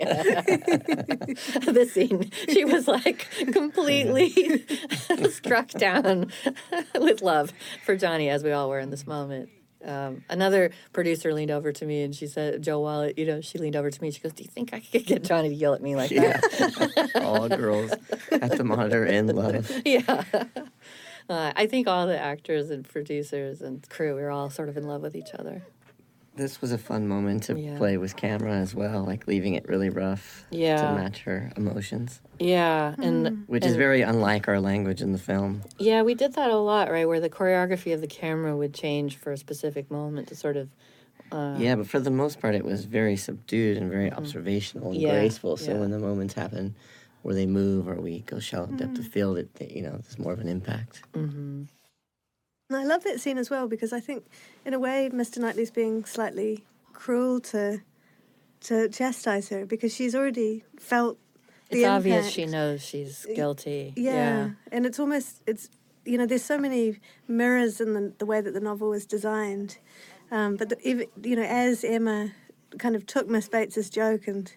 [SPEAKER 1] the scene, she was like completely struck down with love for Johnny, as we all were in this moment. Um, another producer leaned over to me and she said, Jo Wallett, you know, she leaned over to me. She goes, Do you think I could get Johnny to yell at me like that?
[SPEAKER 3] all girls at the monitor in love.
[SPEAKER 1] yeah. Uh, I think all the actors and producers and crew, we were all sort of in love with each other.
[SPEAKER 3] This was a fun moment to
[SPEAKER 1] Yeah.
[SPEAKER 3] play with camera as well, like leaving it really rough
[SPEAKER 1] Yeah.
[SPEAKER 3] to match her emotions.
[SPEAKER 1] Yeah, and
[SPEAKER 3] Which is very unlike our language in the film.
[SPEAKER 1] Yeah, we did that a lot, right? Where the choreography of the camera would change for a specific moment to sort of. Uh,
[SPEAKER 3] yeah, but for the most part, it was very subdued and very observational and.
[SPEAKER 1] Yeah,
[SPEAKER 3] graceful. So
[SPEAKER 1] yeah.
[SPEAKER 3] when the moments happen where they move or we go shallow depth
[SPEAKER 1] Mm.
[SPEAKER 3] of field, it, it, you know, there's more of an impact.
[SPEAKER 1] Mm-hmm.
[SPEAKER 2] And I love that scene as well because I think, in a way, Mr. Knightley's being slightly cruel to to chastise her because she's already felt the
[SPEAKER 1] It's obvious
[SPEAKER 2] impact.
[SPEAKER 1] she knows she's guilty.
[SPEAKER 2] Yeah. and it's almost it's you know there's so many mirrors in the the way that the novel was designed, um, but the, even, you know as Emma kind of took Miss Bates's joke and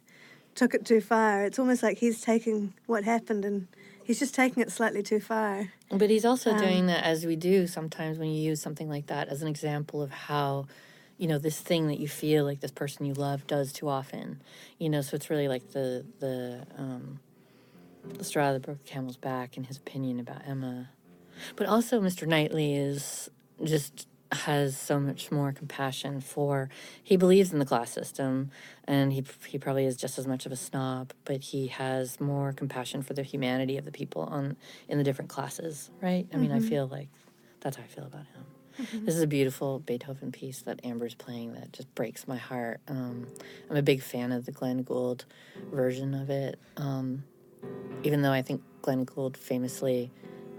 [SPEAKER 2] took it too far, it's almost like he's taking what happened and he's just taking it slightly too far.
[SPEAKER 1] But he's also
[SPEAKER 2] Um,
[SPEAKER 1] doing that as we do sometimes when you use something like that as an example of how, you know, this thing that you feel like this person you love does too often. You know, so it's really like the the um, the straw that broke the camel's back in his opinion about Emma. But also, Mr. Knightley is just has so much more compassion for. He believes in the class system, and he he probably is just as much of a snob. But he has more compassion for the humanity of the people on in the different classes. Right? I mean, I
[SPEAKER 2] Mhm.
[SPEAKER 1] feel like that's how I feel about him.
[SPEAKER 2] Mhm.
[SPEAKER 1] This is a beautiful Beethoven piece that Amber's playing that just breaks my heart. Um, I'm a big fan of the Glenn Gould version of it, um, even though I think Glenn Gould famously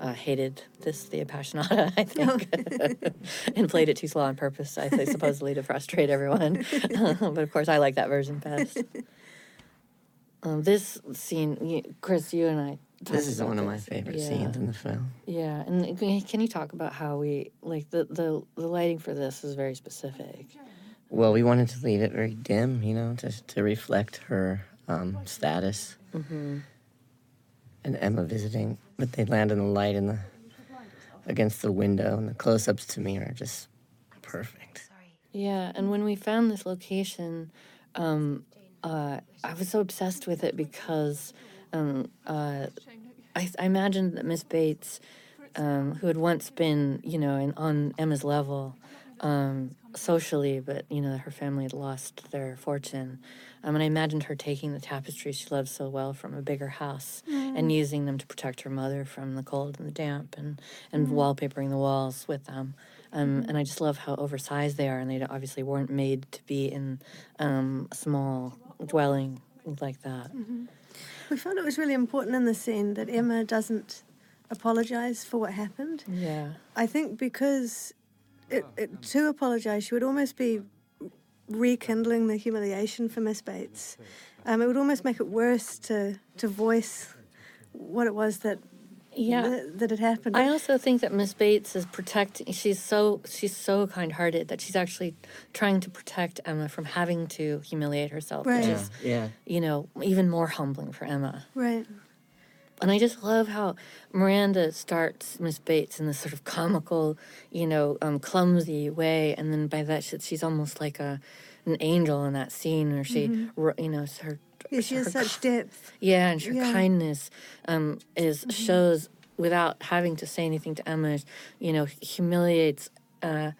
[SPEAKER 1] uh, hated this, the Appassionata, I think, and played it too slow on purpose, I think, supposedly to frustrate everyone. but of course, I like that version best. Um, this scene, y- Chris, you and I.
[SPEAKER 3] This is
[SPEAKER 1] about
[SPEAKER 3] one of my favorite
[SPEAKER 1] Yeah.
[SPEAKER 3] scenes in the film.
[SPEAKER 1] Yeah, and can you- can you talk about how we like the the the lighting for this is very specific.
[SPEAKER 3] Well, we wanted to leave it very dim, you know, to, to reflect her um, status
[SPEAKER 1] Mm-hmm.
[SPEAKER 3] And Emma visiting. But they land in the light in the against the window, and the close-ups to me are just perfect.
[SPEAKER 1] Yeah, and when we found this location, um, uh, I was so obsessed with it because um, uh, I, I imagined that Miss Bates, um, who had once been, you know, in, on Emma's level um, socially, but you know, her family had lost their fortune. Um, and I imagined her taking the tapestries she loved so well from a bigger house and
[SPEAKER 2] Mm.
[SPEAKER 1] using them to protect her mother from the cold and the damp, and and
[SPEAKER 2] Mm.
[SPEAKER 1] wallpapering the walls with them. Um, and I just love how oversized they are, and they obviously weren't made to be in um, a small dwelling like that.
[SPEAKER 2] Mhm. We felt it was really important in the scene that Emma doesn't apologise for what happened.
[SPEAKER 1] Yeah.
[SPEAKER 2] I think because it, it, to apologise, she would almost be rekindling the humiliation for Miss Bates. Um, it would almost make it worse to to voice what it was that
[SPEAKER 1] Yeah.
[SPEAKER 2] that, that had happened.
[SPEAKER 1] I also think that Miss Bates is protecting. She's so she's so kind-hearted that she's actually trying to protect Emma from having to humiliate herself,
[SPEAKER 2] Right.
[SPEAKER 1] which
[SPEAKER 2] Yeah,
[SPEAKER 1] is
[SPEAKER 3] yeah.
[SPEAKER 1] you know even more humbling for Emma.
[SPEAKER 2] right.
[SPEAKER 1] And I just love how Miranda starts Miss Bates in this sort of comical, you know, um, clumsy way, and then by that she, she's almost like a an angel in that scene where she,
[SPEAKER 2] Mhm.
[SPEAKER 1] you know, her
[SPEAKER 2] Yeah, she has such depth.
[SPEAKER 1] yeah, and her
[SPEAKER 2] Yeah. Mm-hmm.
[SPEAKER 1] kindness um, is shows without having to say anything to Emma. You know, humiliates uh,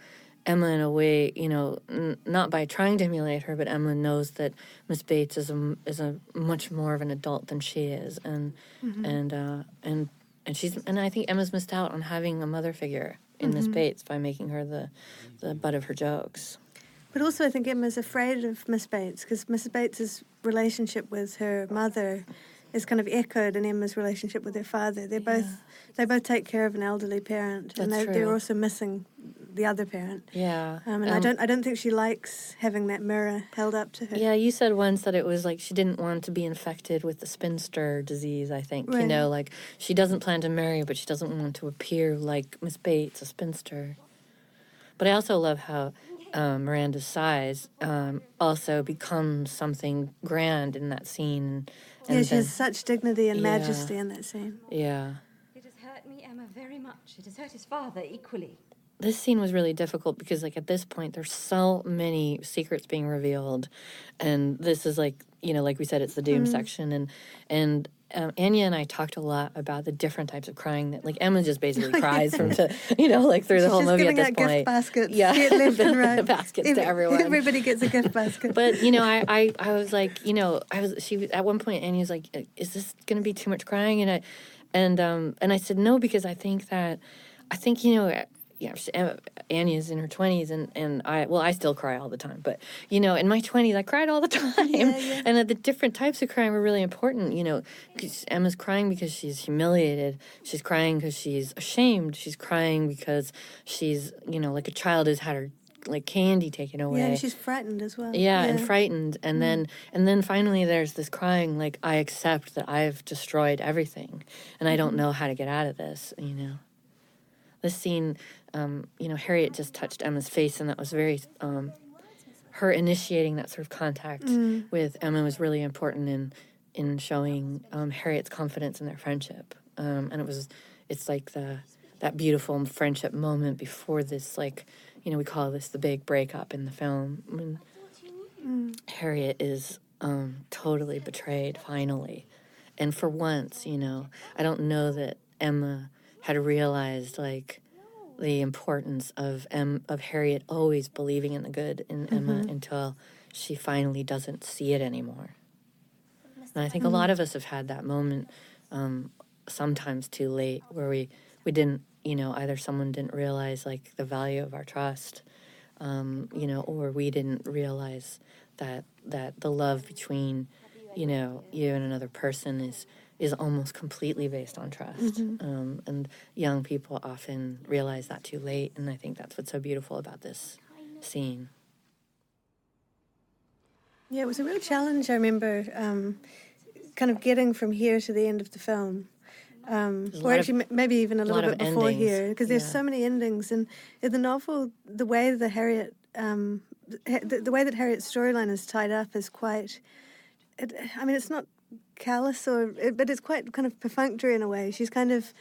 [SPEAKER 1] Emma in a way. You know, n- not by trying to emulate her, but Emma knows that Miss Bates is a is a much more of an adult than she is, and
[SPEAKER 2] Mhm.
[SPEAKER 1] and uh, and and she's and I think Emma's missed out on having a mother figure in Miss
[SPEAKER 2] Mhm.
[SPEAKER 1] Bates by making her the the butt of her jokes.
[SPEAKER 2] But also, I think Emma's afraid of Miss Bates because Miss Bates's relationship with her mother is kind of echoed in Emma's relationship with her father. They're both they both take care of an elderly parent, and
[SPEAKER 1] That's
[SPEAKER 2] they, they're also missing the other parent.
[SPEAKER 1] Yeah,
[SPEAKER 2] Um, and I
[SPEAKER 1] Um,
[SPEAKER 2] don't I don't think she likes having that mirror held up to her.
[SPEAKER 1] Yeah, you said once that it was like she didn't want to be infected with the spinster disease, I think. You know, like she doesn't plan to marry, but she doesn't want to appear like Miss Bates, a spinster. But I also love how um, Miranda's size um, also becomes something grand in that scene.
[SPEAKER 2] yeah,
[SPEAKER 1] And
[SPEAKER 2] she
[SPEAKER 1] then-
[SPEAKER 2] has such dignity and
[SPEAKER 1] Yeah.
[SPEAKER 2] majesty in that scene.
[SPEAKER 1] Yeah.
[SPEAKER 18] It has hurt me, Emma, very much. It has hurt his father equally.
[SPEAKER 1] This scene was really difficult because like at this point there's so many secrets being revealed and this is like you know like we said it's the doom
[SPEAKER 2] Mhm.
[SPEAKER 1] section and and um, Anya and I talked a lot about the different types of crying that like Emma just basically cries from to you know like through the
[SPEAKER 2] She's
[SPEAKER 1] whole movie at this
[SPEAKER 2] out
[SPEAKER 1] point
[SPEAKER 2] gift baskets.
[SPEAKER 1] yeah
[SPEAKER 2] left and right.
[SPEAKER 1] baskets
[SPEAKER 2] Every-
[SPEAKER 1] to everyone
[SPEAKER 2] Everybody gets a gift basket.
[SPEAKER 1] but you know, I, I, I was like, you know, I was she at one point, Annie was like, "Is this going to be too much crying?" And I, and um, and I said no because I think that, I think you know, yeah, uh, Annie is in her twenties, and and I, well, I still cry all the time, but you know, in my twenties, I cried all the time, and uh, the different types of crying were really important. You know, Emma's crying because she's humiliated. She's crying because she's ashamed. She's crying because she's, you know, like a child has had her like candy taken away.
[SPEAKER 2] Yeah, and she's frightened as well.
[SPEAKER 1] Yeah, and frightened, and
[SPEAKER 2] Mm.
[SPEAKER 1] then and then finally there's this crying like I accept that I've destroyed everything, and I don't
[SPEAKER 2] Mhm.
[SPEAKER 1] know how to get out of this. You know, this scene, um, you know, Harriet just touched Emma's face, and that was very. Um, her initiating that sort of contact
[SPEAKER 2] Mm.
[SPEAKER 1] with Emma was really important in in showing um, Harriet's confidence in their friendship, um, and it was it's like the that beautiful friendship moment before this like you know we call this the big breakup in the film when
[SPEAKER 2] Mm.
[SPEAKER 1] Harriet is um, totally betrayed finally. And for once, you know, I don't know that Emma had realized like the importance of em- of Harriet always believing in the good in Emma
[SPEAKER 2] Mhm.
[SPEAKER 1] until she finally doesn't see it anymore. And I think a lot of us have had that moment um, sometimes too late where we, we didn't, you know, either someone didn't realize like the value of our trust, um, you know, or we didn't realize that that the love between, you know, you and another person is is almost completely based on trust.
[SPEAKER 2] Mhm.
[SPEAKER 1] Um, and young people often realize that too late, and I think that's what's so beautiful about this scene.
[SPEAKER 2] Yeah, it was a real challenge. I remember um, kind of getting from here to the end of the film. Um, or
[SPEAKER 1] lot of-
[SPEAKER 2] actually, maybe even a
[SPEAKER 1] a
[SPEAKER 2] little bit before
[SPEAKER 1] endings,
[SPEAKER 2] here, because there's
[SPEAKER 1] yeah.
[SPEAKER 2] so many endings. And in the novel, the way that Harriet, um, the, the way that Harriet's storyline is tied up is quite. It, I mean, it's not callous or, but it's quite kind of perfunctory in a way. She's kind of,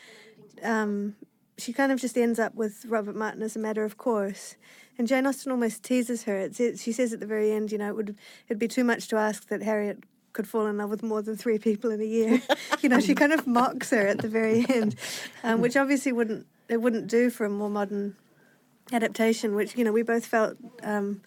[SPEAKER 2] um, she kind of just ends up with Robert Martin as a matter of course. And Jane Austen almost teases her. It's, it, she says at the very end, you know, it would it'd be too much to ask that Harriet could fall in love with more than three people in a year. you know, she kind of mocks her at the very end, um, which obviously wouldn't it wouldn't do for a more modern adaptation. Which you know we both felt, um,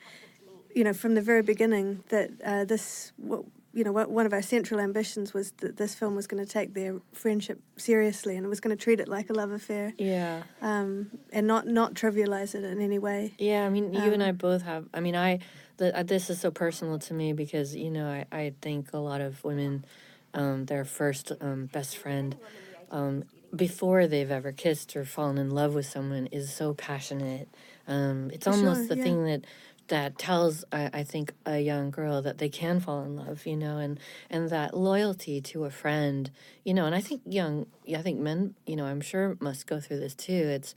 [SPEAKER 2] you know, from the very beginning that uh, this. What, you know, one of our central ambitions was that this film was going to take their friendship seriously and it was going to treat it like a love affair.
[SPEAKER 1] Yeah.
[SPEAKER 2] Um, and not not trivialize it in any way.
[SPEAKER 1] Yeah, I mean, you and
[SPEAKER 2] Um,
[SPEAKER 1] I both have. I mean, I the, uh, this is so personal to me because you know I, I think a lot of women um, their first um, best friend, um, before they've ever kissed or fallen in love with someone, is so passionate. Um, it's
[SPEAKER 2] For
[SPEAKER 1] almost
[SPEAKER 2] sure,
[SPEAKER 1] the
[SPEAKER 2] yeah.
[SPEAKER 1] thing that that tells I, I think a young girl that they can fall in love, you know, and and that loyalty to a friend, you know, and I think young, I think men, you know, I'm sure must go through this too. It's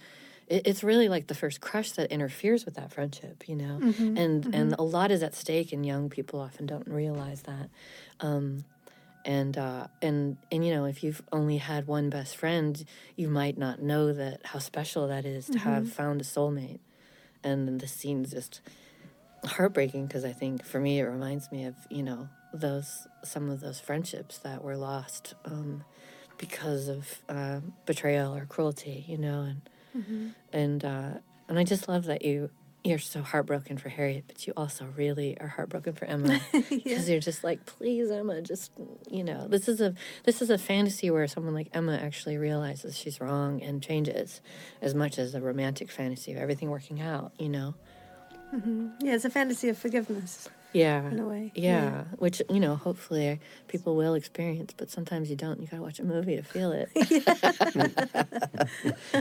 [SPEAKER 1] it, it's really like the first crush that interferes with that friendship, you know,
[SPEAKER 2] Mhm,
[SPEAKER 1] and and
[SPEAKER 2] mhm.
[SPEAKER 1] a lot is at stake, and young people often don't realize that. Um, and uh, and and you know, if you've only had one best friend, you might not know that how special that is to have
[SPEAKER 2] Mhm.
[SPEAKER 1] found a soulmate. And then the scene's just heartbreaking because I think for me it reminds me of you know those some of those friendships that were lost um, because of uh, betrayal or cruelty, you know, and
[SPEAKER 2] Mhm.
[SPEAKER 1] and uh, and I just love that you you're so heartbroken for Harriet, but you also really are heartbroken for Emma because you're just like, please, Emma, just you know, this is a this is a fantasy where someone like Emma actually realizes she's wrong and changes, as much as a romantic fantasy of everything working out, you know.
[SPEAKER 2] Hmm Yeah, it's a fantasy of forgiveness.
[SPEAKER 1] Yeah.
[SPEAKER 2] In a way.
[SPEAKER 1] Yeah. Which, you know, hopefully people will experience, but sometimes you don't. You got to watch a movie to feel it.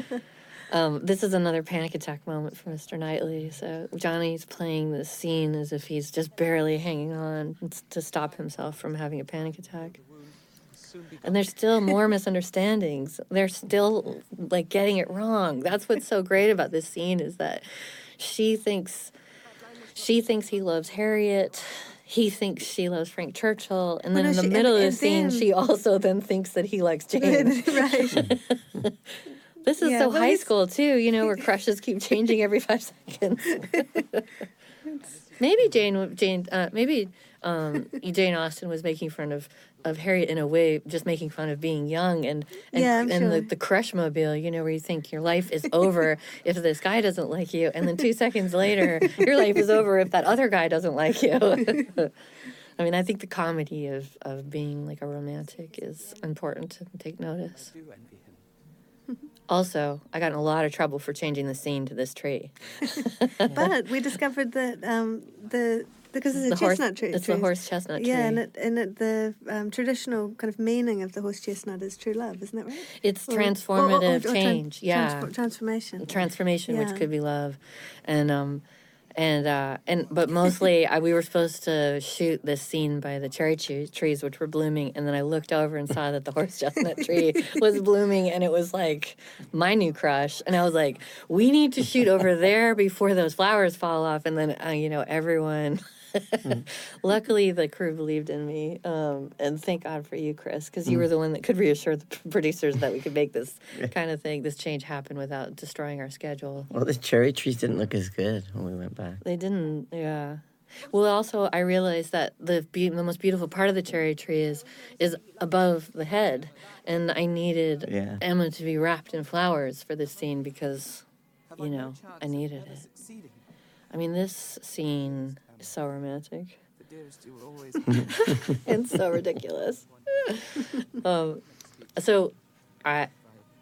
[SPEAKER 1] um, this is another panic attack moment for Mr. Knightley. So Johnny's playing this scene as if he's just barely hanging on to stop himself from having a panic attack. And there's still more misunderstandings. They're still like getting it wrong. That's what's so great about this scene is that she thinks she thinks he loves Harriet. He thinks she loves Frank Churchill, and
[SPEAKER 2] Well,
[SPEAKER 1] then
[SPEAKER 2] no,
[SPEAKER 1] in the
[SPEAKER 2] she-
[SPEAKER 1] middle
[SPEAKER 2] and-
[SPEAKER 1] of the scene, she also then thinks that he likes Jane.
[SPEAKER 2] right.
[SPEAKER 1] This is
[SPEAKER 2] Yeah,
[SPEAKER 1] so
[SPEAKER 2] well,
[SPEAKER 1] high school too, you know, where crushes keep changing every five seconds. Maybe Jane, Jane, uh, maybe um, Jane Austen was making fun of of Harriet in a way, just making fun of being young and and,
[SPEAKER 2] Yeah, I'm
[SPEAKER 1] and the, the crush mobile, you know, where you think your life is over if this guy doesn't like you, and then two seconds later, your life is over if that other guy doesn't like you. I mean, I think the comedy of, of being like a romantic is important to take notice. Also, I got in a lot of trouble for changing the scene to this tree.
[SPEAKER 2] but we discovered that um, the because it's a
[SPEAKER 1] The horse-
[SPEAKER 2] chestnut tree.
[SPEAKER 1] it's the
[SPEAKER 2] tree.
[SPEAKER 1] horse chestnut tree.
[SPEAKER 2] Yeah, and it, and it, the um, traditional kind of meaning of the horse chestnut is true love, isn't that right?
[SPEAKER 1] It's
[SPEAKER 2] Or- or- or-
[SPEAKER 1] transformative
[SPEAKER 2] or tran-
[SPEAKER 1] change, yeah.
[SPEAKER 2] transfor- transformation.
[SPEAKER 1] Transformation,
[SPEAKER 2] Yeah.
[SPEAKER 1] which could be love, and um, and uh, and but mostly I, we were supposed to shoot this scene by the cherry tre- trees, which were blooming, and then I looked over and saw that the horse chestnut tree was blooming, and it was like my new crush, and I was like, we need to shoot over there before those flowers fall off, and then uh, you know everyone. Luckily, the crew believed in me, um, and thank God for you, Chris, because you
[SPEAKER 3] Mm.
[SPEAKER 1] were the one that could reassure the producers that we could make this kind of thing, this change happen without destroying our schedule.
[SPEAKER 3] Well, the cherry trees didn't look as good when we went back.
[SPEAKER 1] They didn't, yeah. Well, also, I realized that the be- the most beautiful part of the cherry tree is is above the head, and I needed
[SPEAKER 3] Yeah.
[SPEAKER 1] Emma to be wrapped in flowers for this scene because, you know, I needed it. I mean, this scene is so romantic and so ridiculous. um, so, I.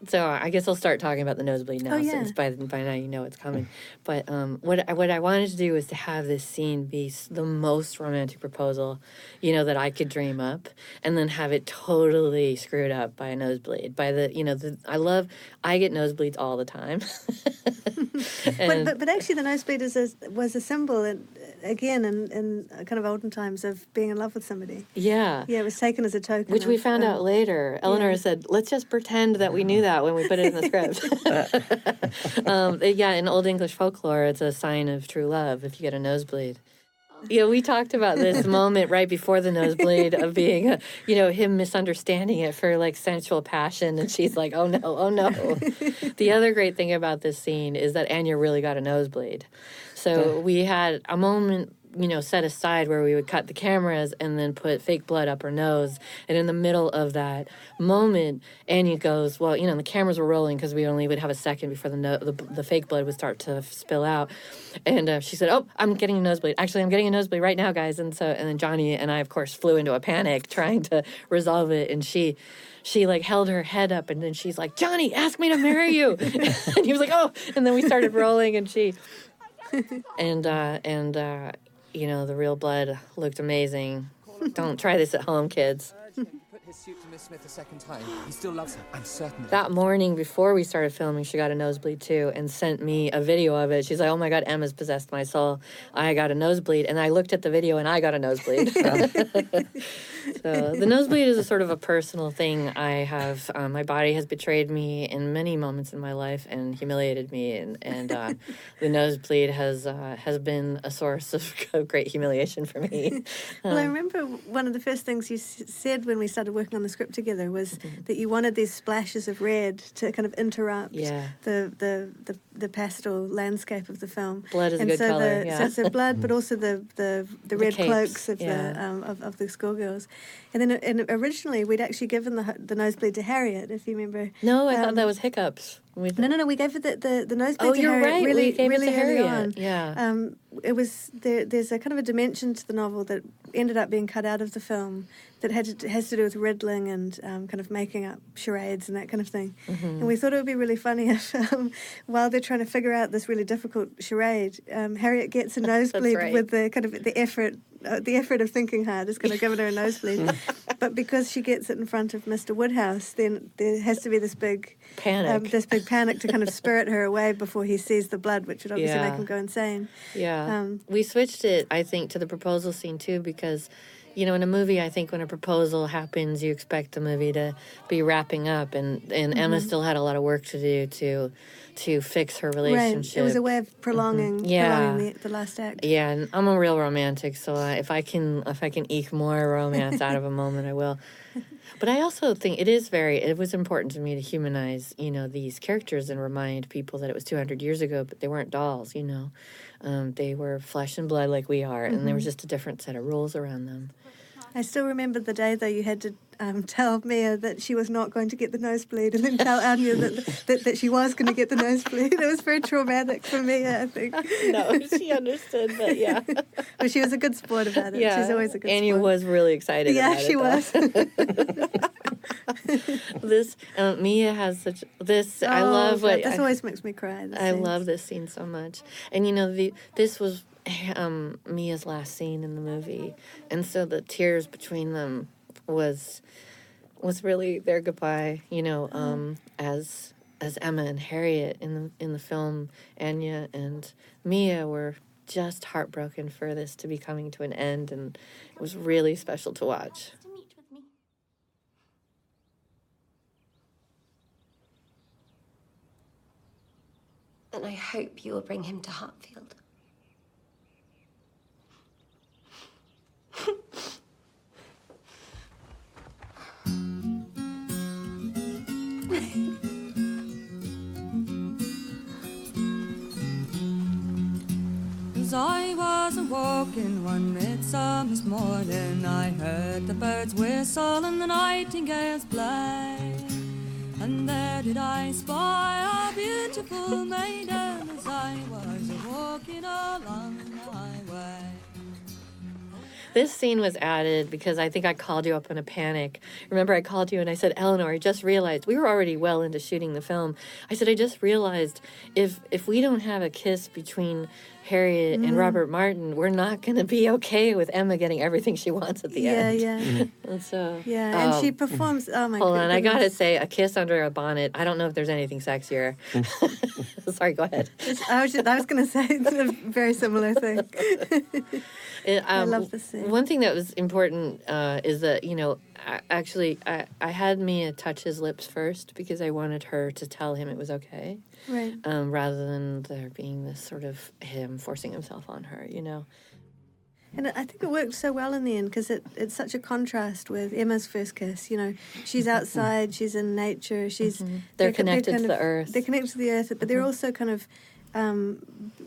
[SPEAKER 1] So I guess I'll start talking about the nosebleed now,
[SPEAKER 2] Oh, yeah.
[SPEAKER 1] since by by now you know it's coming. But um, what I, what I wanted to do was to have this scene be the most romantic proposal, you know, that I could dream up, and then have it totally screwed up by a nosebleed. By the you know, the I love I get nosebleeds all the time.
[SPEAKER 2] But,
[SPEAKER 1] And-
[SPEAKER 2] but, but actually, the nosebleed is a, was a symbol, in, again, in, in kind of olden times of being in love with somebody.
[SPEAKER 1] yeah.
[SPEAKER 2] Yeah, it was taken as a token.
[SPEAKER 1] Which we found
[SPEAKER 2] um,
[SPEAKER 1] out later. Eleanor
[SPEAKER 2] yeah.
[SPEAKER 1] said, "Let's just pretend that we knew that when we put it in the script." um, yeah, in Old English folklore, it's a sign of true love if you get a nosebleed. Yeah, we talked about this moment right before the nosebleed of being, uh, you know, him misunderstanding it for like sensual passion, and she's like, "Oh no, oh no." the other great thing about this scene is that Anya really got a nosebleed. So we had a moment, you know, set aside where we would cut the cameras and then put fake blood up her nose. And in the middle of that moment, annie goes, "Well, you know, the cameras were rolling because we only would have a second before the, no- the the fake blood would start to spill out." And uh, she said, "Oh, I'm getting a nosebleed. Actually, I'm getting a nosebleed right now, guys." And so, and then Johnny and I, of course, flew into a panic trying to resolve it. And she, she like held her head up, and then she's like, "Johnny, ask me to marry you." and he was like, "Oh," and then we started rolling, and she, and uh, and uh, you know, the real blood looked amazing. Don't try this at home, kids.
[SPEAKER 19] his suit to Miss Smith a second time. He still loves her. I'm certain. of it.
[SPEAKER 1] That morning before we started filming, she got a nosebleed too and sent me a video of it. She's like, "Oh my God, Emma's possessed my soul. I got a nosebleed." And I looked at the video and I got a nosebleed. so the nosebleed is a sort of a personal thing. I have um, my body has betrayed me in many moments in my life and humiliated me, and and uh, the nosebleed has uh, has been a source of, of great humiliation for me.
[SPEAKER 2] Well, I
[SPEAKER 1] Um,
[SPEAKER 2] remember one of the first things you s- said when we started working on the script together was that you wanted these splashes of red to kind of interrupt
[SPEAKER 1] Yeah.
[SPEAKER 2] the, the, the, the pastel landscape of the film.
[SPEAKER 1] Blood is a
[SPEAKER 2] and
[SPEAKER 1] good
[SPEAKER 2] so
[SPEAKER 1] colour,
[SPEAKER 2] The,
[SPEAKER 1] yeah.
[SPEAKER 2] So, so blood, but also the, the, the,
[SPEAKER 1] The
[SPEAKER 2] red
[SPEAKER 1] capes,
[SPEAKER 2] cloaks of,
[SPEAKER 1] yeah.
[SPEAKER 2] the, um, of, of the schoolgirls. And then and originally we'd actually given the, the nosebleed to Harriet, if you remember.
[SPEAKER 1] no, I thought
[SPEAKER 2] Um,
[SPEAKER 1] that was hiccups. We-
[SPEAKER 2] no, no, no. We gave it the the, the nosebleed
[SPEAKER 1] Oh,
[SPEAKER 2] to
[SPEAKER 1] you're
[SPEAKER 2] Harriet
[SPEAKER 1] right, we
[SPEAKER 2] really,
[SPEAKER 1] gave it
[SPEAKER 2] really
[SPEAKER 1] to
[SPEAKER 2] early
[SPEAKER 1] Harriet,
[SPEAKER 2] on.
[SPEAKER 1] yeah.
[SPEAKER 2] Um, it was there. There's a kind of a dimension to the novel that ended up being cut out of the film that had to, has to do with riddling and um, kind of making up charades and that kind of thing.
[SPEAKER 1] Mm-hmm.
[SPEAKER 2] And we thought it would be really funny if, um, while they're trying to figure out this really difficult charade, um, Harriet gets a nosebleed
[SPEAKER 1] right.
[SPEAKER 2] with the kind of the effort. Uh, the effort of thinking hard is going to give her a nosebleed, but because she gets it in front of Mr. Woodhouse, then there has to be this big
[SPEAKER 1] Panic.
[SPEAKER 2] um, this big panic to kind of spirit her away before he sees the blood, which would obviously
[SPEAKER 1] Yeah.
[SPEAKER 2] make him go insane.
[SPEAKER 1] Yeah.
[SPEAKER 2] Um,
[SPEAKER 1] we switched it, I think, to the proposal scene too because, you know, in a movie, I think when a proposal happens, you expect the movie to be wrapping up, and and Emma
[SPEAKER 2] Mhm.
[SPEAKER 1] still had a lot of work to do to to fix her relationship.
[SPEAKER 2] Right. It was a way of prolonging,
[SPEAKER 1] Mhm. Yeah.
[SPEAKER 2] prolonging the, the last act.
[SPEAKER 1] Yeah, and I'm a real romantic, so uh, if I can if I can eke more romance out of a moment, I will. But I also think it is very it was important to me to humanize, you know, these characters and remind people that it was 200 years ago, but they weren't dolls, you know. Um, they were flesh and blood like we are, and there was
[SPEAKER 2] Mhm.
[SPEAKER 1] just a different set of rules around them.
[SPEAKER 2] I still remember the day though you had to um, tell Mia that she was not going to get the nosebleed, and then tell Anya that, that that she was going to get the nosebleed. It was very traumatic for Mia, I think.
[SPEAKER 1] no, she understood, but yeah.
[SPEAKER 2] but she was a good sport about it.
[SPEAKER 1] Yeah,
[SPEAKER 2] She's always a good sport.
[SPEAKER 1] Anya
[SPEAKER 2] sport.
[SPEAKER 1] was really excited.
[SPEAKER 2] Yeah,
[SPEAKER 1] about it,
[SPEAKER 2] she was.
[SPEAKER 1] this uh, Mia has such this. I
[SPEAKER 2] Oh,
[SPEAKER 1] love
[SPEAKER 2] God,
[SPEAKER 1] what
[SPEAKER 2] this
[SPEAKER 1] I-
[SPEAKER 2] always makes me cry.
[SPEAKER 1] I love this scene so much. And you know, the this was um, Mia's last scene in the movie, and so the tears between them was was really their goodbye. You know, um, as as Emma and Harriet in the in the film, Anya and Mia were just heartbroken for this to be coming to an end, and it was really special to watch.
[SPEAKER 4] And I hope you will bring him to Hartfield.
[SPEAKER 20] As I was walking one midsummer's morning, I heard the birds whistle and the nightingales play. And there did I spy a beautiful maiden as I was walking along the highway.
[SPEAKER 1] This scene was added because I think I called you up in a panic. Remember, I called you and I said, Eleanor, I just realized we were already well into shooting the film. I said, I just realized if if we don't have a kiss between Harriet and
[SPEAKER 2] Mm.
[SPEAKER 1] Robert Martin, we're not going to be okay with Emma getting everything she wants at the
[SPEAKER 2] Yeah,
[SPEAKER 1] end.
[SPEAKER 2] yeah. Yeah.
[SPEAKER 1] and so,
[SPEAKER 2] Yeah, and she
[SPEAKER 1] um,
[SPEAKER 2] performs. Oh my god.
[SPEAKER 1] Hold on, I gotta say, a kiss under a bonnet. I don't know if there's anything sexier. Sorry, go ahead.
[SPEAKER 2] I was just, I was going to say it's a very similar thing.
[SPEAKER 1] It,
[SPEAKER 2] I
[SPEAKER 1] um,
[SPEAKER 2] love this scene.
[SPEAKER 1] One thing that was important uh, is that you know, I, actually, I, I had Mia touch his lips first because I wanted her to tell him it was okay,
[SPEAKER 2] Right.
[SPEAKER 1] um, rather than there being this sort of him forcing himself on her. You know.
[SPEAKER 2] And I think it worked so well in the end because it, it's such a contrast with Emma's first kiss. You know, she's outside, she's in nature, she's
[SPEAKER 1] Mm-hmm. They're connected
[SPEAKER 2] kind
[SPEAKER 1] to the earth. Mm-hmm.
[SPEAKER 2] They're connected to the earth, but they're also kind of um,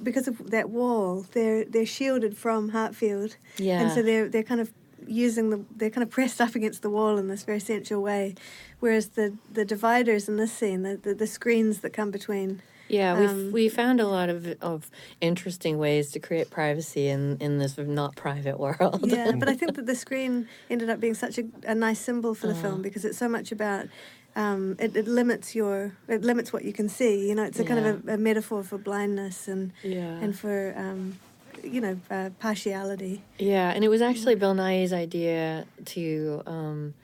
[SPEAKER 2] because of that wall. They're they're shielded from Hartfield,
[SPEAKER 1] Yeah.
[SPEAKER 2] and so they're they're kind of using the they're kind of pressed up against the wall in this very sensual way, whereas the the dividers in this scene, the the, the screens that come between.
[SPEAKER 1] Yeah, we
[SPEAKER 2] um,
[SPEAKER 1] we found a lot of of interesting ways to create privacy in in this not private world.
[SPEAKER 2] yeah, but I think that the screen ended up being such a, a nice symbol for the
[SPEAKER 1] Uh.
[SPEAKER 2] film because it's so much about um, it, it limits your it limits what you can see. You know, it's a kind of a, a metaphor for blindness and
[SPEAKER 1] Yeah.
[SPEAKER 2] and for um, you know uh, partiality.
[SPEAKER 1] Yeah, and it was actually Bill Nighy's idea to um,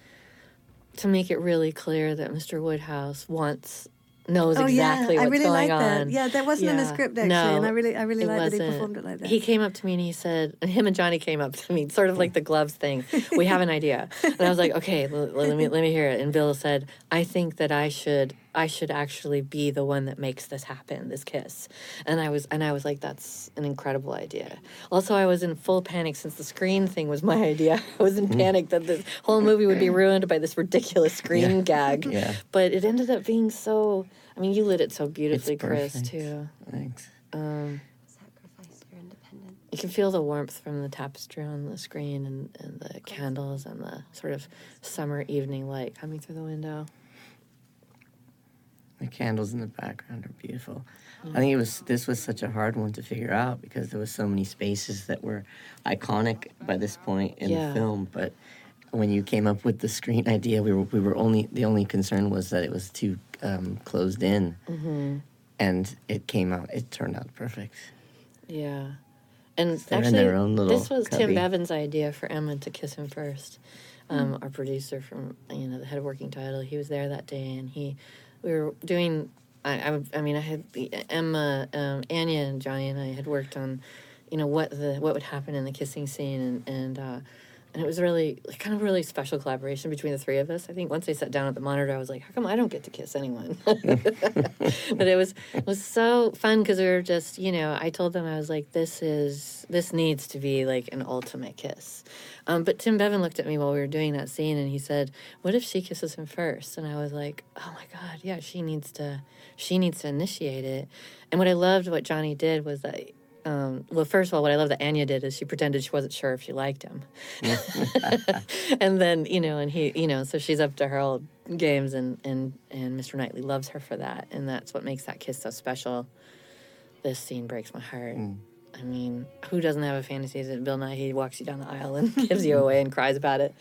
[SPEAKER 1] to make it really clear that Mr. Woodhouse wants knows
[SPEAKER 2] Oh, yeah.
[SPEAKER 1] exactly
[SPEAKER 2] I
[SPEAKER 1] what's
[SPEAKER 2] really
[SPEAKER 1] going
[SPEAKER 2] like that.
[SPEAKER 1] on.
[SPEAKER 2] Yeah, that wasn't in the script, actually,
[SPEAKER 1] No,
[SPEAKER 2] and I really- I really like that he performed it like that.
[SPEAKER 1] He came up to me and he said, him and Johnny came up to me, sort of like the gloves thing. We have an idea, and I was like, okay, l- let me let me hear it. And Bill said, I think that I should I should actually be the one that makes this happen, this kiss. And I was and I was like, that's an incredible idea. Also, I was in full panic since the screen thing was my idea. I was in
[SPEAKER 3] Mm.
[SPEAKER 1] panic that the whole movie would be ruined by this ridiculous screen
[SPEAKER 3] Yeah.
[SPEAKER 1] gag.
[SPEAKER 3] Yeah.
[SPEAKER 1] But it ended up being so. I mean, you lit it so beautifully, Chris, too.
[SPEAKER 3] Thanks.
[SPEAKER 1] Um,
[SPEAKER 4] Sacrifice your independence.
[SPEAKER 1] you can feel the warmth from the tapestry on the screen and, and the candles and the sort of summer evening light coming through the window.
[SPEAKER 3] The candles in the background are beautiful. I think it was this was such a hard one to figure out because there was so many spaces that were iconic by this point in
[SPEAKER 1] Yeah.
[SPEAKER 3] the film. But when you came up with the screen idea, we were we were only the only concern was that it was too um, closed in,
[SPEAKER 1] Mm-hmm.
[SPEAKER 3] and it came out. It turned out perfect.
[SPEAKER 1] Yeah. And actually,
[SPEAKER 3] their own
[SPEAKER 1] this was Tim
[SPEAKER 3] cubby.
[SPEAKER 1] Bevan's idea for Emma to kiss him first. Um, Our producer from, you know, the head of working title, he was there that day and he, we were doing, I, I, I mean, I had Emma, um, Anya and Johnny and I had worked on, you know, what the, what would happen in the kissing scene and, and, uh, and it was really like, kind of really special collaboration between the three of us. I think once they sat down at the monitor, I was like, "How come I don't get to kiss anyone?" but it was it was so fun because we were just you know I told them I was like, "This is this needs to be like an ultimate kiss." Um, but Tim Bevan looked at me while we were doing that scene and he said, "What if she kisses him first? And I was like, "Oh my god, yeah, she needs to she needs to initiate it." And what I loved what Johnny did was that. Um, well, first of all, what I love that Anya did is she pretended she wasn't sure if she liked him, and then you know, and he, you know, so she's up to her old games, and and and Mr. Knightley loves her for that, and that's what makes that kiss so special. This scene breaks my heart. I mean, who doesn't have a fantasy that Bill Nighy walks you down the aisle and gives you away and cries about it?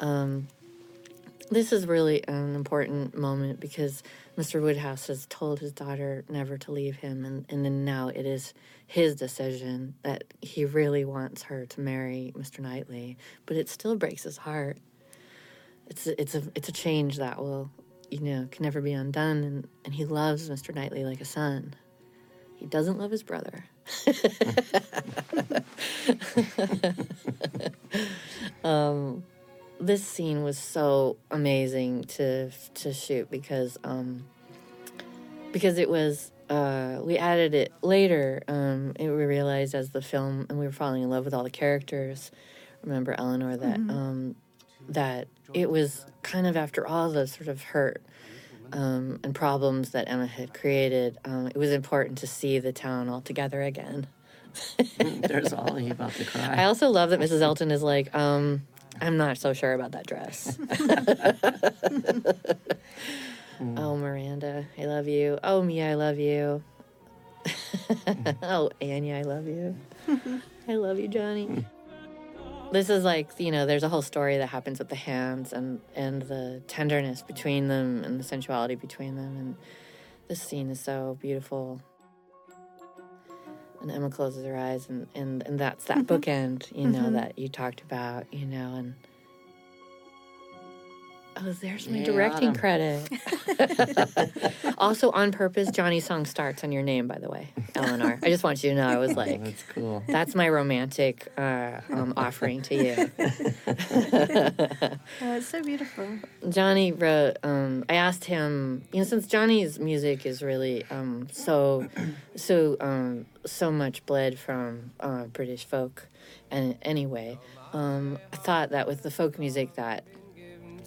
[SPEAKER 1] um, this is really an important moment because Mr. Woodhouse has told his daughter never to leave him, and, and then now it is his decision that he really wants her to marry Mr. Knightley, but it still breaks his heart. It's a, it's a it's a change that will, you know, can never be undone, and, and he loves Mr. Knightley like a son. He doesn't love his brother. um, this scene was so amazing to to shoot because um, because it was uh, we added it later. Um, it, we realized as the film and we were falling in love with all the characters. Remember Eleanor that
[SPEAKER 2] Mhm.
[SPEAKER 1] um, that it was kind of after all the sort of hurt um, and problems that Emma had created. Um, it was important to see the town all together again.
[SPEAKER 3] There's Ollie about to cry.
[SPEAKER 1] I also love that Mrs. Elton is like, um, I'm not so sure about that dress. oh, Miranda, I love you. Oh, Mia, I love you. oh, Anya, I love you. I love you, Johnny. This is like, you know, there's a whole story that happens with the hands and, and the tenderness between them and the sensuality between them. And this scene is so beautiful. And Emma closes her eyes, and, and, and that's that bookend, you know,
[SPEAKER 2] Mhm.
[SPEAKER 1] that you talked about, you know, and oh, there's my
[SPEAKER 3] Yeah,
[SPEAKER 1] directing
[SPEAKER 3] Autumn.
[SPEAKER 1] credit. also, on purpose, Johnny's song starts on your name, by the way, Eleanor. I just want you to know, I was like,
[SPEAKER 3] That's cool.
[SPEAKER 1] that's my romantic uh, um, offering to you.
[SPEAKER 2] Oh, it's so beautiful.
[SPEAKER 1] Johnny wrote. Um, I asked him, you know, since Johnny's music is really um, so, so, um, so much bled from uh, British folk, and anyway, um, I thought that with the folk music that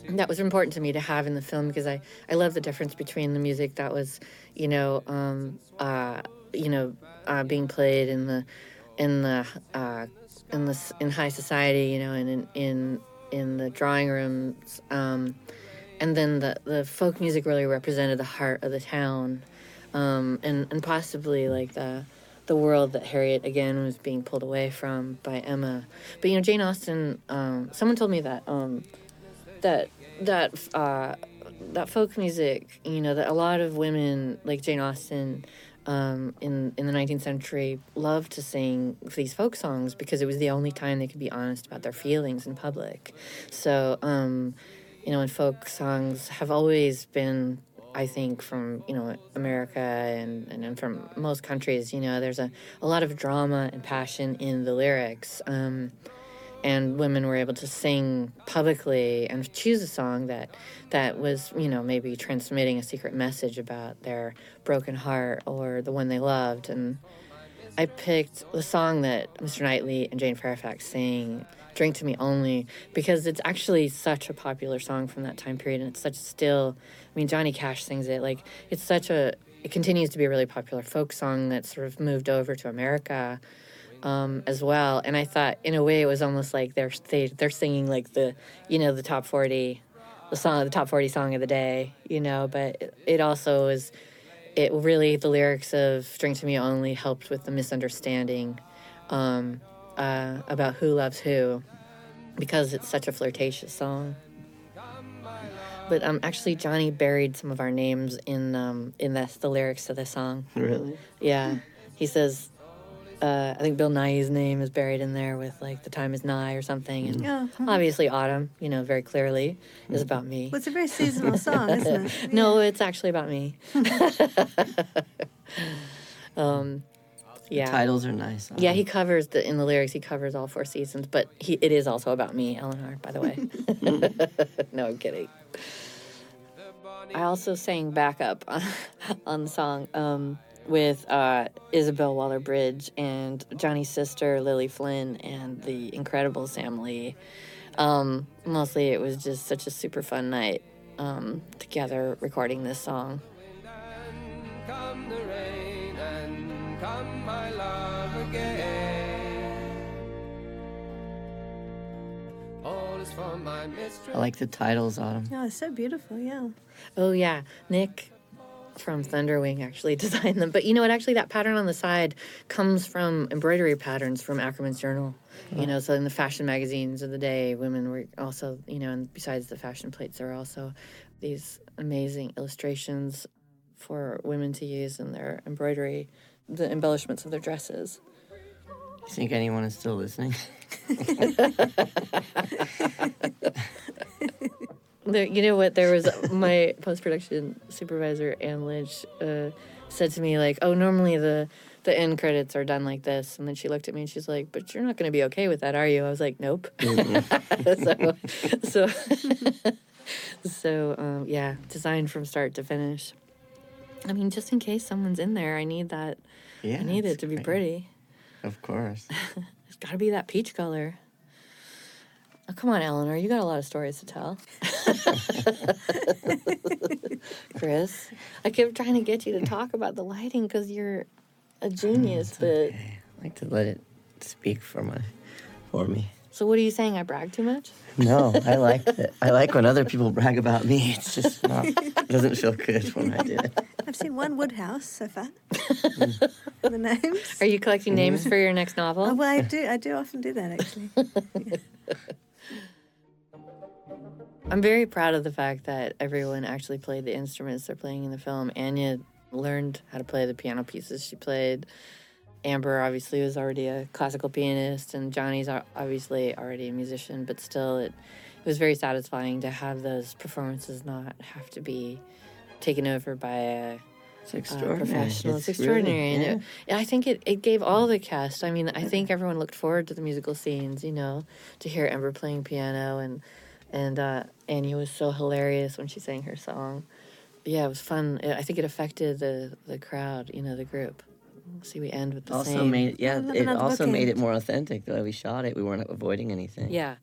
[SPEAKER 1] that was important to me to have in the film because I I love the difference between the music that was, you know, um, uh, you know, uh, being played in the in the uh, in the in high society, you know, and in in in the drawing rooms, um, and then the the folk music really represented the heart of the town, um, and and possibly like the the world that Harriet again was being pulled away from by Emma. But you know, Jane Austen. Um, someone told me that um, that that uh, that folk music. You know, that a lot of women like Jane Austen um, in in the 19th century loved to sing these folk songs because it was the only time they could be honest about their feelings in public. So, um, you know, and folk songs have always been, I think, from you know America and and, and from most countries. You know, there's a a lot of drama and passion in the lyrics. Um, and women were able to sing publicly and choose a song that that was you know maybe transmitting a secret message about their broken heart or the one they loved. And i picked the song that mr knightley and jane fairfax sing drink to me only because it's actually such a popular song from that time period and it's such still i mean johnny cash sings it like it's such a it continues to be a really popular folk song that sort of moved over to america um, as well. And I thought, in a way, it was almost like they're they, they're singing like the you know the top forty, the song the top forty song of the day, you know. But it, it also is, it really the lyrics of "Drink to Me Only" helped with the misunderstanding um, uh, about who loves who, because it's such a flirtatious song. But um, actually, Johnny buried some of our names in um, in the, the lyrics to the song.
[SPEAKER 3] Really?
[SPEAKER 1] Yeah. He says, uh, I think Bill Nighy's name is buried in there with like the time is nigh or something, and
[SPEAKER 2] Yeah.
[SPEAKER 1] obviously autumn, you know, very clearly is about me.
[SPEAKER 2] Well, it's a very seasonal song, isn't it?
[SPEAKER 1] no, it's actually about me. um, yeah.
[SPEAKER 3] titles are nice.
[SPEAKER 1] Yeah, he covers the in the lyrics. He covers all four seasons, but he it is also about me, Eleanor. By the way. no, I'm kidding. I also sang backup on, on the song um, with uh, Isobel Waller-Bridge and Johnny's sister Lily Flynn and the incredible Sam Lee. Um, mostly, it was just such a super fun night um, together recording this song.
[SPEAKER 21] Come the rain and come my love again. All is for my mistress.
[SPEAKER 3] I like the titles on them.
[SPEAKER 2] Oh, it's so beautiful. Yeah.
[SPEAKER 1] Oh yeah, Nick from Thunderwing actually designed them. But you know what? Actually, that pattern on the side comes from embroidery patterns from Ackerman's Journal. You know, so in the fashion magazines of the day, women were also, you know, and besides the fashion plates, there are also these amazing illustrations for women to use in their embroidery, the embellishments of their dresses.
[SPEAKER 3] You think anyone is still listening?
[SPEAKER 1] There, you know what? There was my post production supervisor, Ann Lynch, uh, said to me like, "Oh, normally the the end credits are done like this," and then she looked at me and she's like, "But you're not going to be okay with that, are you?" I was like, "Nope." so, so, so, um, yeah, designed from start to finish. I mean, just in case someone's in there, I need that.
[SPEAKER 3] Yeah,
[SPEAKER 1] I need it to be
[SPEAKER 3] great.
[SPEAKER 1] pretty.
[SPEAKER 3] Of course.
[SPEAKER 1] It's got to be that peach color. Oh, come on, Eleanor. You got a lot of stories to tell. Chris, I kept trying to get you to talk about the lighting because you're a genius. Oh, but
[SPEAKER 3] I like to let it speak for my for me.
[SPEAKER 1] so, what are you saying? I brag too much?
[SPEAKER 3] No, I like it. I like when other people brag about me. It's just not. It doesn't feel good when I do it.
[SPEAKER 2] I've seen one Woodhouse so far. the names.
[SPEAKER 1] Are you collecting names mm-hmm. for your next novel?
[SPEAKER 2] Oh, well, I do. I do often do that actually.
[SPEAKER 1] I'm very proud of the fact that everyone actually played the instruments they're playing in the film. Anya learned how to play the piano pieces she played. Amber obviously was already a classical pianist, and Johnny's obviously already a musician, but still, it, it was very satisfying to have those performances not have to be taken over by a
[SPEAKER 3] It's
[SPEAKER 1] uh,
[SPEAKER 3] extraordinary.
[SPEAKER 1] professional. It's,
[SPEAKER 3] It's really-
[SPEAKER 1] extraordinary. and it-
[SPEAKER 3] yeah.
[SPEAKER 1] I think it, it gave all the cast. I mean, I think everyone looked forward to the musical scenes, you know, to hear Amber playing piano and and uh, Annie was so hilarious when she sang her song. Yeah, it was fun. I I think it affected the the crowd, you know, the group. See, we end with the
[SPEAKER 3] also
[SPEAKER 1] same.
[SPEAKER 3] made yeah. It also made it more authentic the way we shot it. We weren't avoiding anything.
[SPEAKER 1] Yeah.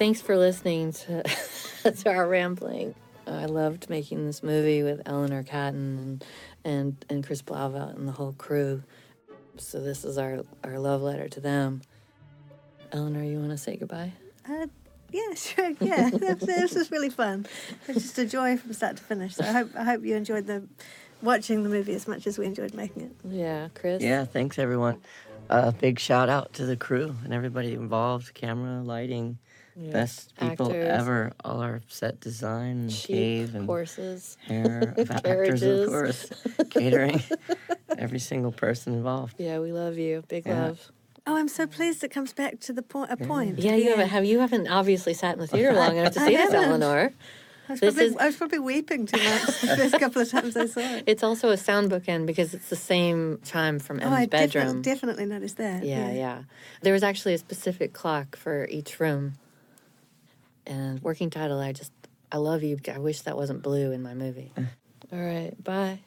[SPEAKER 1] Thanks for listening to, to our rambling. I loved making this movie with Eleanor Catton and, and, and Chris Blauvelt and the whole crew. So this is our, our love letter to them. Eleanor, you want to say goodbye?
[SPEAKER 2] Uh, yeah, sure. Yeah, this, this was really fun. It's just a joy from start to finish. So I hope I hope you enjoyed the watching the movie as much as we enjoyed making it.
[SPEAKER 1] Yeah, Chris.
[SPEAKER 3] Yeah, thanks everyone. A big shout out to the crew and everybody involved camera, lighting,
[SPEAKER 1] Yeah.
[SPEAKER 3] Best people
[SPEAKER 1] Actors.
[SPEAKER 3] ever. All our set design, and
[SPEAKER 1] Sheep,
[SPEAKER 3] Kave, and
[SPEAKER 1] horses,
[SPEAKER 3] hair, actors, of course, catering. Every single person involved.
[SPEAKER 1] Yeah, we love you. Big
[SPEAKER 3] Yeah.
[SPEAKER 1] love.
[SPEAKER 2] Oh, I'm so pleased it comes back to the point. A point.
[SPEAKER 1] Yeah, you haven't have you haven't obviously sat in the theater long enough to
[SPEAKER 2] I
[SPEAKER 1] see this,
[SPEAKER 2] haven't.
[SPEAKER 1] Eleanor.
[SPEAKER 2] I was,
[SPEAKER 1] This
[SPEAKER 2] probably,
[SPEAKER 1] is-
[SPEAKER 2] I was probably weeping too much the first couple of times I saw it.
[SPEAKER 1] It's also a sound bookend because it's the same time from
[SPEAKER 2] oh,
[SPEAKER 1] Emma's
[SPEAKER 2] I definitely,
[SPEAKER 1] bedroom.
[SPEAKER 2] definitely noticed that.
[SPEAKER 1] yeah, yeah, There was actually a specific clock for each room. And working title, I just I love you. I wish that wasn't blue in my movie. Uh. All right, bye.